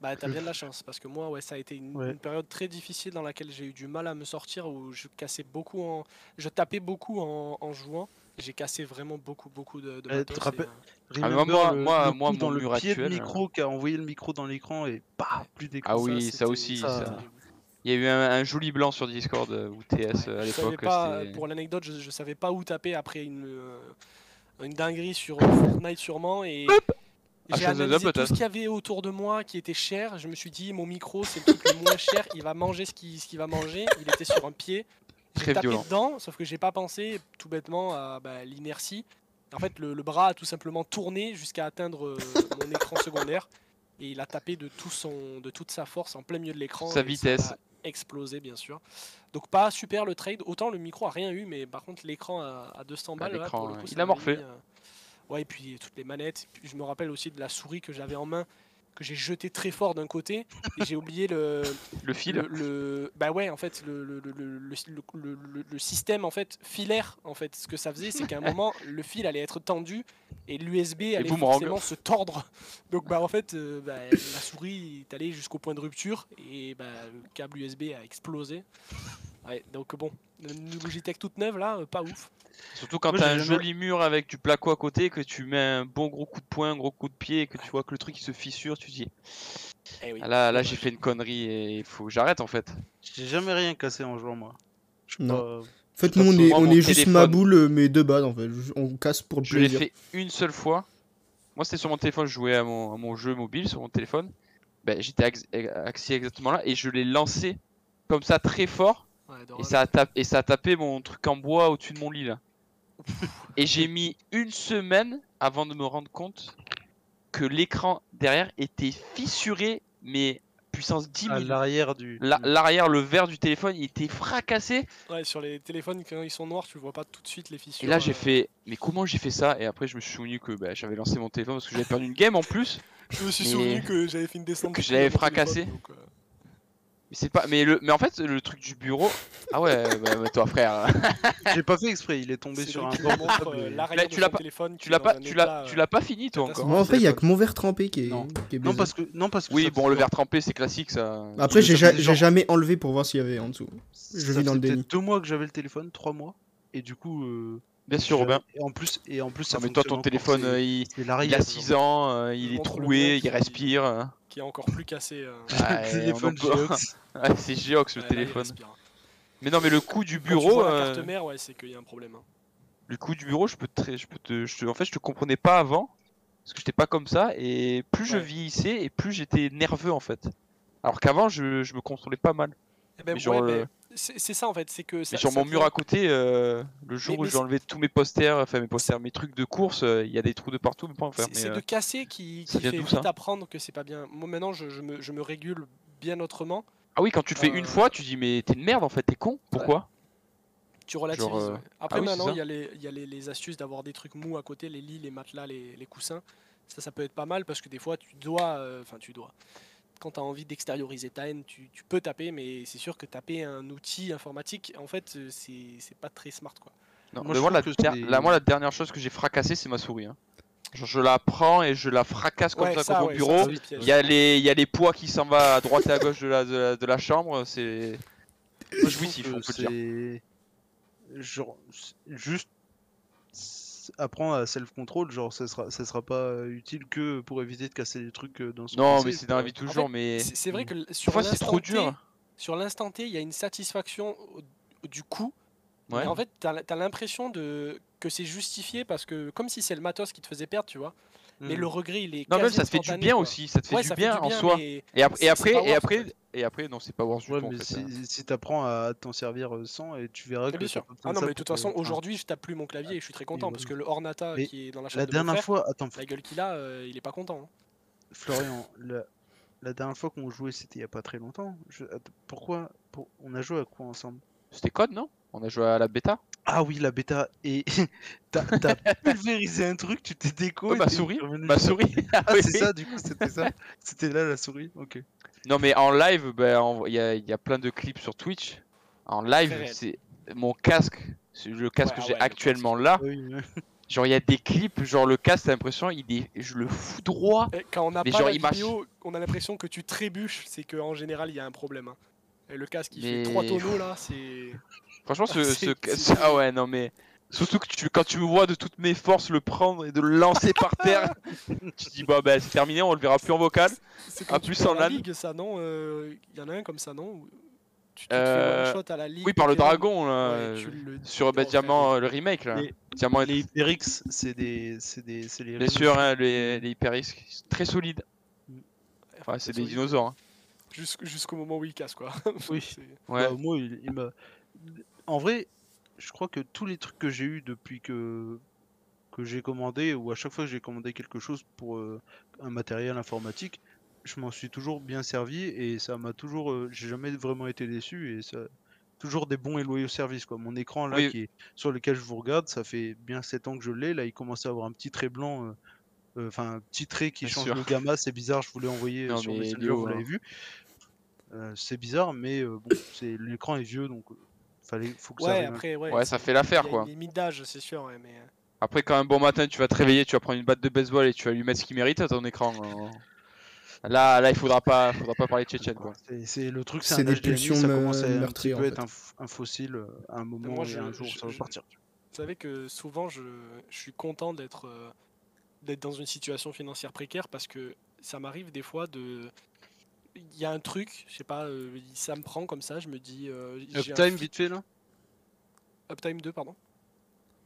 Bah t'as bien de la chance parce que moi ouais ça a été une, Ouais. une période très difficile dans laquelle j'ai eu du mal à me sortir où je cassais beaucoup en je tapais beaucoup en, en jouant j'ai cassé vraiment beaucoup beaucoup de, de te matos et, euh, Ah, moi- le, moi- le moi, coup mon le mur pied de actuel, micro qui a envoyé le micro dans l'écran et bah plus d'écran. Ah oui, ça aussi, ça. il y a eu un, un joli blanc sur Discord euh, ou TS euh, à l'époque. pour l'anecdote, je, je savais pas où taper après une, euh, une dinguerie sur euh, Fortnite sûrement et j'ai de analysé tout ce qu'il y avait autour de moi qui était cher. Je me suis dit mon micro c'est le truc le moins cher, il va manger ce qu'il ce qu'il va manger. Il était sur un pied. Très tapé violent. dedans, sauf que j'ai pas pensé tout bêtement à bah, l'inertie. En fait, le, le bras a tout simplement tourné jusqu'à atteindre euh, mon écran secondaire et il a tapé de tout son, de toute sa force en plein milieu de l'écran. Sa ça vitesse. a explosé bien sûr. Donc pas super le trade. Autant le micro a rien eu, mais par contre l'écran à, à 200 balles. là, l'écran, pour le ouais. coup, Il ça a morflé. mis, euh, Ouais, et puis toutes les manettes. Puis je me rappelle aussi de la souris que j'avais en main que j'ai jeté très fort d'un côté et j'ai oublié le, Le fil. le, le- bah ouais en fait le, le, le, système en fait filaire en fait ce que ça faisait c'est qu'à un moment le fil allait être tendu et l'USB allait forcément se tordre. Donc bah en fait euh, bah, la souris est allée jusqu'au point de rupture et bah, le câble USB a explosé. Ouais, donc bon une Logitech toute neuve là euh, pas ouf Surtout quand t'as un joli mur avec du placo à côté, que tu mets un bon gros coup de poing, un gros coup de pied, et que tu vois que le truc il se fissure, tu te dis Eh oui, ah là, là j'ai fait une connerie et il faut que j'arrête en fait. J'ai jamais rien cassé en jouant moi. Je Non. pas- En fait, nous, on est, on juste téléphone- ma boule, euh, mais de base, en fait. On casse pour le Je l'ai plaisir. fait une seule fois. Moi c'était sur mon téléphone, je jouais à mon, à mon jeu mobile sur mon téléphone. Ben, J'étais ax- axé exactement là et je l'ai lancé comme ça très fort Ouais, et ça, a tapé, et ça a tapé mon truc en bois au-dessus de mon lit là. Et j'ai mis une semaine avant de me rendre compte que l'écran derrière était fissuré, mais puissance 10 à 000. l'arrière du. La- du- L'arrière, le verre du téléphone, il était fracassé. Ouais, sur les téléphones quand ils sont noirs tu vois pas tout de suite les fissures Et là, j'ai euh, fait, mais comment j'ai fait ça? Et après, je me suis souvenu que bah, j'avais lancé mon téléphone parce que j'avais perdu une game en plus. Je me suis Mais- souvenu que j'avais fait une descente. que je l'avais à fracassé. donc, euh, Mais c'est pas, mais le, mais en fait, le truc du bureau. Ah ouais, bah, bah, toi, frère. J'ai pas fait exprès, il est tombé sur un montre, euh, l'arrière de tu l'as son pas- téléphone Tu l'as pas, tu l'as, tu euh, l'as pas fini toi encore. Moi, après, il y a que mon verre trempé qui est. Non. qui est Non parce que non parce que Oui, ça bon, le verre trempé, c'est classique ça. Après, j'ai ja- j'ai jamais enlevé pour voir s'il y avait en dessous. Je ça vis dans le déni. deux mois que j'avais le téléphone, trois mois, et du coup. euh, Bien sûr, Robin. Et en plus et en plus ça Non, mais toi, ton téléphone, c'est- euh, il, a genre. 6 ans, euh, il est troué, il qui- respire. euh. qui est encore plus cassé. euh, Ouais, Le téléphone on peut- Geox. Ouais, c'est Geox le ouais, téléphone. Mais non, mais le coup du Quand tu bureau, vois la euh, carte mère, ouais, c'est qu'il y a un problème. hein. le coup du bureau, je peux te, je peux te, je te- en fait, je te comprenais pas avant parce que j'étais pas comme ça et plus je vieillissais et plus j'étais nerveux en fait. Alors qu'avant, je, je me contrôlais pas mal. Eh ben, Mais genre, ouais, euh, ben, c'est ça en fait, c'est que ça, Mais sur ça mon mur à côté, euh, le jour Mais- où j'ai enlevé tous mes posters, enfin mes posters, mes trucs de course, euh, il y a des trous de partout, mais pas. C'est c'est euh, de casser qui, qui fait vite apprendre que c'est pas bien. Moi maintenant, je, je me, je me régule bien autrement. Ah oui, quand tu le fais une fois, tu dis mais t'es une merde en fait, t'es con. Pourquoi? Tu relativises. Genre, ouais. Après maintenant, il y a, les, y a les, les astuces d'avoir des trucs mous à côté, les lits, les matelas, les, les coussins. Ça, ça peut être pas mal parce que des fois, tu dois, enfin tu dois. Quand tu as envie d'extérioriser ta haine, tu, tu peux taper, mais c'est sûr que taper un outil informatique, en fait, euh, c'est pas très smart quoi. Non, Moi, la, moi, dernière chose que j'ai fracassée, c'est ma souris. hein. Genre, je la prends et je la fracasse comme Ouais, ça, contre mon ouais, bureau. Il y, a les, il y a les poids qui s'en va à droite et à gauche de la, de la, de la chambre, c'est Moi, je jouissif, on peut le dire. genre juste s- apprendre à self-control, genre ça sera ça sera pas utile que pour éviter de casser des trucs euh, dans son Non, mais c'est dans la quoi. vie toujours, fait, mais C'est vrai que sur l'instant trop T- dur. sur l'instant T, il y a une satisfaction du coup. Ouais. Et en fait, tu as, l'impression de que c'est justifié parce que comme si c'est le matos qui te faisait perdre, tu vois. Mais Hmm. le regret, il est Non, même ça te fait du bien quoi. aussi, ça te fait Ouais, du ça bien fait du en bien, soi. mais Et, ap- et après, et en après, fait. et après, non, c'est pas worth du Ouais, tout en mais fait. si, hein. si t'apprends à t'en servir euh, sans et tu verras que bien sûr. Ah non, mais de toute euh, façon, enfin, aujourd'hui, je tape plus mon clavier et je suis très content parce que le Ornata Mais qui est dans la la chambre de mon dernière fois, attends, la gueule qu'il a, euh, il est pas content. hein. Florian, la, la dernière fois qu'on jouait, c'était il y a pas très longtemps. Je- pourquoi pour- On a joué à quoi ensemble? C'était code, non? On a joué à la bêta? Ah oui, la bêta. Et t'as pulvérisé un truc, tu t'es déco. Et ma souris, ma souris. Ah, Oui, c'est ça, du coup, c'était ça. C'était là la souris. Ok. Non mais en live, ben, en- il y, a, il y a plein de clips sur Twitch. En live, c'est mon casque, c'est le casque Ouais, que ah j'ai ouais, actuellement là. Oui. Genre il y a des clips, genre le casque, t'as l'impression, il est, je le fous droit. Et Quand on Mais pas genre, la vidéo, on a l'impression que tu trébuches, c'est qu'en général il y a un problème. hein. Et le casque il Mais- fait 3 tonneaux là, c'est. Franchement, ce, C'est- ce ah ouais, non mais surtout que tu, quand tu me vois de toutes mes forces le prendre et de le lancer par terre, tu te dis bah ben c'est terminé, on le verra plus en vocal. C'est Ah, plus fais en la LAN. ligue, ça non Il y en a un comme ça non Tu, te Euh, fais one shot à la ligue. Oui, par le dragon là, Ouais, euh, tu le- sur bah, Diamant, euh, le remake là. Les- Diamant, Les HyperX, c'est des, c'est des, c'est les. bien sûr, hein, les, les hyper-risques, très solides. Enfin, Ouais, c'est des dinosaures. hein. jusqu'- Jusqu'au moment où il casse quoi. Oui. Ouais. Bah, moi, il, il m'a. En vrai, je crois que tous les trucs que j'ai eu depuis que que j'ai commandé, ou à chaque fois que j'ai commandé quelque chose pour euh, un matériel informatique, je m'en suis toujours bien servi et ça m'a toujours. euh, j'ai jamais vraiment été déçu et ça. Toujours des bons et loyaux services quoi. Mon écran là Oui. qui est sur lequel je vous regarde, ça fait bien 7 ans que je l'ai. Là, il commence à avoir un petit trait blanc, euh, euh, enfin un petit trait qui Bien change sûr. le gamma. C'est bizarre, je vous l'ai envoyé euh, Non, sur Messenger, vous l'avez hein. vu. Euh, c'est bizarre, mais euh, bon, c'est l'écran est vieux donc euh, fallait, faut que ça Ouais, arrive. après, ouais. Ouais, ça fait l'affaire quoi. limite d'âge, c'est sûr, ouais, mais. Après, quand un bon matin tu vas te réveiller, tu vas prendre une batte de baseball et tu vas lui mettre ce qu'il mérite à ton écran. euh, Là, là, il faudra pas, faudra pas parler de Tchétchène quoi. C'est- le truc, c'est des pulsions ça me- commence à un petit peu être un, fossile euh, à un moment moi, et je- un jour je- ça va partir. Vous savez que souvent, je, je suis content d'être euh, d'être dans une situation financière précaire parce que ça m'arrive des fois de. Il y a un truc, je sais pas, euh, ça me prend comme ça, je me dis. euh, un Uptime vite fait là, Uptime 2, pardon.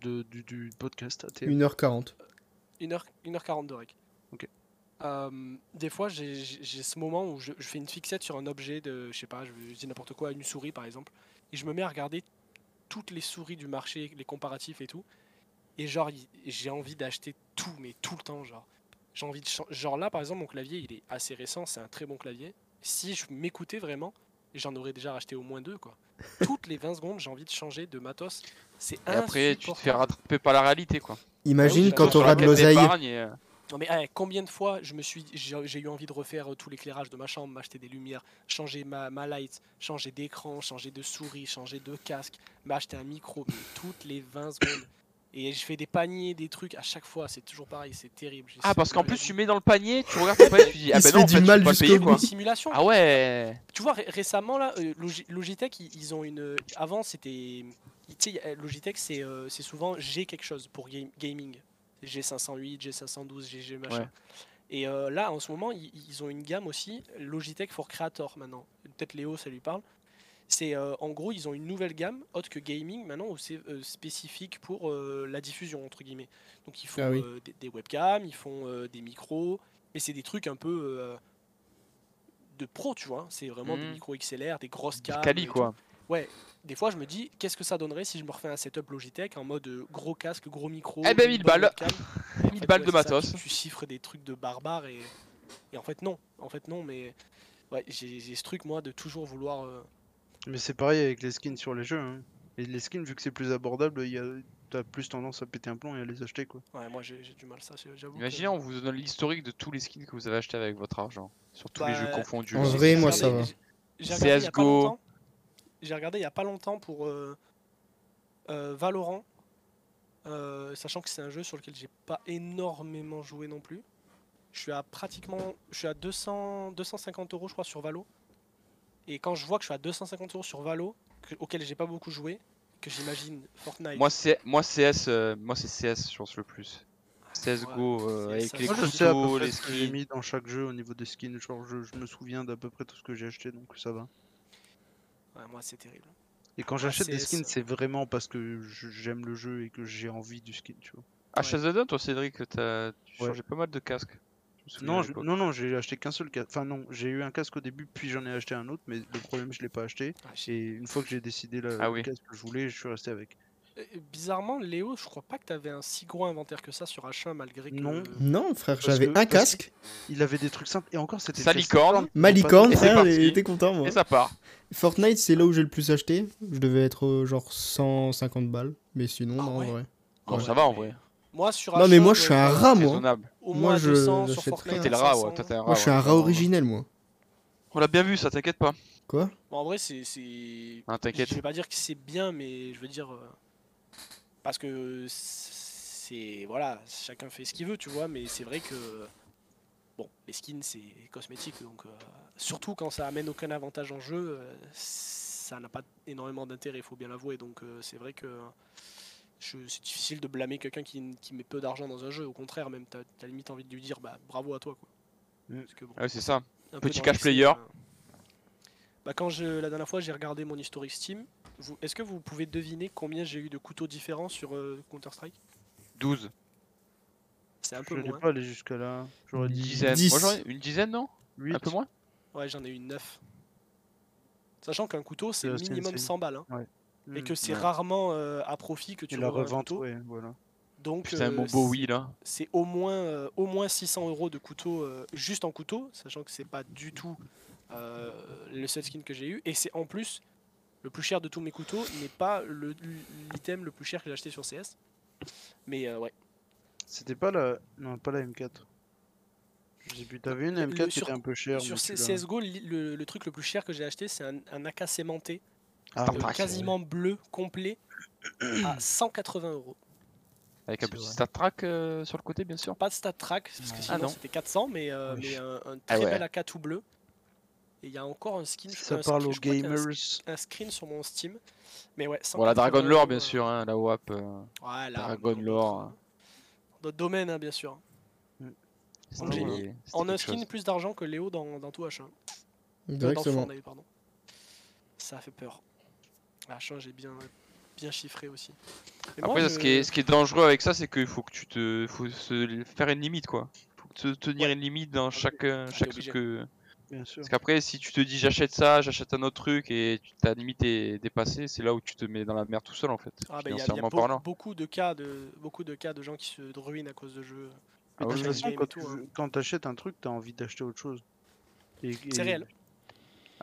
de, du, du podcast. ATM. 1h40. 1h, 1h40 de rec. Ok. Euh, des fois, j'ai ce moment où je, je fais une fixette sur un objet de, je sais pas, je, je dis n'importe quoi, une souris par exemple, et je me mets à regarder toutes les souris du marché, les comparatifs et tout, et genre, j'ai envie d'acheter tout, mais tout le temps, genre. J'ai envie de Genre là, par exemple, mon clavier, il est assez récent, c'est un très bon clavier. Si je m'écoutais vraiment, j'en aurais déjà racheté au moins deux, quoi. Toutes les 20 secondes, j'ai envie de changer de matos. C'est Et après, tu te fais rattraper par la réalité quoi. Imagine Ah oui, quand sur t'auras de l'oseille. euh, Non mais eh, combien de fois je me suis, j'ai eu envie de refaire euh, tout l'éclairage de ma chambre, m'acheter des lumières, changer ma, ma light, changer d'écran, changer de souris, changer de casque, m'acheter un micro, toutes les 20 secondes. Et je fais des paniers, des trucs, à chaque fois, c'est toujours pareil, c'est terrible. Ah, parce qu'en plus, tu mets dans le panier, tu regardes ton panier, tu dis, ah ben non, en fait, mal pas quoi. Une simulation. Ah ouais. Tu vois, ré- récemment, là, euh, Logi- Logitech, ils, ont une. Avant, c'était. Tu sais, Logitech, c'est euh, c'est souvent G quelque chose pour game- gaming. G508, G512, GG machin. Ouais. Et euh, là, en ce moment, ils, ils ont une gamme aussi, Logitech for Creator maintenant. Peut-être Léo, ça lui parle. C'est euh, en gros, ils ont une nouvelle gamme, autre que gaming maintenant, où c'est euh, spécifique pour euh, la diffusion entre guillemets. Donc ils font Ah oui. euh, des, des webcams, ils font euh, des micros, mais c'est des trucs un peu euh, de pro, tu vois. C'est vraiment des Mhm. micros XLR, des grosses cams. Cali quoi. Ouais. Des fois, je me dis, qu'est-ce que ça donnerait si je me refais un setup Logitech en mode gros casque, gros micro. Eh ben, une 1000 bonne balles. webcam. Et en 1000 fait, balles de ça, matos. Tu, tu chiffres des trucs de barbares et, et en fait non. En fait non, mais ouais, j'ai j'ai ce truc moi de toujours vouloir. Mais c'est pareil avec les skins sur les jeux. hein. Et les skins, vu que c'est plus abordable, il y a... t'as plus tendance à péter un plomb et à les acheter quoi. Ouais, moi j'ai j'ai du mal ça, j'avoue. que- Imaginez, on vous donne l'historique de tous les skins que vous avez achetés avec votre argent. Sur tous les Bah, jeux confondus. en vrai, j'ai moi, regardé- ça va. j'ai- J'ai regardé il y a pas CS:GO. longtemps. J'ai regardé il y a pas longtemps pour euh, euh, Valorant, euh, sachant que c'est un jeu sur lequel j'ai pas énormément joué non plus. Je suis à pratiquement, je suis à 200, 250 euros je crois sur Valo. Et quand je vois que je suis à 250 euros sur Valo, que- auquel j'ai pas beaucoup joué, que j'imagine Fortnite. Moi, c'est moi CS, euh, moi c'est CS, je pense le plus. CS:GO euh, Ouais, avec ça, les Moi ça, je sais à peu couteaux, près les que j'ai skins. mis dans chaque jeu au niveau des skins. Genre je, je me souviens d'à peu près tout ce que j'ai acheté donc ça va. Ouais, moi c'est terrible. Et quand j'achète des skins, c'est- c'est vraiment parce que j'aime le jeu et que j'ai envie du skin, tu vois. Ah, Ouais. Shazadon, toi Cédric, t'as tu Ouais. changeais pas mal de casques. Non, je- non, non, j'ai acheté qu'un seul casque. Enfin non, j'ai eu un casque au début, puis j'en ai acheté un autre, mais le problème je l'ai pas acheté. Ah, Et une fois que j'ai décidé le, Ah le oui. casque que je voulais, je suis resté avec. Bizarrement, Léo, je crois pas que t'avais un si gros inventaire que ça sur H1 malgré que. Non. Non, frère, j'avais un casque. Il avait des trucs simples. Et encore, c'était. Salicorne. Malicorne, Et c'est frère, était content, moi. Et ça part. Fortnite, c'est là où j'ai le plus acheté. Je devais être euh, genre 150 balles. Mais sinon, Ah non, ouais. en vrai. Bon, Ouais. ça va en vrai. Moi, sur Non, mais H1, moi, je suis un rat, moi. Au Moi, moins je- 200 sur j'achèterais Fortnite. T'es le rat, ouais. 500. Toi, t'es un rat. Moi, je suis un rat originel, moi. On l'a bien vu, ça t'inquiète pas. Quoi? Bon, en vrai, c'est. c'est- t'inquiète. Je vais pas dire que c'est bien, mais je veux dire. euh, Parce que c'est. Voilà, chacun fait ce qu'il veut, tu vois, mais c'est vrai que. Bon, les skins, c'est cosmétique, donc. euh, Surtout quand ça amène aucun avantage en jeu, euh, ça n'a pas énormément d'intérêt, il faut bien l'avouer. Donc, euh, c'est vrai que. Je- C'est difficile de blâmer quelqu'un qui, qui met peu d'argent dans un jeu, au contraire, même, t'as as limite envie de lui dire bah, bravo à toi, quoi. Mm. Parce que, bon, Ouais, c'est ça. Petit cash player. euh, Bah quand je, la dernière fois j'ai regardé mon historique Steam, est-ce que vous pouvez deviner combien j'ai eu de couteaux différents sur euh, Counter-Strike? 12. C'est un Je peu n'ai moins. pas aller jusqu'à là. J'aurais dit dizaine. 10. Moi, j'aurais- une dizaine, non? 8. Un peu moins? Ouais, j'en ai eu 9. Sachant qu'un couteau c'est minimum c'est- 100 balles. hein, Hmm. et que c'est ouais. rarement euh, à profit que tu Et la revente, ouais, voilà. Donc Putain, euh, mon beau oui là. c'est au moins, euh, au moins 600 euros de couteau euh, juste en couteau, sachant que c'est pas du tout euh, le seul skin que j'ai eu. Et c'est en plus le plus cher de tous mes couteaux n'est pas l'item le plus cher que j'ai acheté sur CS. Mais euh, ouais. C'était pas la. Non, pas la M4. Je sais plus, t'avais une M4 Le- qui sur- était un peu chère. Sur CSGO, le, le truc le plus cher que j'ai acheté, c'est un, un AK sémenté, Ah, euh, quasiment bleu, complet, à 180 euros. Avec un petit stat track euh, sur le côté, bien sûr. Pas de stat track, parce que Ah sinon non. c'était 400, mais, euh, Oui. mais un, un Ah très ouais. bel AK tout bleu. Et il y a encore un skin. Ça un parle screen- aux un gamers. un screen sur mon Steam. Mais ouais, Voilà, 180 Dragon Lore, euros, bien euh, sûr, hein, la WAP. euh, Ouais, là, Dragon dans Lore, domaines, hein, bien sûr. En un skin, chose. plus d'argent que Léo dans, dans tout H1. Euh, dans Directement. Fortnite, pardon. Ça a fait peur. H1, j'ai bien, bien chiffré aussi. Moi, Après, je- ce, qui est, ce qui est dangereux avec ça, c'est qu'il faut que tu te. faut se faire une limite, quoi. faut que te tenir une limite dans chaque, euh, chaque obligé. truc que. Bien sûr. Parce qu'après, si tu te dis j'achète ça, j'achète un autre truc et tu- ta limite est dépassée, c'est là où tu te mets dans la merde tout seul en fait. Ah, bah, il y a, y a beaucoup de cas de beaucoup de cas de gens qui se ruinent à cause de jeux. Ah de toute façon, quand tout, tu hein. t'achètes un truc, t'as envie d'acheter autre chose. Et- C'est réel.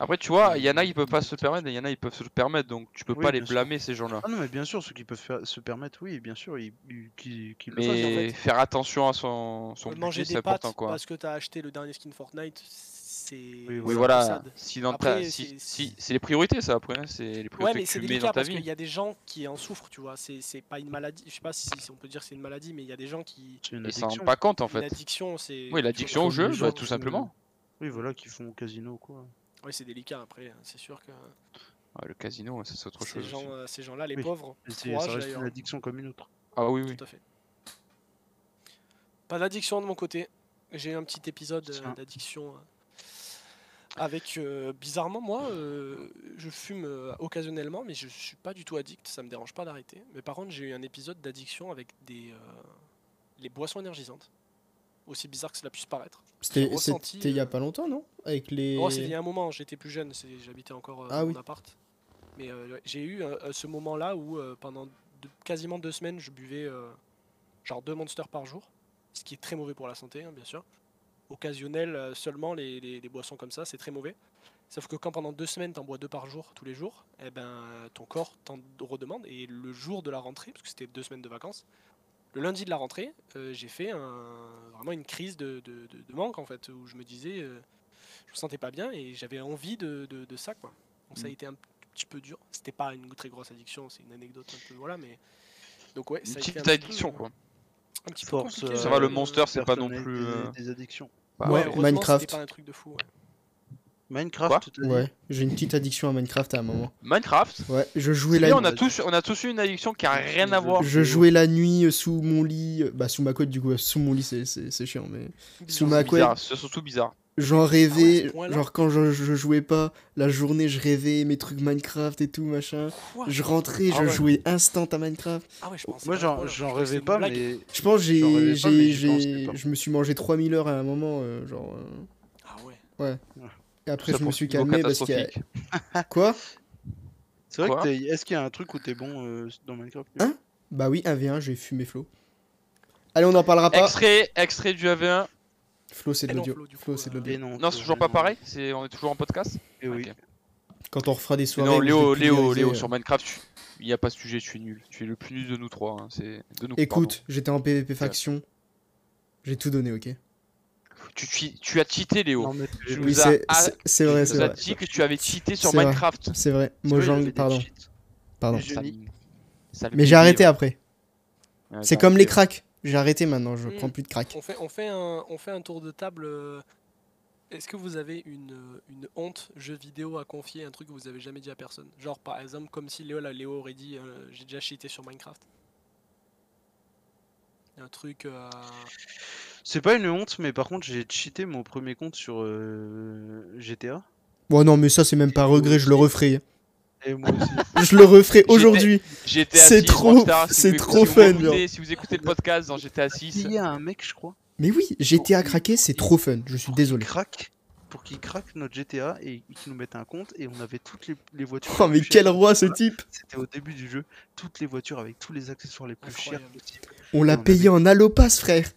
Après, tu vois, il y en a, ils peuvent pas se permettre et il y en a, ils peuvent se le permettre donc tu peux Oui, pas les sûr. blâmer ces gens-là. Ah non, mais bien sûr, ceux qui peuvent faire- se permettre, oui, bien sûr, ils, ils- qui, qui le fassent, en Mais fait. faire attention à son, son budget, c'est important quoi. parce que t'as acheté le dernier skin Fortnite, c'est. Oui, voilà. Si Après, si, c'est- si- c'est les priorités, ça après. hein, C'est les Ouais, priorités mais que tu mets dans ta parce vie. qu'il y a des gens qui en souffrent, tu vois. C'est c'est pas une maladie. Je sais pas si, si on peut dire que c'est une maladie, mais il y a des gens qui. Ils s'en rendent pas compte en fait. addiction, c'est. Oui, l'addiction au jeu, bah, tout qui- simplement. Oui, voilà, qui font au casino, quoi. Oui, c'est délicat après. C'est sûr que Ouais, le casino, ça c'est autre ces chose. aussi. gens, euh, ces gens-là, les Oui. pauvres, c'est- courage ça reste d'ailleurs. une addiction comme une autre. Ah oui, oui. Tout à fait. Pas d'addiction de mon côté. J'ai eu un petit épisode euh, Tiens. d'addiction euh, avec euh, bizarrement moi euh, je fume euh, occasionnellement mais je suis pas du tout addict, ça me dérange pas d'arrêter. Mais par contre j'ai eu un épisode d'addiction avec des euh, les boissons énergisantes. Aussi bizarre que cela puisse paraître. C'était il y a euh, pas longtemps, non? Avec les. Oh, c'était il y a un moment, j'étais plus jeune, j'habitais encore euh, Ah en oui. appart. Mais euh, j'ai eu ce moment-là où pendant de- quasiment deux semaines, je buvais genre deux monsters par jour, ce qui est très mauvais pour la santé, hein, bien sûr. Occasionnel seulement, les, les- les boissons comme ça, c'est très mauvais. Sauf que quand pendant deux semaines, t'en bois deux par jour, tous les jours, eh ben, ton corps t'en redemande. Et le jour de la rentrée, parce que c'était deux semaines de vacances, le lundi de la rentrée, euh, j'ai fait un- vraiment une crise de, de- de- de manque, en fait, où je me disais, euh, je me sentais pas bien et j'avais envie de, de- de ça, quoi. Donc ça a Mm. été un petit peu dur. C'était pas une très grosse addiction, c'est une anecdote un peu, voilà, mais... Donc ouais, Une ça a été petite un petit peu, addiction euh, quoi. Un petit peu Force. compliqué, Ça va, le monster, c'est pas non plus, euh, Des, des addictions. Bah, Ouais, Minecraft. pas un truc de fou. ouais. Minecraft, Quoi Ouais, j'ai une petite addiction à Minecraft à un moment. Minecraft. Ouais, je jouais la on a tous, on a tous eu une addiction qui a rien à voir. Je jouais la nuit euh, sous mon lit, euh, bah sous ma couette du coup, euh, sous mon lit c'est- c'est c'est chiant mais sous ma C'est couette, bizarre, c'est surtout bizarre. j'en rêvais, point-là genre quand je, je jouais pas, la journée je rêvais mes trucs Minecraft et tout machin. Quoi Je rentrais, Ah je ouais. jouais instant à Minecraft. Ah ouais, je pensais Moi, j'en rêvais pas, blague. mais. Je pense j'ai je me suis mangé 3000 heures à un moment euh, genre euh, Ah ouais. et après je me suis calmé parce qu'il y a quoi C'est vrai Quoi que t'es- est-ce qu'il y a un truc où t'es bon euh, dans Minecraft Hein Bah oui, 1v1, j'ai fumé Flo. Allez, on n'en parlera pas. Extrait, extrait du AV1. Flo, c'est de Eh l'audio. Flo, c'est de euh, l'audio. Non, Non, c'est toujours pas pareil. C'est, on est toujours en podcast? Et oui. Ok. Quand on refera des soirées. non, Léo, Léo, Léo, euh, sur Minecraft, tu- il n'y a pas ce sujet. Tu es nul. Tu es le plus nul de nous trois. hein, C'est de nous. Écoute, j'étais en PvP faction. J'ai tout donné, ok? Tu, tu, tu as cheaté, Léo. Non, mais Je tu nous Oui, c'est ah, c'est- vrai, Tu as vrai. dit que tu avais cheaté sur C'est vrai. Minecraft. C'est vrai. Mojang, pardon. Pardon. Mais j'ai arrêté après. Ouais, C'est comme les cracks. J'ai arrêté maintenant, je prends plus de crack. On fait, on fait, un, on fait un tour de table. euh, Est-ce que vous avez une, euh, une honte jeu vidéo à confier, un truc que vous avez jamais dit à personne? Genre par exemple comme si Léo, là, Léo aurait dit euh, j'ai déjà cheaté sur Minecraft. Un truc. euh, C'est pas une honte, mais par contre, j'ai cheaté mon premier compte sur euh, GTA. Bon, non, mais ça, c'est même pas un regret, je le referai. Et moi aussi. Je le referai aujourd'hui. GTA C'est 6, trop- Rockstar, si c'est vous- trop si vous fun, écoutez-. Si vous écoutez le podcast dans GTA 6, Il y a un mec, je crois, Mais oui, GTA craqué, c'est trop fun. Je suis désolé. craque, pour qu'il craque notre GTA et qu'il nous mette un compte et on avait toutes les, les voitures. Oh, les mais quel roi ce type C'était au début du jeu, toutes les voitures avec tous les accessoires les plus chers Incroyable. On l'a on payé en allopass, frère.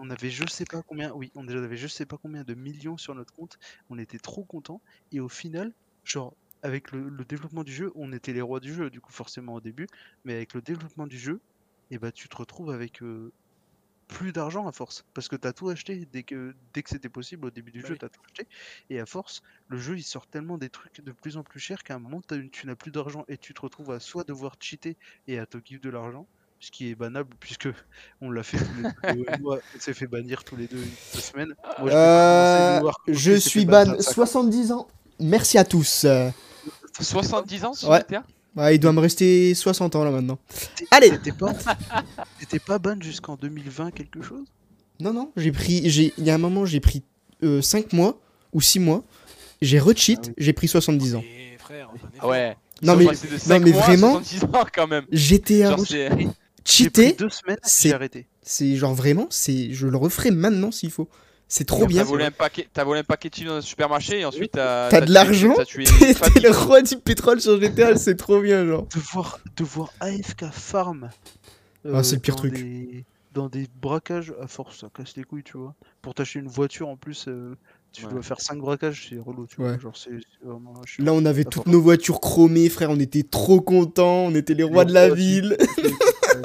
On avait je sais pas combien, oui, on avait je sais pas combien de millions sur notre compte. On était trop contents et au final, genre avec le, le développement du jeu, on était les rois du jeu, du coup forcément au début, mais avec le développement du jeu, et bah tu te retrouves avec euh, plus d'argent à force parce que t'as tout acheté dès que dès que c'était possible au début du jeu, t'as tout acheté et à force, le jeu il sort tellement des trucs de plus en plus chers qu'à un moment tu n'as plus d'argent et tu te retrouves à soit devoir cheater et à te give de l'argent ce qui est banable puisque on l'a fait tous les deux. Moi, on s'est fait bannir tous les deux une deux semaines. Moi, je Euh, mais voir que je suis ban bannir à 50. 70 ans. Merci à tous. Euh, 70 ans sur Ouais. Il doit me rester 60 ans là maintenant. Allez. T'étais pas, t'étais pas ban jusqu'en 2020 quelque chose? Non, non, j'ai pris. j'ai- Il y a un moment, j'ai pris 5 mois ou 6 mois. J'ai recheat, Ah oui. j'ai pris 70 ans. Et frère, Ah ouais. Non, mais- 5 mais mois à vraiment- 70 ans cheaté, deux semaines, c'est- j'ai arrêté. c'est genre vraiment, c'est, je le referai maintenant s'il faut. C'est trop T'as bien. volé, un paquet, t'as volé un paquet de chips dans un supermarché et ensuite t'as. T'as de l'argent T'as T'es le roi du pétrole sur GTA, c'est trop bien, genre. De voir, de voir AFK farm. Ah, c'est le pire dans truc. Des, dans des braquages, à force, ça casse les couilles, tu vois. Pour t'acheter une voiture en plus, euh, tu Ouais. dois faire 5 braquages, c'est relou, tu vois. Ouais. Genre, c'est c'est vraiment chiant. Là, on avait toutes nos voitures chromées, frère. On était trop contents. On était les rois de la ville.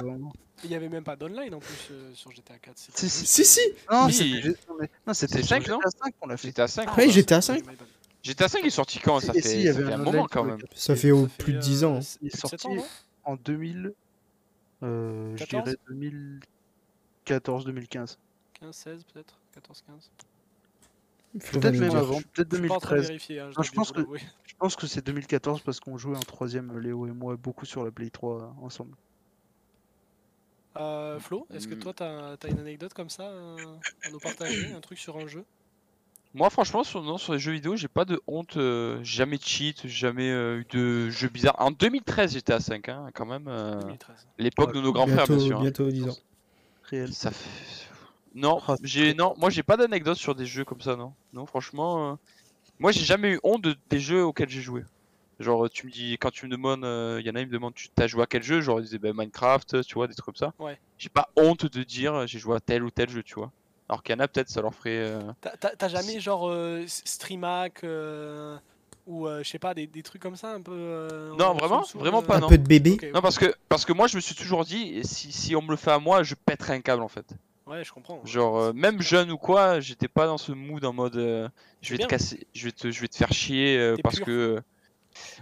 Euh. Il n'y avait même pas d'online en plus euh, sur GTA 4. c'était Si, si, Si, si. Non, Oui. c'était G- non, mais- non, c'était C'est sur cinq, non GTA 5 qu'on l'a fait. GTA 5. Ah, Ouais, GTA c'est- 5. my bad. GTA 5 est sorti quand? Ça Et fait, si, il y ça avait fait un online moment sur quand le même. Ça fait au plus de euh, 10 ans. hein. Il est sorti ans, en 2000. Euh, je 14? dirais 2014-2015. 15, 16 peut-être? 14, 15 Faut Peut-être même dire. avant, peut-être Je suis pas en train de 2013. vérifier. hein, Non, dois je bien pense vous que- l'avouer. Je pense que c'est 2014 parce qu'on jouait en troisième, Léo et moi, beaucoup sur la Play 3 ensemble. Euh, Flo, est-ce que Hmm. toi t'as as une anecdote comme ça à nous partager Un truc sur un jeu? Moi, franchement, sur, non, sur les jeux vidéo, j'ai pas de honte. euh, jamais cheat, jamais euh, eu de jeux bizarres. En 2013, j'étais à 5, hein, quand même. euh, 2013. L'époque Ouais, de nos grands frères, Bientôt, bien sûr. hein. bientôt 10 ans. Réel. Ça fait... Non, Ah, j'ai non, moi j'ai pas d'anecdote sur des jeux comme ça, non. Non, franchement, euh, moi j'ai jamais eu honte de- des jeux auxquels j'ai joué. Genre, tu me dis, quand tu me demandes, il y en a, ils me demandent, tu t'as joué à quel jeu? Genre, ils disaient, ben, Minecraft, tu vois, des trucs comme ça. Ouais. J'ai pas honte de dire, euh, j'ai joué à tel ou tel jeu, tu vois. Alors qu'il y en a peut-être, ça leur ferait. euh, T'as- jamais genre euh, Streamac euh, ou euh, je sais pas des, des trucs comme ça un peu euh, Non, en vraiment Vraiment euh, pas, Un non. peu de bébé. Non, parce que, parce que moi je me suis toujours dit, si, si on me le fait à moi, je pèterai un câble en fait. Ouais, je comprends. Genre, euh, même jeune ou quoi, j'étais pas dans ce mood en mode euh, je vais bien. te casser, je vais te, je vais te faire chier euh, parce pur. que.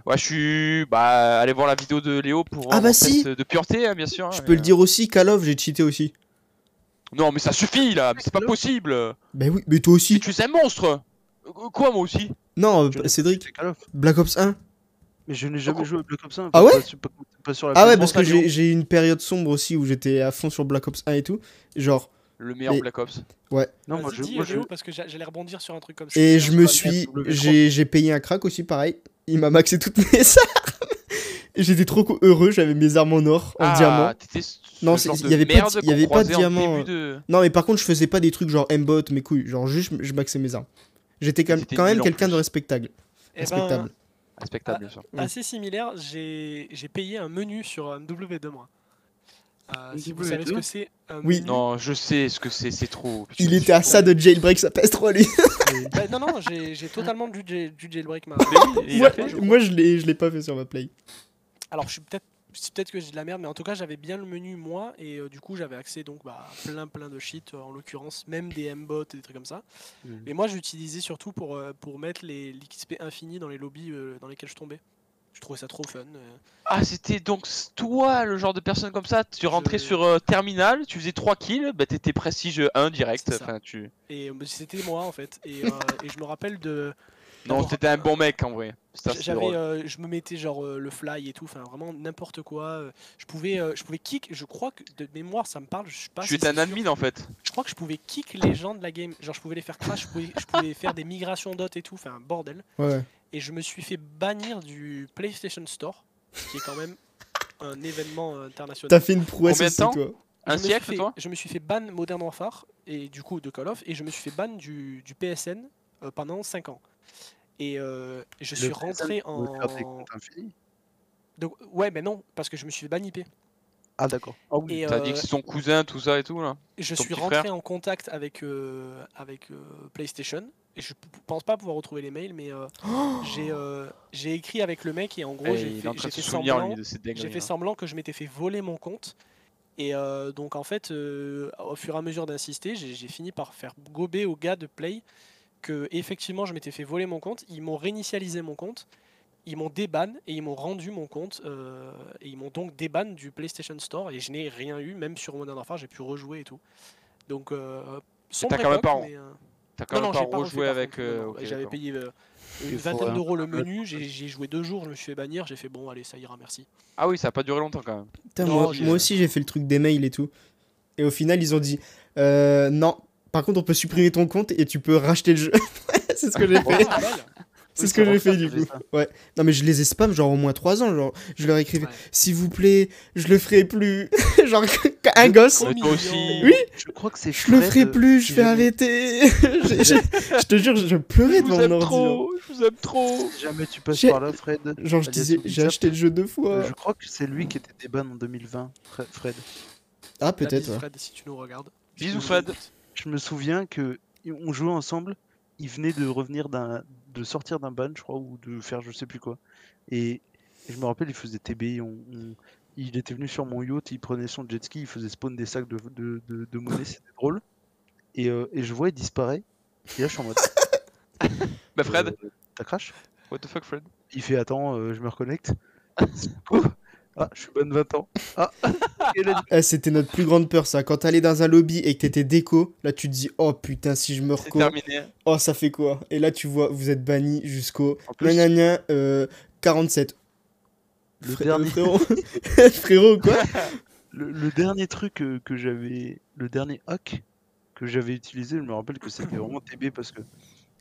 Euh, Ouais, je suis. Bah, allez voir la vidéo de Léo pour. Ah euh, bah si. test de pureté, hein, bien sûr. Je hein, peux et, le dire aussi, Call of, j'ai cheaté aussi. euh, Non, mais ça suffit là, mais c'est pas possible. Bah oui, mais toi Mais aussi. tu es un monstre. Euh, Quoi, moi aussi? Non, Je euh, l'ai- Cédric, Call of. Black Ops 1. Mais je n'ai jamais Pourquoi joué à Black Ops 1. Ah ouais? pas, sur- pas- pas sur la Ah ouais, parce que j'ai eu une période sombre aussi où j'étais à fond sur Black Ops 1 et tout. Genre, Le meilleur Et- Black Ops. Non, moi je. dis, Moi, je... Parce que j'a- j'allais rebondir sur un truc comme ça. et je je me suis. W3. J'ai j'ai payé un crack aussi, pareil. Il m'a maxé toutes mes armes. Et j'étais trop heureux, j'avais mes armes en or, en ah, diamant. ce Non, il y avait pas il y avait pas de diamant, début de- Non, mais par contre, je faisais pas des trucs genre aimbot, mes couilles. Genre, juste, je maxais mes armes. J'étais quand quand même quelqu'un de respectable. Eh ben, respectable. Respectable, bien sûr. Assez similaire, j'ai j'ai payé un menu sur un W2 moi. Euh, si vous savez ce W2? que c'est un Oui. Non, je sais ce que c'est, c'est trop. Il était à ça de jailbreak sa PS3 lui. Bah, non, non, j'ai totalement du, jail- du jailbreak ma. Mais oui, moi, fait, je moi, je l'ai je l'ai pas fait sur ma play. Alors, je suis peut-être. C'est peut-être que j'ai de la merde, mais en tout cas, j'avais bien le menu moi, et euh, du coup, j'avais accès donc bah, à plein plein de shit, euh, en l'occurrence, même des M-bots et des trucs comme ça. Mhm. Et moi, j'utilisais surtout pour, euh, pour mettre les l'XP infini dans les lobbies euh, dans lesquels je tombais. Je trouvais ça trop fun. euh. Ah, c'était donc toi le genre de personne comme ça. Tu rentrais Je- sur euh, terminal, tu faisais 3 kills, bah t'étais prestige 1 direct. C'est ça. Enfin, tu... Et euh, c'était moi, en fait. Et, euh, et je me rappelle de. Non, t'étais un bon mec en vrai. J'avais, euh, je me mettais genre euh, le fly et tout, enfin vraiment n'importe quoi. euh, Je pouvais, euh, je pouvais kick. Je crois que de mémoire ça me parle. Je sais pas. Tu si étais c'est un sûr. admin en fait. Je crois que je pouvais kick les gens de la game. Genre je pouvais les faire crash. Je pouvais, je pouvais faire des migrations dot et tout. Enfin un bordel. Ouais. Et je me suis fait bannir du PlayStation Store, qui est quand même un événement euh, international. T'as fait une prouesse aussi, toi. Un Je me suis siècle, fait- toi Je me suis fait ban Modern Warfare et du coup de Call of et je me suis fait ban du, du PSN euh, pendant 5 ans. Et euh, je suis Le rentré PSN, en. Donc, ouais, mais non, parce que je me suis fait ban IP. Ah d'accord. Ah oui. T'as euh, dit que c'est son cousin, tout ça et tout là. je ton suis rentré frère en contact avec, euh, avec euh, PlayStation. Et je pense pas pouvoir retrouver les mails, mais euh, j'ai euh, j'ai écrit avec le mec et en gros, Et j'ai fait, semblant. hein. semblant que je m'étais fait voler mon compte. Et euh, donc en fait, euh, au fur et à mesure d'insister, j'ai fini par faire gober aux gars de Play que effectivement je m'étais fait voler mon compte. Ils m'ont réinitialisé mon compte, ils m'ont déban et ils m'ont rendu mon compte. euh, et ils m'ont donc déban du PlayStation Store et je n'ai rien eu, même sur Modern Warfare, j'ai pu rejouer et tout. Donc euh, sombre t'as quand même époque, pas- mais, euh, T'as quand non, même non, pas j'ai pas refait rejoué avec. euh, J'avais payé euh, une vingtaine d'euros le menu, j'ai joué deux jours, je me suis fait bannir, j'ai fait bon, allez, ça ira, merci. Ah oui, ça a pas duré longtemps quand même. Putain, Non, moi, moi aussi, j'ai fait le truc des mails et tout. Et au final, ils ont dit euh, non. Par contre, on peut supprimer ton compte et tu peux racheter le jeu. c'est ce que j'ai fait. C'est Oui, ce que j'ai fait du coup. Ouais. Non, mais je les ai spam genre au moins 3 ans. Genre, je leur écrivais Ouais. s'il vous plaît, je le ferai plus. genre, un gosse. Oui. Je crois que c'est Je le ferai Fred, plus, je vais arrêter. Je- je, je te jure, je pleurais Je devant vous mon aime ordi. hein. trop, je vous aime trop. Si jamais tu passes par là, Fred. Genre, je disais, j'ai acheté le jeu deux fois. euh, Je crois que c'est lui qui était déban en 2020, Fre- Fred. Ah, peut-être. ouais. Fred, si tu nous regardes. Bisous Fred. Je me souviens que on jouait ensemble. Il venait de revenir d'un, de sortir d'un ban, je crois, ou de faire je sais plus quoi. Et, et je me rappelle, il faisait TB. On, on- il était venu sur mon yacht, il prenait son jet ski, il faisait spawn des sacs de, de, de, de monnaie, c'était drôle. Et, euh, et je vois, il disparaît. Et là, je suis en mode. Bah Fred, euh, T'as crash? What the fuck Fred? Il fait attends, euh, je me reconnecte. Ah, je suis bonne 20 ans. Ah, là, Eh, C'était notre plus grande peur, ça. Quand t'allais dans un lobby et que t'étais déco, là, tu te dis, oh putain, si je me reco, oh, ça fait quoi? Et là, tu vois, vous êtes banni jusqu'au. En plus- Gna gna gna, euh, 47. Le Fré- dernier- euh, frérot. frérot, quoi Le, le dernier truc que, que j'avais, le dernier hack que j'avais utilisé, je me rappelle que c'était vraiment TB parce que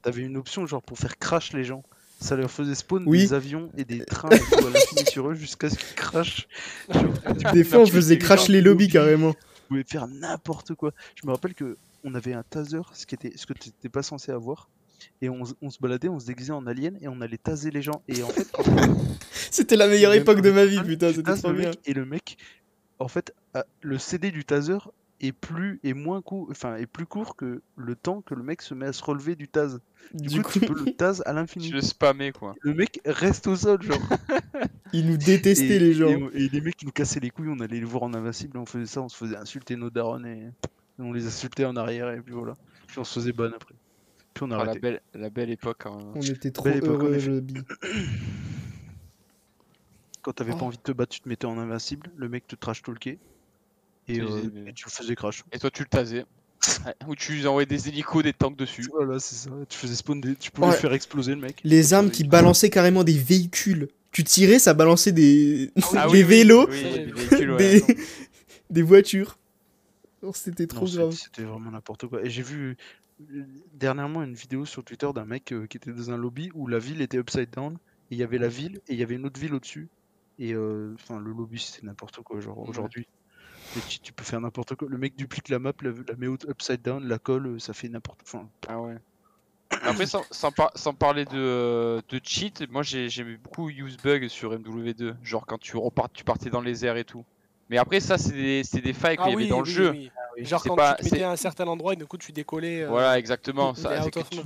t'avais une option genre pour faire crash les gens. Ça leur faisait spawn Oui. des avions et des trains à sur eux jusqu'à ce qu'ils crashent. Genre, Des fois, on tu faisait faisais crash les lobbies carrément. Tu pouvais faire n'importe quoi. Je me rappelle que on avait un taser, ce qui était, ce que t'étais pas censé avoir. Et on, se baladait, on se déguisait en alien et on allait taser les gens. Et en fait, C'était la meilleure époque de ma vie, tu putain, c'était trop bien. mec et le mec, en fait, le CD du taser est plus est moins court, enfin est plus court que le temps que le mec se met à se relever du tase. Du, Du coup, tu peux le tase à l'infini. Je le spammais quoi. Le mec reste au sol, genre. Ils nous détestaient, et, les gens. Et, et les mecs qui nous cassaient les couilles, on allait les voir en invincible, on faisait ça, on se faisait insulter nos darons et, et on les insultait en arrière et puis voilà. Puis on se faisait ban après. Puis on a Ah, la belle, la belle époque. hein. On était trop Belle heureux. Quand t'avais Oh. pas envie de te battre, tu te mettais en invincible, le mec te trash talkait. Et, Tu euh, et tu le faisais crash. Et toi tu le tasais. Ouais, Ou tu envoyais des hélicos, des tanks dessus. Voilà, c'est ça. Tu faisais spawn des... Tu pouvais Ouais. faire exploser le mec. Les armes qui balançaient carrément des véhicules. Tu tirais, ça balançait des, Ah des oui, oui, vélos, oui, des voitures. Oh, C'était trop Non, grave. C'était vraiment n'importe quoi. Et j'ai vu euh, dernièrement une vidéo sur Twitter d'un mec euh, qui était dans un lobby où la ville était upside down. Et il y avait la ville et il y avait une autre ville au-dessus. Et euh, enfin, le lobby c'était n'importe quoi. Genre Ouais. Tu, tu peux faire n'importe quoi. Le mec duplique la map, la, la met au- upside down, la colle, euh, ça fait n'importe quoi. Enfin, Ah ouais. Après, sans, sans, par- sans parler de, euh, de cheat, moi j'ai- j'aimais beaucoup use bug sur MW2. Genre quand tu, repart, tu partais dans les airs et tout. Mais après, ça, c'est des, c'est des failles qu'il y avait dans le jeu. Genre quand pas- tu te mettais à un certain endroit et du coup tu décollais. euh, Voilà, exactement. Ça,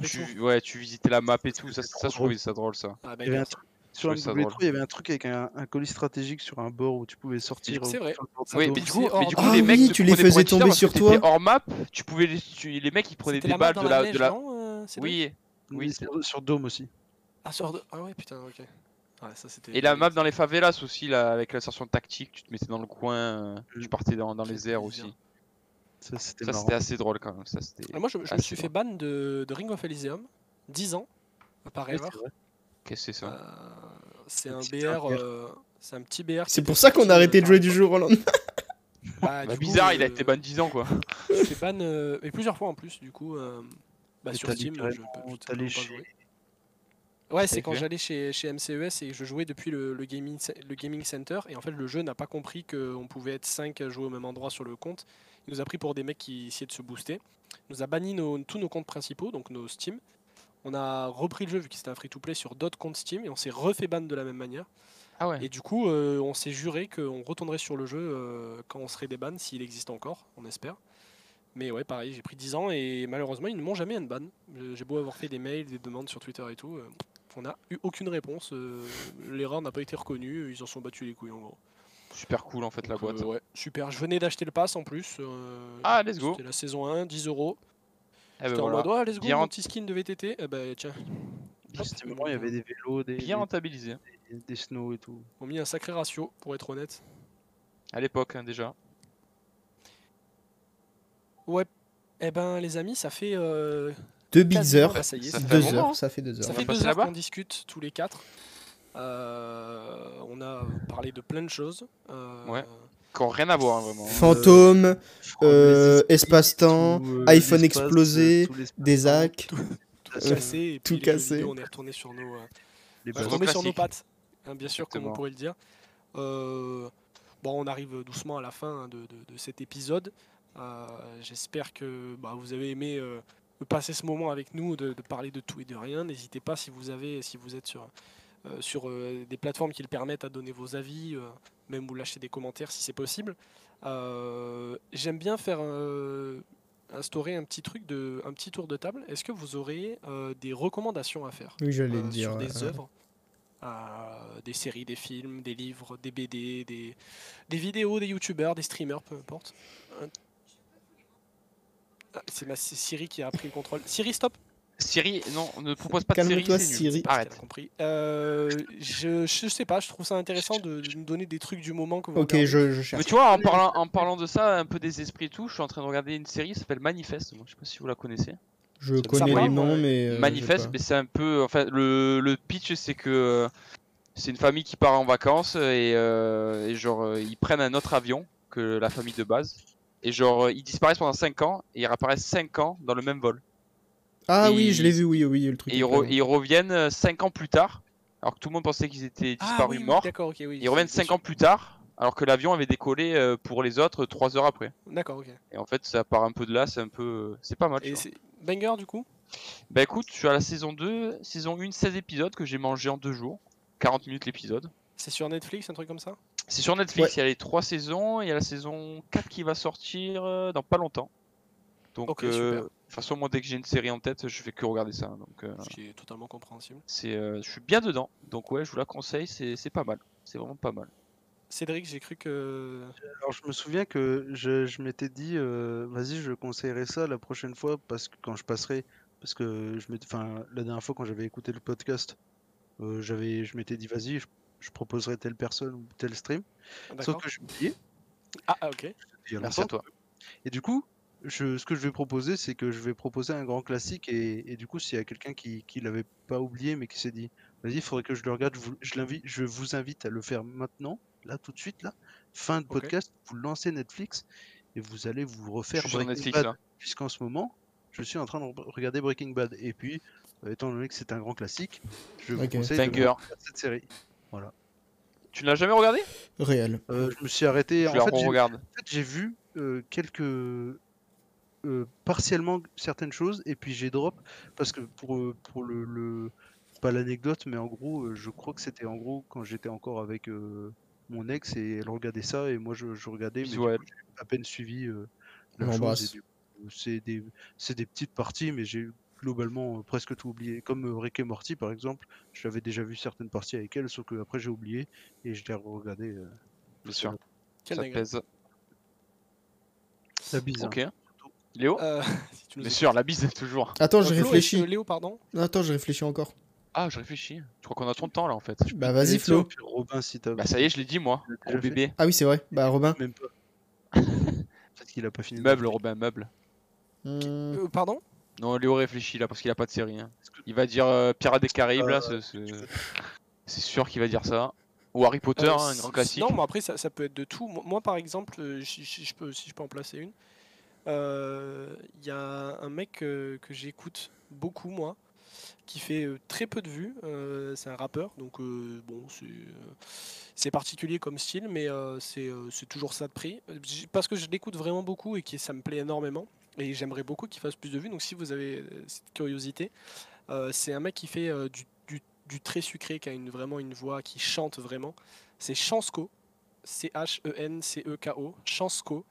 tu, ouais, tu visitais la map et tout. Ça, ça, je trouvais ça drôle, ça. Ah, Il y avait un banger. truc- Sur MW3, drôle. il y avait un truc avec un, un colis stratégique sur un bord où tu pouvais sortir. C'est au- vrai. sur le bord de Ça Oui, mais du coup, hors mais du de- coup Ah les mecs oui, se tu les faisais tomber sur toi. hors map, tu pouvais les, tu- les mecs ils prenaient des balles de la neige, de la. non, euh, Oui, Oui, sur, sur Dome aussi. Ah, sur de- ah ouais, putain, ok. Ouais, ça c'était. Et la map dans les favelas aussi, là, avec la station tactique, tu te mettais dans le coin, euh, tu Mm. partais dans, dans les airs aussi. Ça, c'était assez drôle quand même. Ça, c'était... Ah, Moi, je, je me suis fait ban de, de Ring of Elysium, 10 ans, par Oui, erreur. Qu'est-ce que c'est ça Euh, c'est un petit BR, BR. euh, c'est un petit BR. C'est pour ça qu'on a arrêté de jouer du jour au lendemain. Bah, Bah, coup, Bizarre, il a euh, été ban 10 ans quoi. Suis ban, euh, et plusieurs fois en plus, du coup, euh, bah, sur Steam, je chez- jouer. Ouais, c'est quand j'allais chez, chez MCES et je jouais depuis le, le gaming, le gaming center. Et en fait, le jeu n'a pas compris qu'on pouvait être 5 à jouer au même endroit sur le compte. Il nous a pris pour des mecs qui essayaient de se booster. Il nous a banni nos- tous nos comptes principaux, donc nos Steam. On a repris le jeu vu que c'était un free-to-play sur d'autres comptes Steam et on s'est refait ban de la même manière. Ah ouais. Et du coup, euh, on s'est juré qu'on retournerait sur le jeu euh, quand on serait des bans, s'il existe encore, on espère. Mais ouais, pareil, j'ai pris 10 ans et malheureusement, ils ne m'ont jamais unban. Euh, J'ai beau avoir fait des mails, des demandes sur Twitter et tout, euh, on n'a eu aucune réponse. euh, L'erreur n'a pas été reconnue, ils en sont battus les couilles en gros. Super cool en fait la boîte. euh, ouais, super. Je venais d'acheter le pass en plus. euh, Ah, let's go. C'était la saison 1, 10 euros. Eh ben J'étais en voilà. mode, ouais, let's go, Bien mon petit skin de VTT. Eh ben tiens, Justement, il y avait des vélos, des, Bien rentabilisé. des, des snow et tout. ils ont mis un sacré ratio, pour être honnête. À l'époque hein, déjà. Ouais, eh ben les amis, ça fait euh, Deux big quasiment- heures. ah, ça y est, Ça fait un Deux moment. heures, ça fait deux Ça heures. va fait passer deux heures là-bas qu'on discute tous les quatre. Euh, on a parlé de plein de choses. Euh, Ouais. Qui ont rien à voir hein, vraiment. Fantôme, Euh, esprits, espace-temps, euh, iPhone explosé, euh, des hacks. tout Euh, cassé. Tout vidéo, on est retourné sur nos, euh, les on est Sur nos sur pattes. hein, bien sûr, comme on pourrait le dire. Euh, bon, on arrive doucement à la fin hein, de, de- de cet épisode. Euh, J'espère que bah, vous avez aimé euh, passer ce moment avec nous, de, de parler de tout et de rien. N'hésitez pas si vous avez, si vous êtes sur, euh, sur euh, des plateformes qui le permettent à donner vos avis, euh, même vous lâcher des commentaires si c'est possible. Euh, J'aime bien faire euh, instaurer un petit truc de, un petit tour de table. Est-ce que vous aurez euh, des recommandations à faire Oui, j'allais euh, dire. sur des euh, œuvres, euh, des séries, des films, des livres, des BD, des, des vidéos, des youtubeurs, des streamers, peu importe. C'est ma Siri qui a pris le contrôle. Siri, stop Siri, non, ne propose pas de série, Calme-toi. Siri. Arrête. compris. Euh, je, je sais pas, je trouve ça intéressant de, de nous donner des trucs du moment que vous Ok, je, je Mais cherche. tu vois, en parlant, en parlant de ça, un peu des esprits et tout, je suis en train de regarder une série qui s'appelle Manifeste. Moi, je sais pas si vous la connaissez. Je connais les noms, mais. euh, Manifeste, mais c'est un peu. Enfin, le, le pitch, c'est que euh, c'est une famille qui part en vacances et, euh, et genre, euh, ils prennent un autre avion que la famille de base. Et genre, ils disparaissent pendant 5 ans et ils réapparaissent 5 ans dans le même vol. Ah et oui, je l'ai vu, oui, oui, le truc. Et ils, re- ils reviennent 5 ans plus tard, alors que tout le monde pensait qu'ils étaient Ah disparus oui, oui, morts. D'accord, ok, oui. Ils reviennent bien 5 sûr. ans plus tard, alors que l'avion avait décollé euh, pour les autres 3 heures après. D'accord, ok. Et en fait, ça part un peu de là, c'est un peu. C'est pas mal. Et c'est banger du coup? Bah écoute, je suis à la saison 2, saison 1, 16 épisodes que j'ai mangé en 2 jours. 40 minutes l'épisode. C'est sur Netflix, un truc comme ça? C'est sur Netflix, Ouais. il y a les 3 saisons, et il y a la saison 4 qui va sortir euh, dans pas longtemps. Donc, Ok, euh, super. De toute façon, moi, dès que j'ai une série en tête, je fais que regarder ça. Donc, euh, Ce qui est totalement compréhensible. c'est, euh, je suis bien dedans. Donc, ouais, je vous la conseille, c'est c'est pas mal. C'est vraiment pas mal. Cédric, j'ai cru que. Alors, je me souviens que je, je m'étais dit, euh, vas-y, je conseillerais ça la prochaine fois parce que quand je passerai, parce que je m'étais, enfin, la dernière fois quand j'avais écouté le podcast, euh, j'avais, je m'étais dit, vas-y, je, je proposerai telle personne ou tel stream. Sauf D'accord. que je me dis, Ah, ah, ok. il y a Merci à longtemps. toi. Et du coup, je, ce que je vais proposer, c'est que je vais proposer un grand classique et, et du coup, s'il y a quelqu'un qui, qui l'avait pas oublié mais qui s'est dit, vas-y, il faudrait que je le regarde, je, vous, je, l'invite, je vous invite à le faire maintenant, là, tout de suite, là, fin de podcast, vous lancez Netflix et vous allez vous Je refaire suis sur Breaking Netflix Bad, là. puisqu'en ce moment, je suis en train de re- regarder Breaking Bad. Et puis, euh, étant donné que c'est un grand classique, je vous Ok. conseille de Banger. regarder cette série. Tu ne l'as jamais regardé? Réel. Euh, je me suis arrêté. Je En fait, j'ai- regarde. en fait, j'ai vu euh, quelques. Euh, partiellement certaines choses et puis j'ai drop parce que pour, euh, pour le, le- pas l'anecdote mais en gros euh, je crois que c'était en gros quand j'étais encore avec euh, mon ex et elle regardait ça et moi je, je regardais mais Ouais. coup, à peine suivi euh, la chose l'embrasse. et du coup, c'est des c'est des petites parties mais j'ai globalement euh, presque tout oublié comme euh, Rick et Morty par exemple j'avais déjà vu certaines parties avec elle sauf que après j'ai oublié et je l'ai regardé euh, Bien sûr. Ça pèse. la bise hein. Léo Euh, si tu nous Bien sûr, la bise toujours. Attends, Euh, je Flo, réfléchis. Léo, pardon. Attends, je réfléchis encore. Ah, je réfléchis. Je crois qu'on a ton temps là en fait. Bah vas-y Flo. puis Robin si t'as Bah ça y est, je l'ai dit moi. Gros fait bébé. Ah oui, c'est vrai. Bah Robin. même pas peut-être qu'il a pas fini de Meuble. Robin, meuble. Hmm, Euh, pardon Non, Léo réfléchit là parce qu'il a pas de série. hein. Il va dire euh, Pirates des Caraïbes là, Euh, c'est- c'est c'est sûr qu'il va dire ça. Ou Harry Potter, Euh, hein, un c- grand classique. Non, mais après, ça, ça peut être de tout. Moi, moi, par exemple, euh, si, si je peux, si je peux en placer une, euh, il y a un mec euh, que j'écoute beaucoup, moi, qui fait euh, très peu de vues. euh, c'est un rappeur, donc euh, bon, c'est euh, particulier comme style, mais euh, c'est euh, toujours ça de prix. Euh, Parce que je l'écoute vraiment beaucoup et que ça me plaît énormément. Et j'aimerais beaucoup qu'il fasse plus de vues. Donc, si vous avez euh, cette curiosité, euh, c'est un mec qui fait euh, du, très sucré, qui a vraiment une voix qui chante vraiment. C'est Chansco. C-H-E-N-C-E-K-O. Chansco.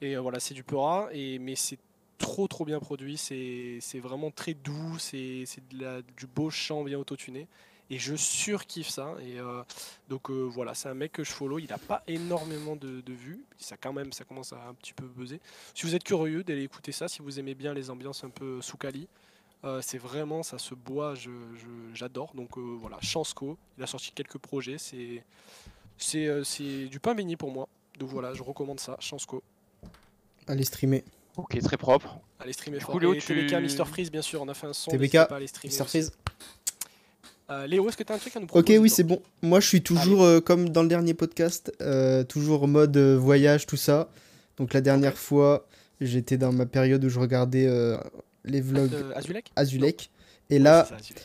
Et euh, voilà, c'est du et, mais c'est trop trop bien produit. C'est vraiment très doux. C'est du beau chant bien autotuné. Et je surkiffe ça. Euh, donc euh, voilà, c'est un mec que je follow. Il n'a pas énormément de, vues. Ça quand même, ça commence à un petit peu buzzer. Si vous êtes curieux d'aller écouter ça, si vous aimez bien les ambiances un peu soukali, euh, c'est vraiment, ça se boit, j'adore. Donc voilà, Chansco, il a sorti quelques projets, c'est c'est du pain béni pour moi. Donc voilà, je recommande ça, Chansco. Allez streamer. Ok, très propre. Allez streamer Du fort. coup, Léo, Et tu- TBK, Mister Freeze, bien sûr, on a fait un son. TBK, pas aussi. Freeze. Euh, Léo, est-ce que tu as un truc à nous Ok, proposer oui, toi c'est bon. Moi, je suis toujours, euh, comme dans le dernier podcast, euh, toujours mode euh, voyage, tout ça. Donc, la dernière fois, j'étais dans ma période où je regardais euh, les vlogs Euh, Azulek Azulek. Et Ouais, là, c'est ça, Azulek.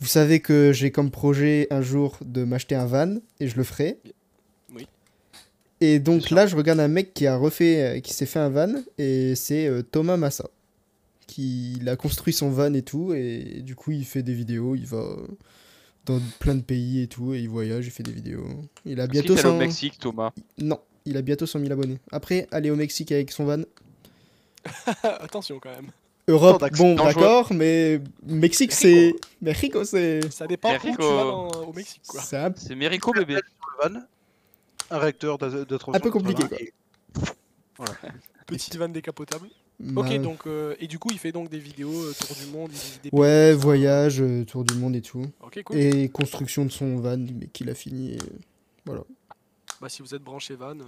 vous savez que j'ai comme projet un jour de m'acheter un van, et je le ferai. Oui. Et donc là, je regarde un mec qui a refait, euh, qui s'est fait un van, et c'est euh, Thomas Massa. Qui il a construit son van et tout, et du coup, il fait des vidéos, il va euh, dans plein de pays et tout, et il voyage, il fait des vidéos. Il a bientôt est allé au 100... Mexique, Thomas? Non, il a bientôt 100 000 abonnés. Après, aller au Mexique avec son van. Attention quand même. Europe, bon, d'accord, mais Mexique, c'est. Mexico, c'est. Ça dépend où tu vas dans- au Mexique. Quoi. C'est un C'est Mérico, bébé. Un réacteur de, de Un peu compliqué, quoi. Petite vanne décapotable. Bah, Ok, donc, euh, et du coup, il fait donc des vidéos euh, tour du monde. des Ouais, voyage, euh, tour du monde et tout. Ok, cool. Et construction de son van, mais qu'il a fini. et Voilà. Bah, si vous êtes branché van, euh,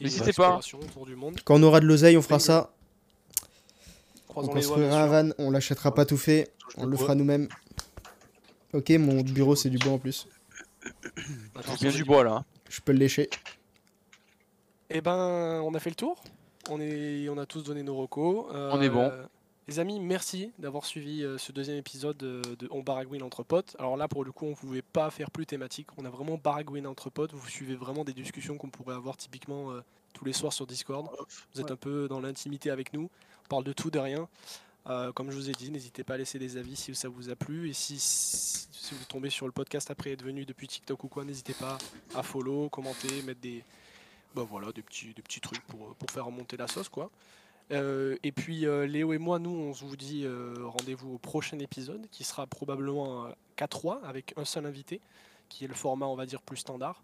N'hésitez pas. Tour du monde. Quand on aura de l'oseille, on fera ça. On Croisons construira un bien van, on l'achètera pas tout fait, on le fera nous-mêmes. Ok, mon bureau c'est du bois en plus. Attention, Bien c'est du bois là. Je peux le lécher. Eh ben, on a fait le tour. On, est, on a tous donné nos recos. Euh, On est bon. Les amis, merci d'avoir suivi euh, ce deuxième épisode de, de On Baragouine entre potes. Alors là, pour le coup, on ne pouvait pas faire plus thématique. On a vraiment baragouine entre potes. Vous suivez vraiment des discussions qu'on pourrait avoir typiquement euh, tous les soirs sur Discord. Vous êtes un peu dans l'intimité avec nous. On parle de tout, de rien. Euh, comme je vous ai dit, n'hésitez pas à laisser des avis si ça vous a plu. Et si, vous tombez sur le podcast après être venu depuis TikTok ou quoi, n'hésitez pas à follow, commenter, mettre des, bah voilà, des petits, des petits trucs pour, faire remonter la sauce, quoi. Euh, et puis euh, Léo et moi, nous, on vous dit rendez-vous au prochain épisode, qui sera probablement un 4-3 avec un seul invité, qui est le format, on va dire, plus standard.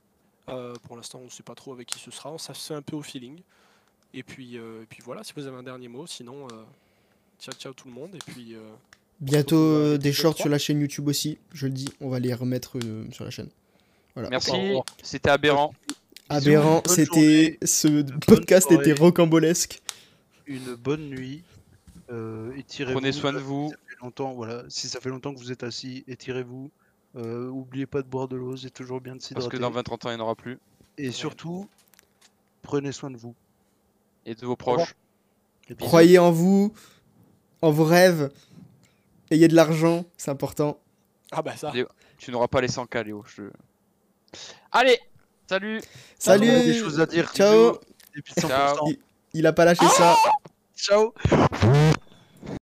Pour l'instant, on ne sait pas trop avec qui ce sera, se fait un peu au feeling. Et puis, et puis voilà, si vous avez un dernier mot, sinon, ciao ciao tout le monde. Et puis, euh, Bientôt euh, des shorts 3. sur la chaîne YouTube aussi. Je le dis, on va les remettre euh, sur la chaîne. Voilà. Merci, c'était aberrant. Aberrant, c'était ce podcast soirée. était rocambolesque. Une bonne nuit. Euh, étirez-vous. Prenez soin de vous. Si ça fait longtemps, voilà. Si ça fait longtemps que vous êtes assis, étirez-vous. Euh, oubliez pas de boire de l'eau, c'est toujours bien de Parce s'hydrater. que dans 20-30 ans, il n'y en aura plus. Et surtout, prenez soin de vous. Et de vos proches. Croyez en vous, en vos rêves. Ayez de l'argent, c'est important. ah bah ça. Léo. Tu n'auras pas les 100K, Léo. je- Allez, salut On a des Salut choses à dire. Ciao bisous. Et puis 100%. Ciao. Il a pas lâché ça. Ciao